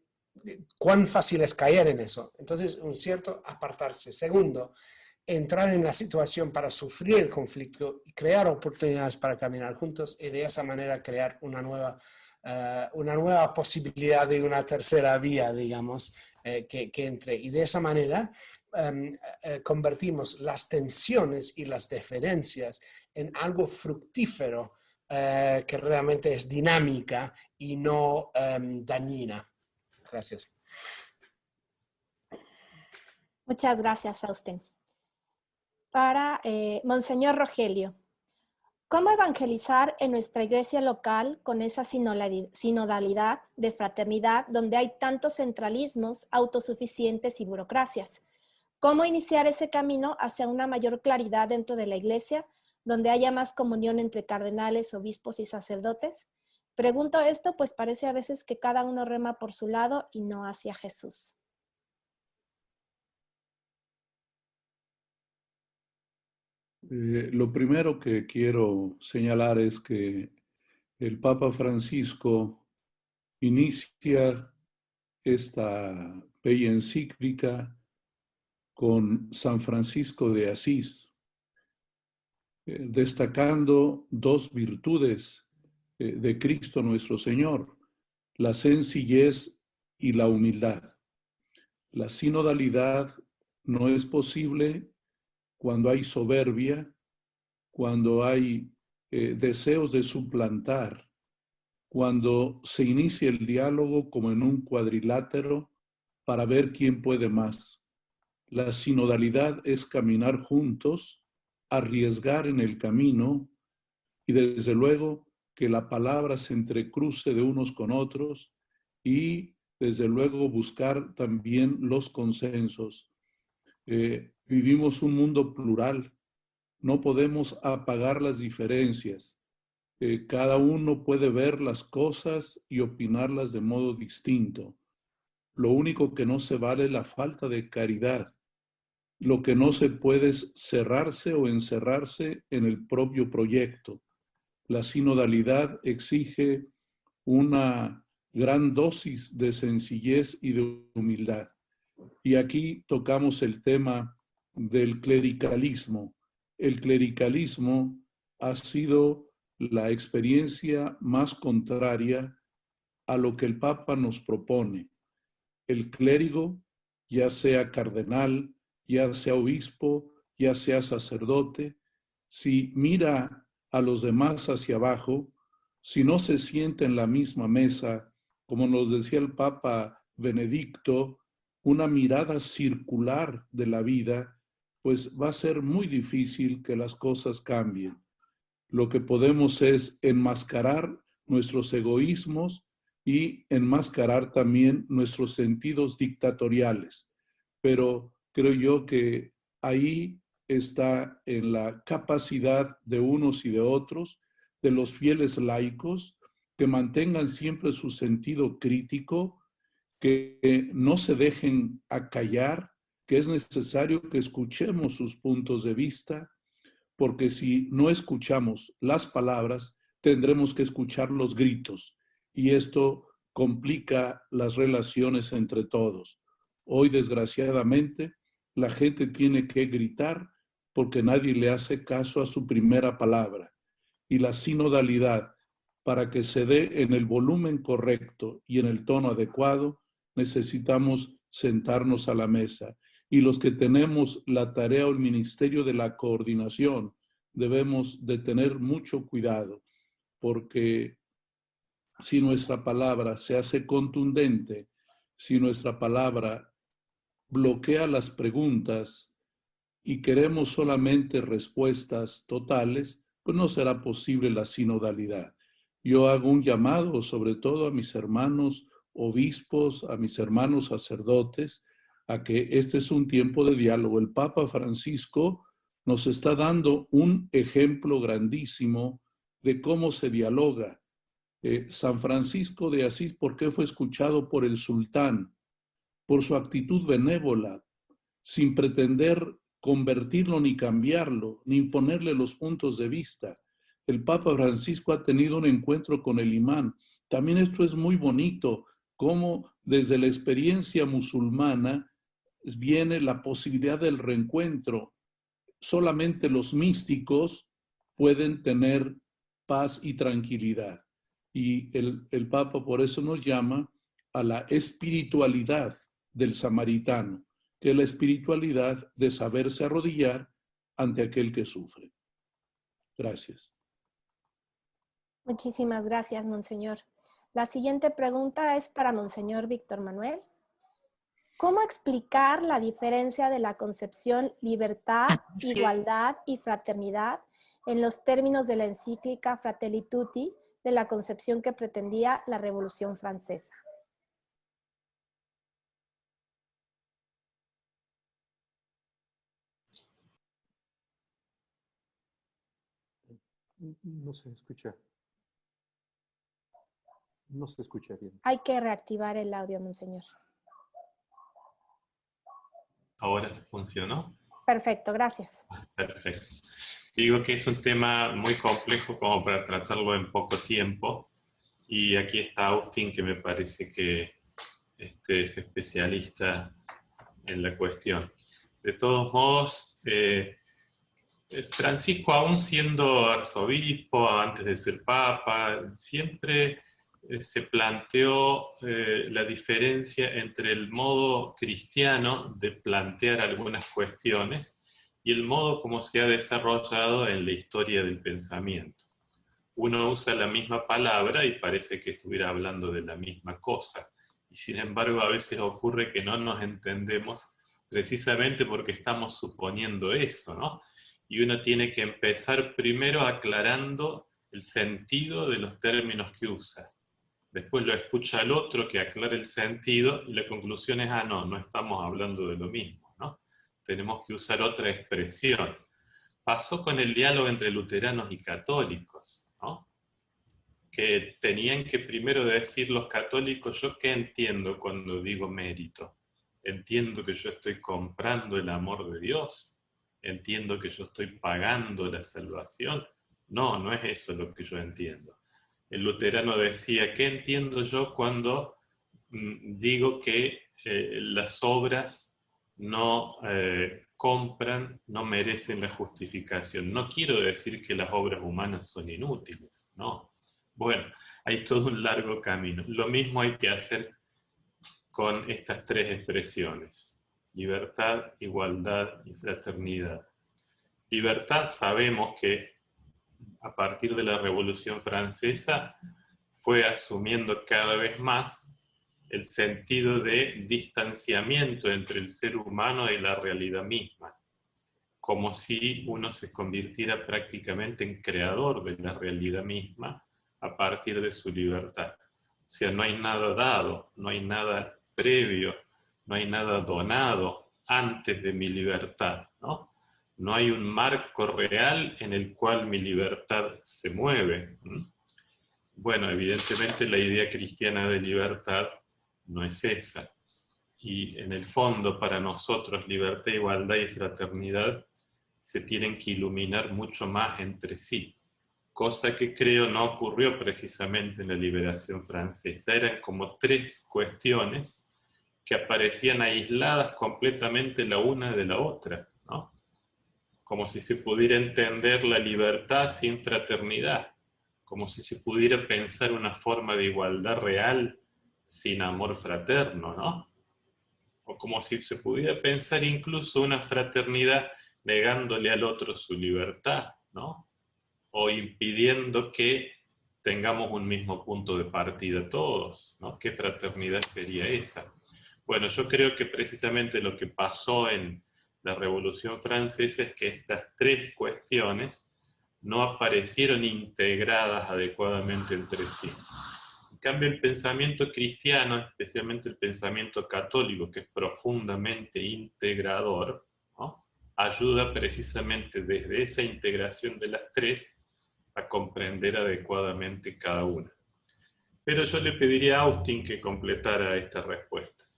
cuán fácil es caer en eso. Entonces, un cierto apartarse. Segundo, entrar en la situación para sufrir el conflicto y crear oportunidades para caminar juntos y de esa manera crear una nueva, uh, una nueva posibilidad de una tercera vía, digamos, eh, que, entre. Y de esa manera um, uh, convertimos las tensiones y las diferencias en algo fructífero que realmente es dinámica y no um, dañina. Gracias. Muchas gracias, Austin para eh, Monseñor Rogelio. ¿Cómo evangelizar en nuestra iglesia local con esa sinodalidad de fraternidad donde hay tantos centralismos, autosuficientes y burocracias? ¿Cómo iniciar ese camino hacia una mayor claridad dentro de la iglesia, donde haya más comunión entre cardenales, obispos y sacerdotes? Pregunto esto, pues parece a veces que cada uno rema por su lado y no hacia Jesús. Eh, lo primero que quiero señalar es que el Papa Francisco inicia esta bella encíclica con San Francisco de Asís, eh, destacando dos virtudes de Cristo nuestro Señor, la sencillez y la humildad. La sinodalidad no es posible cuando hay soberbia, cuando hay eh, deseos de suplantar, cuando se inicia el diálogo como en un cuadrilátero para ver quién puede más. La sinodalidad es caminar juntos, arriesgar en el camino y desde luego que la palabra se entrecruce de unos con otros y desde luego buscar también los consensos. Eh, Vivimos un mundo plural. No podemos apagar las diferencias. Eh, cada uno puede ver las cosas y opinarlas de modo distinto. Lo único que no se vale es la falta de caridad. Lo que no se puede es cerrarse o encerrarse en el propio proyecto. La sinodalidad exige una gran dosis de sencillez y de humildad. Y aquí tocamos el tema del clericalismo. El clericalismo ha sido la experiencia más contraria a lo que el Papa nos propone. El clérigo, ya sea cardenal, ya sea obispo, ya sea sacerdote, si mira a los demás hacia abajo, si no se siente en la misma mesa, como nos decía el Papa Benedicto, una mirada circular de la vida, pues va a ser muy difícil que las cosas cambien. Lo que podemos es enmascarar nuestros egoísmos y enmascarar también nuestros sentidos dictatoriales. Pero creo yo que ahí está en la capacidad de unos y de otros, de los fieles laicos, que mantengan siempre su sentido crítico, que no se dejen acallar, que es necesario que escuchemos sus puntos de vista, porque si no escuchamos las palabras, tendremos que escuchar los gritos y esto complica las relaciones entre todos. Hoy, desgraciadamente, la gente tiene que gritar porque nadie le hace caso a su primera palabra. Y la sinodalidad, para que se dé en el volumen correcto y en el tono adecuado, necesitamos sentarnos a la mesa. Y los que tenemos la tarea o el ministerio de la coordinación, debemos de tener mucho cuidado, porque si nuestra palabra se hace contundente, si nuestra palabra bloquea las preguntas y queremos solamente respuestas totales, pues no será posible la sinodalidad. Yo hago un llamado sobre todo a mis hermanos obispos, a mis hermanos sacerdotes, a que este es un tiempo de diálogo. El Papa Francisco nos está dando un ejemplo grandísimo de cómo se dialoga. Eh, San Francisco de Asís, ¿por qué fue escuchado por el sultán? Por su actitud benévola, sin pretender convertirlo ni cambiarlo, ni imponerle los puntos de vista. El Papa Francisco ha tenido un encuentro con el imán. También esto es muy bonito, cómo desde la experiencia musulmana viene la posibilidad del reencuentro. Solamente los místicos pueden tener paz y tranquilidad. Y el, el Papa por eso nos llama a la espiritualidad del samaritano, que la espiritualidad de saberse arrodillar ante aquel que sufre. Gracias. Muchísimas gracias, Monseñor. La siguiente pregunta es para Monseñor Víctor Manuel. ¿Cómo explicar la diferencia de la concepción libertad, igualdad y fraternidad en los términos de la encíclica Fratelli Tutti de la concepción que pretendía la Revolución Francesa? No se escucha. No se escucha bien. Hay que reactivar el audio, monseñor. ¿Ahora funcionó? Perfecto, gracias. Perfecto. Digo que es un tema muy complejo como para tratarlo en poco tiempo. Y aquí está Austin, que me parece que este es especialista en la cuestión. De todos modos, eh, Francisco, aún siendo arzobispo, antes de ser papa, siempre eh, se planteó eh, la diferencia entre el modo cristiano de plantear algunas cuestiones y el modo como se ha desarrollado en la historia del pensamiento. Uno usa la misma palabra y parece que estuviera hablando de la misma cosa, y sin embargo a veces ocurre que no nos entendemos precisamente porque estamos suponiendo eso, ¿no? Y uno tiene que empezar primero aclarando el sentido de los términos que usa después lo escucha el otro que aclara el sentido y la conclusión es, ah, no, no estamos hablando de lo mismo, ¿no? Tenemos que usar otra expresión. Pasó con el diálogo entre luteranos y católicos. Que tenían que primero decir los católicos, ¿yo qué entiendo cuando digo mérito? Entiendo que yo estoy comprando el amor de Dios, entiendo que yo estoy pagando la salvación. No, no es eso lo que yo entiendo el luterano decía, ¿qué entiendo yo cuando mm, digo que eh, las obras no eh, compran, no merecen la justificación? No quiero decir que las obras humanas son inútiles, no. Bueno, hay todo un largo camino. Lo mismo hay que hacer con estas tres expresiones, libertad, igualdad y fraternidad. Libertad sabemos que a partir de la Revolución Francesa fue asumiendo cada vez más el sentido de distanciamiento entre el ser humano y la realidad misma, como si uno se convirtiera prácticamente en creador de la realidad misma a partir de su libertad. O sea, no hay nada dado, no hay nada previo, no hay nada donado antes de mi libertad, ¿no? no hay un marco real en el cual mi libertad se mueve. Bueno, evidentemente la idea cristiana de libertad no es esa. Y en el fondo, para nosotros, libertad, igualdad y fraternidad se tienen que iluminar mucho más entre sí, cosa que creo no ocurrió precisamente en la liberación francesa. Eran como tres cuestiones que aparecían aisladas completamente la una de la otra, ¿no? Como si se pudiera entender la libertad sin fraternidad, como si se pudiera pensar una forma de igualdad real sin amor fraterno, ¿no? O como si se pudiera pensar incluso una fraternidad negándole al otro su libertad, ¿no? O impidiendo que tengamos un mismo punto de partida todos, ¿no? ¿Qué fraternidad sería esa? Bueno, yo creo que precisamente lo que pasó en la Revolución Francesa es que estas tres cuestiones no aparecieron integradas adecuadamente entre sí. En cambio, el pensamiento cristiano, especialmente el pensamiento católico, que es profundamente integrador, ayuda precisamente desde esa integración de las tres a comprender adecuadamente cada una. Pero yo le pediría a Austin que completara esta respuesta.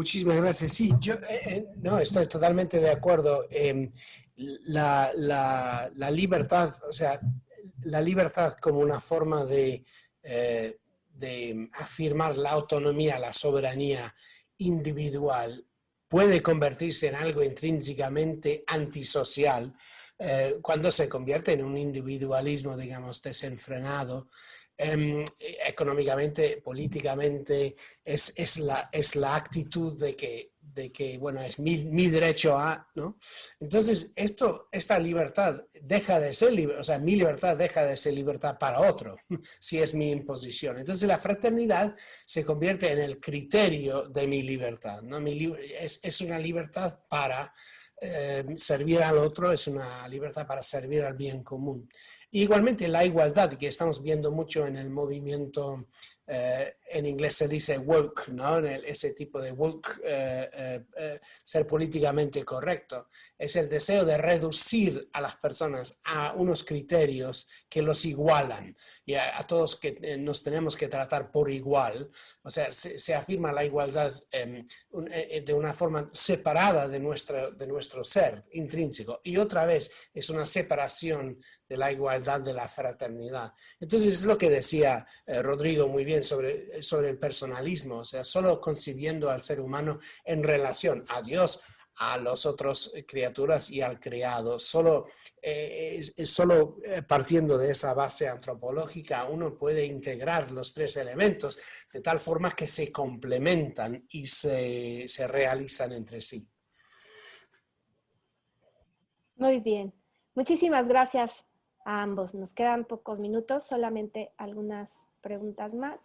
Muchísimas gracias. Sí, yo eh, eh, no estoy totalmente de acuerdo. Em, la, libertad, o sea, la libertad como una forma eh, de afirmar la autonomía, la soberanía individual, puede convertirse en algo intrínsecamente antisocial cuando se convierte en un individualismo, digamos, desenfrenado Em, económicamente, políticamente, es, es, la, es la actitud de que, de que bueno, es mi, mi, derecho a, ¿no? Entonces, esto, esta libertad deja de ser, o sea, mi libertad deja de ser libertad para otro, si es mi imposición. Entonces, la fraternidad se convierte en el criterio de mi libertad, ¿no? Mi, es, es una libertad para eh, servir al otro, es una libertad para servir al bien común. Igualmente la igualdad que estamos viendo mucho en el movimiento eh, en inglés se dice woke, ¿no? ese tipo de woke, eh, eh, eh, ser políticamente correcto, es el deseo de reducir a las personas a unos criterios que los igualan y a, todos que nos tenemos que tratar por igual. O sea, se, afirma la igualdad em, de una forma separada de nuestro, de nuestro ser intrínseco. Y otra vez es una separación de la igualdad, de la fraternidad. Entonces es lo que decía Rodrigo muy bien sobre sobre el personalismo, o sea, solo concibiendo al ser humano en relación a Dios, a las otras criaturas y al creado. Solo, eh, solo eh, partiendo de esa base antropológica uno puede integrar los tres elementos de tal forma que se complementan y se, se realizan entre sí. Muy bien. Muchísimas gracias a ambos. Nos quedan pocos minutos, solamente algunas preguntas más.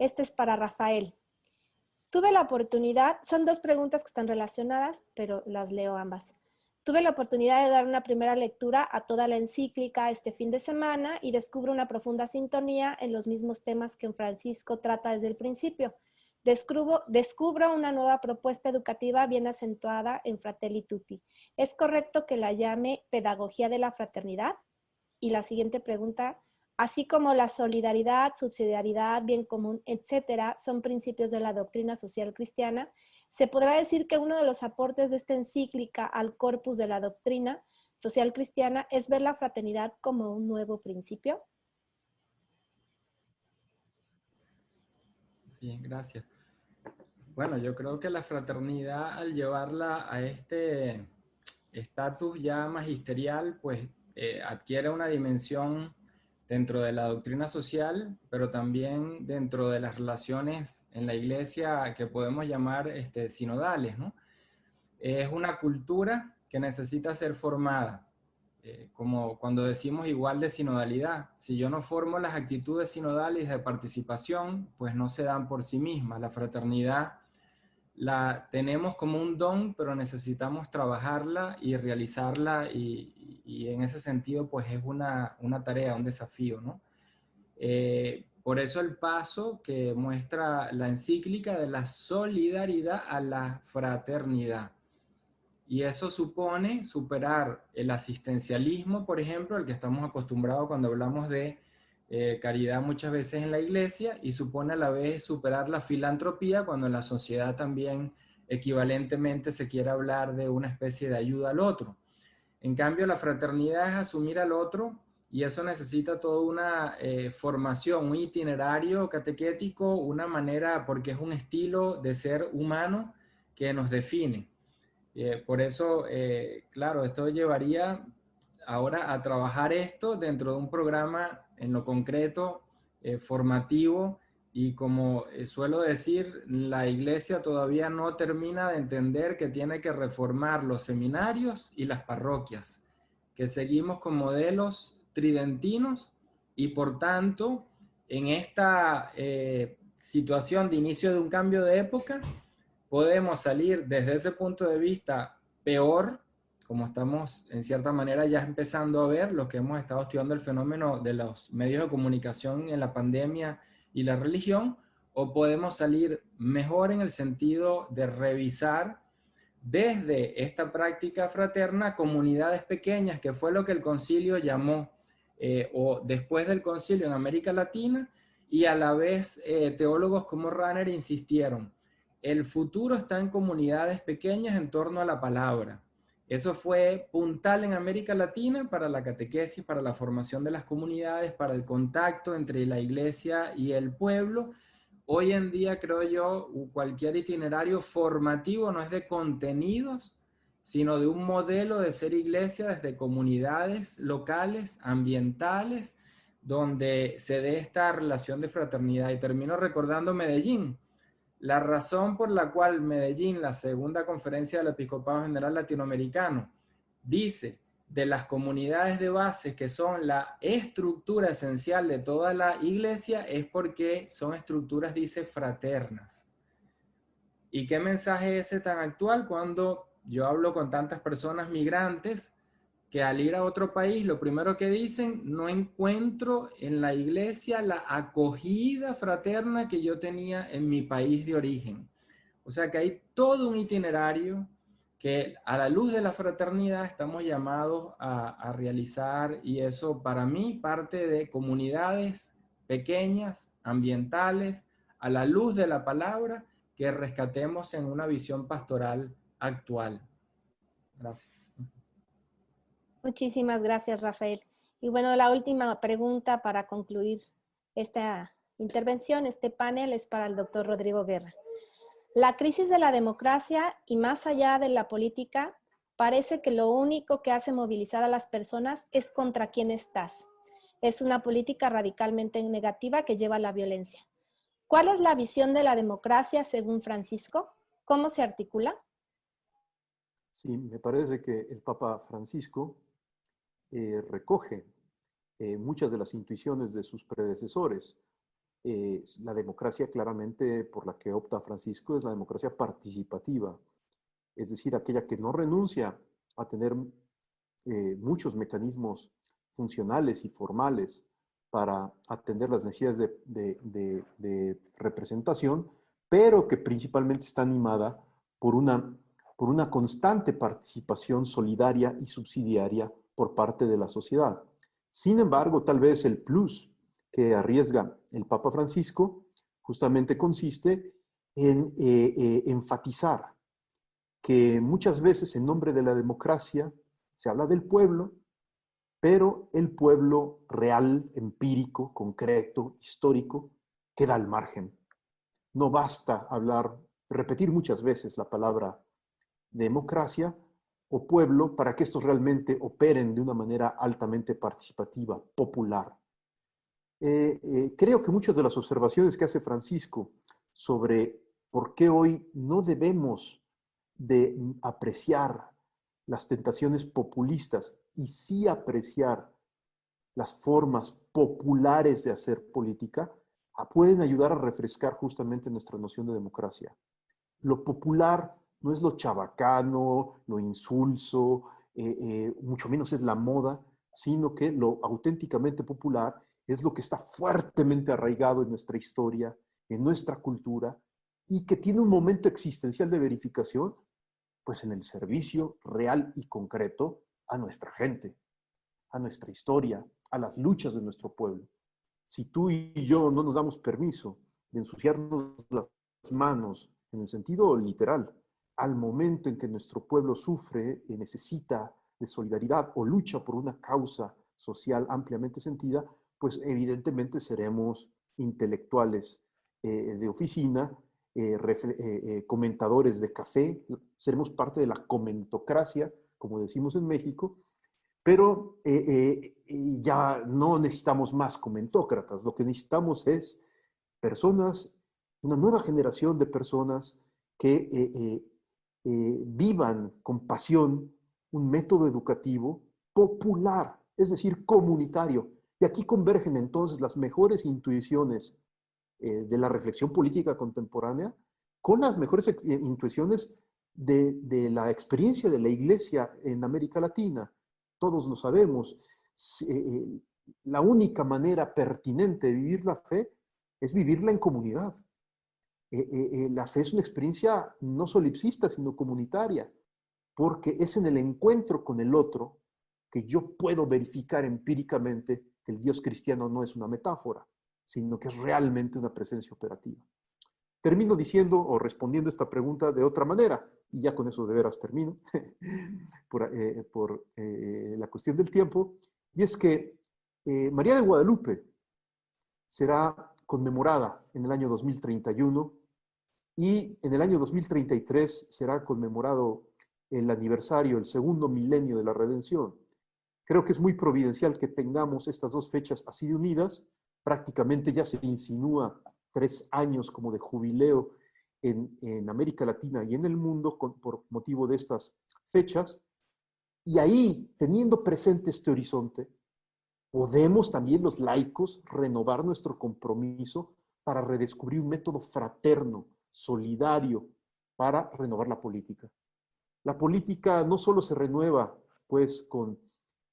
Este es para Rafael. Tuve la oportunidad, son dos preguntas que están relacionadas, pero las leo ambas. Tuve la oportunidad de dar una primera lectura a toda la encíclica este fin de semana y descubro una profunda sintonía en los mismos temas que Francisco trata desde el principio. Descubro, descubro una nueva propuesta educativa bien acentuada en Fratelli Tutti. ¿Es correcto que la llame Pedagogía de la Fraternidad? Y la siguiente pregunta, así como la solidaridad, subsidiariedad, bien común, etcétera, son principios de la doctrina social cristiana, se podrá decir que uno de los aportes de esta encíclica al corpus de la doctrina social cristiana es ver la fraternidad como un nuevo principio. Sí, gracias. Bueno, yo creo que la fraternidad al llevarla a este estatus ya magisterial, pues eh, adquiere una dimensión dentro de la doctrina social, pero también dentro de las relaciones en la iglesia que podemos llamar este, sinodales. ¿no? Es una cultura que necesita ser formada, eh, como cuando decimos igual de sinodalidad. Si yo no formo las actitudes sinodales de participación, pues no se dan por sí mismas. La fraternidad la tenemos como un don, pero necesitamos trabajarla y realizarla y, y en ese sentido pues es una, una tarea, un desafío, ¿no? Eh, por eso el paso que muestra la encíclica de la solidaridad a la fraternidad. y eso supone superar el asistencialismo, por ejemplo, el que estamos acostumbrados cuando hablamos de eh, caridad muchas veces en la iglesia, y supone a la vez superar la filantropía cuando en la sociedad también equivalentemente se quiere hablar de una especie de ayuda al otro. En cambio, la fraternidad es asumir al otro y eso necesita toda una eh, formación, un itinerario catequético, una manera, porque es un estilo de ser humano que nos define. Eh, por eso, eh, claro, esto llevaría ahora a trabajar esto dentro de un programa en lo concreto, formativo, y como suelo decir, la iglesia todavía no termina de entender que tiene que reformar los seminarios y las parroquias, que seguimos con modelos tridentinos y por tanto en esta eh, situación de inicio de un cambio de época podemos salir desde ese punto de vista peor, como estamos en cierta manera ya empezando a ver, los que hemos estado estudiando el fenómeno de los medios de comunicación en la pandemia y la religión, o podemos salir mejor en el sentido de revisar desde esta práctica fraterna comunidades pequeñas, que fue lo que el concilio llamó eh, o después del concilio en América Latina, y a la vez eh, teólogos como Ranner insistieron, el futuro está en comunidades pequeñas en torno a la palabra. Eso fue puntal en América Latina para la catequesis, para la formación de las comunidades, para el contacto entre la iglesia y el pueblo. Hoy en día, creo yo, cualquier itinerario formativo no es de contenidos, sino de un modelo de ser iglesia desde comunidades locales, ambientales, donde se dé esta relación de fraternidad. Y termino recordando Medellín. La razón por la cual Medellín, la segunda conferencia del Episcopado General Latinoamericano, dice de las comunidades de base que son la estructura esencial de toda la iglesia es porque son estructuras, dice, fraternas. ¿Y qué mensaje es ese tan actual cuando yo hablo con tantas personas migrantes que al ir a otro país, lo primero que dicen, no encuentro en la iglesia la acogida fraterna que yo tenía en mi país de origen. O sea que hay todo un itinerario que a la luz de la fraternidad estamos llamados a, realizar y eso para mí parte de comunidades pequeñas, ambientales, a la luz de la palabra, que rescatemos en una visión pastoral actual. Gracias. Muchísimas gracias, Rafael. Y bueno, la última pregunta para concluir esta intervención, este panel, es para el doctor Rodrigo Guerra. La crisis de la democracia y más allá de la política, parece que lo único que hace movilizar a las personas es contra quién estás. Es una política radicalmente negativa que lleva a la violencia. ¿Cuál es la visión de la democracia según Francisco? ¿Cómo se articula? Sí, me parece que el Papa Francisco eh, recoge eh, muchas de las intuiciones de sus predecesores. Eh, la democracia claramente por la que opta Francisco es la democracia participativa, es decir, aquella que no renuncia a tener muchos mecanismos funcionales y formales para atender las necesidades de representación, pero que principalmente está animada por una por una constante participación solidaria y subsidiaria por parte de la sociedad. Sin embargo, tal vez el plus que arriesga el Papa Francisco justamente consiste en eh, eh, enfatizar que muchas veces en nombre de la democracia se habla del pueblo, pero el pueblo real, empírico, concreto, histórico, queda al margen. No basta hablar, repetir muchas veces la palabra democracia o pueblo para que estos realmente operen de una manera altamente participativa, popular. Eh, eh, creo que muchas de las observaciones que hace Francisco sobre por qué hoy no debemos de apreciar las tentaciones populistas y sí apreciar las formas populares de hacer política, pueden ayudar a refrescar justamente nuestra noción de democracia. Lo popular no es lo chabacano, lo insulso, eh, eh, mucho menos es la moda, sino que lo auténticamente popular es lo que está fuertemente arraigado en nuestra historia, en nuestra cultura, y que tiene un momento existencial de verificación, Pues en el servicio real y concreto a nuestra gente, a nuestra historia, a las luchas de nuestro pueblo. Si tú y yo no nos damos permiso de ensuciarnos las manos en el sentido literal, al momento en que nuestro pueblo sufre y necesita de solidaridad o lucha por una causa social ampliamente sentida, pues evidentemente seremos intelectuales eh, de oficina, eh, eh, comentadores de café, seremos parte de la comentocracia, como decimos en México, pero ya no necesitamos más comentócratas, lo que necesitamos es personas, una nueva generación de personas que vivan con pasión un método educativo popular, es decir, comunitario. Y aquí convergen entonces las mejores intuiciones eh, de la reflexión política contemporánea con las mejores eh, intuiciones de, la experiencia de la iglesia en América Latina. Todos lo sabemos. Eh, la única manera pertinente de vivir la fe es vivirla en comunidad. La fe es una experiencia no solipsista, sino comunitaria porque es en el encuentro con el otro que yo puedo verificar empíricamente que el Dios cristiano no es una metáfora, sino que es realmente una presencia operativa. Termino diciendo o respondiendo esta pregunta de otra manera, y ya con eso de veras termino, por, eh, eh, la cuestión del tiempo, y es que eh, María de Guadalupe será conmemorada en el año 2031 y en el año 2033 será conmemorado el aniversario, el segundo milenio de la redención. Creo que es muy providencial que tengamos estas dos fechas así unidas. Prácticamente ya se insinúa tres años como de jubileo en, América Latina y en el mundo por motivo de estas fechas. Y ahí, teniendo presente este horizonte, podemos también los laicos renovar nuestro compromiso para redescubrir un método fraterno, solidario, para renovar la política. La política no solo se renueva pues con,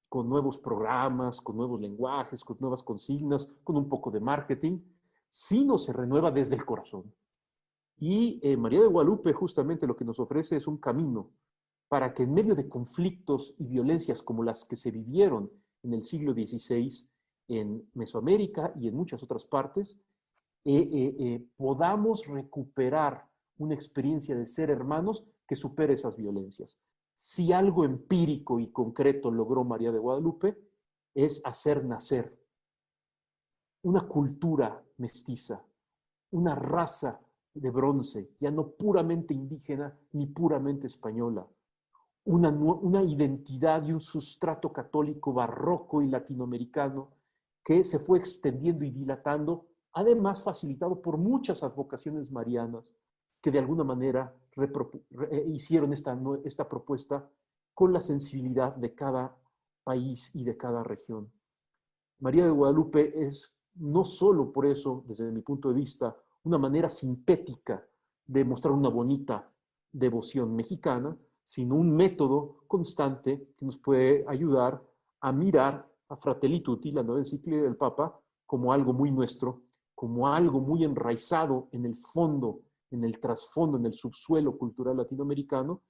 con nuevos programas, con nuevos lenguajes, con nuevas consignas, con un poco de marketing, sino se renueva desde el corazón. Y eh, María de Guadalupe justamente lo que nos ofrece es un camino para que en medio de conflictos y violencias como las que se vivieron en el siglo XVI en Mesoamérica y en muchas otras partes, podamos recuperar una experiencia de ser hermanos que supere esas violencias. Si algo empírico y concreto logró María de Guadalupe, es hacer nacer una cultura mestiza, una raza de bronce, ya no puramente indígena ni puramente española, una, una, identidad y un sustrato católico barroco y latinoamericano que se fue extendiendo y dilatando, además facilitado por muchas advocaciones marianas que de alguna manera eh, hicieron esta, esta propuesta con la sensibilidad de cada país y de cada región. María de Guadalupe es no solo por eso, desde mi punto de vista, una manera sintética de mostrar una bonita devoción mexicana, sino un método constante que nos puede ayudar a mirar a Fratelli Tutti, la nueva encíclica del Papa, como algo muy nuestro, como algo muy enraizado en el fondo en el trasfondo, en el subsuelo cultural latinoamericano,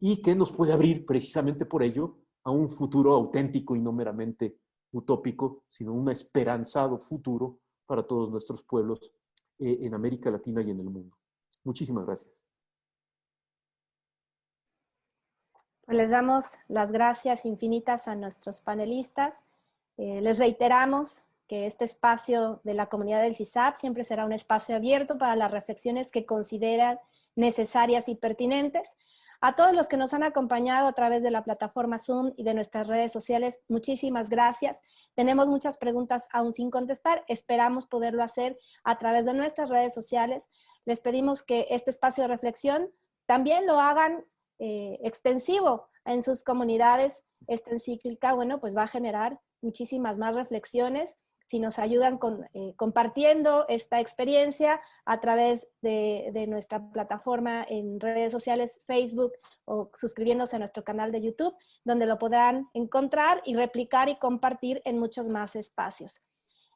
y que nos puede abrir precisamente por ello a un futuro auténtico y no meramente utópico, sino un esperanzado futuro para todos nuestros pueblos eh, en América Latina y en el mundo. Muchísimas gracias. Pues les damos las gracias infinitas a nuestros panelistas. Eh, les reiteramos que este espacio de la comunidad del CISAP siempre será un espacio abierto para las reflexiones que consideran necesarias y pertinentes. A todos los que nos han acompañado a través de la plataforma Zoom y de nuestras redes sociales, muchísimas gracias. Tenemos muchas preguntas aún sin contestar. Esperamos poderlo hacer a través de nuestras redes sociales. Les pedimos que este espacio de reflexión también lo hagan eh, extensivo en sus comunidades. Esta encíclica, bueno, pues va a generar muchísimas más reflexiones si nos ayudan con, eh, compartiendo esta experiencia a través de, nuestra plataforma en redes sociales, Facebook o suscribiéndose a nuestro canal de YouTube, donde lo podrán encontrar y replicar y compartir en muchos más espacios.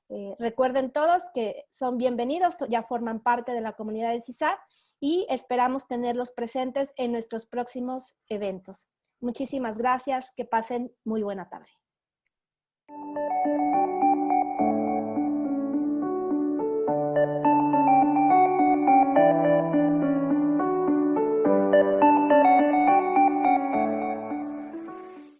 Eh, recuerden todos que son bienvenidos, ya forman parte de la comunidad del CISAR y esperamos tenerlos presentes en nuestros próximos eventos. Muchísimas gracias, que pasen muy buena tarde.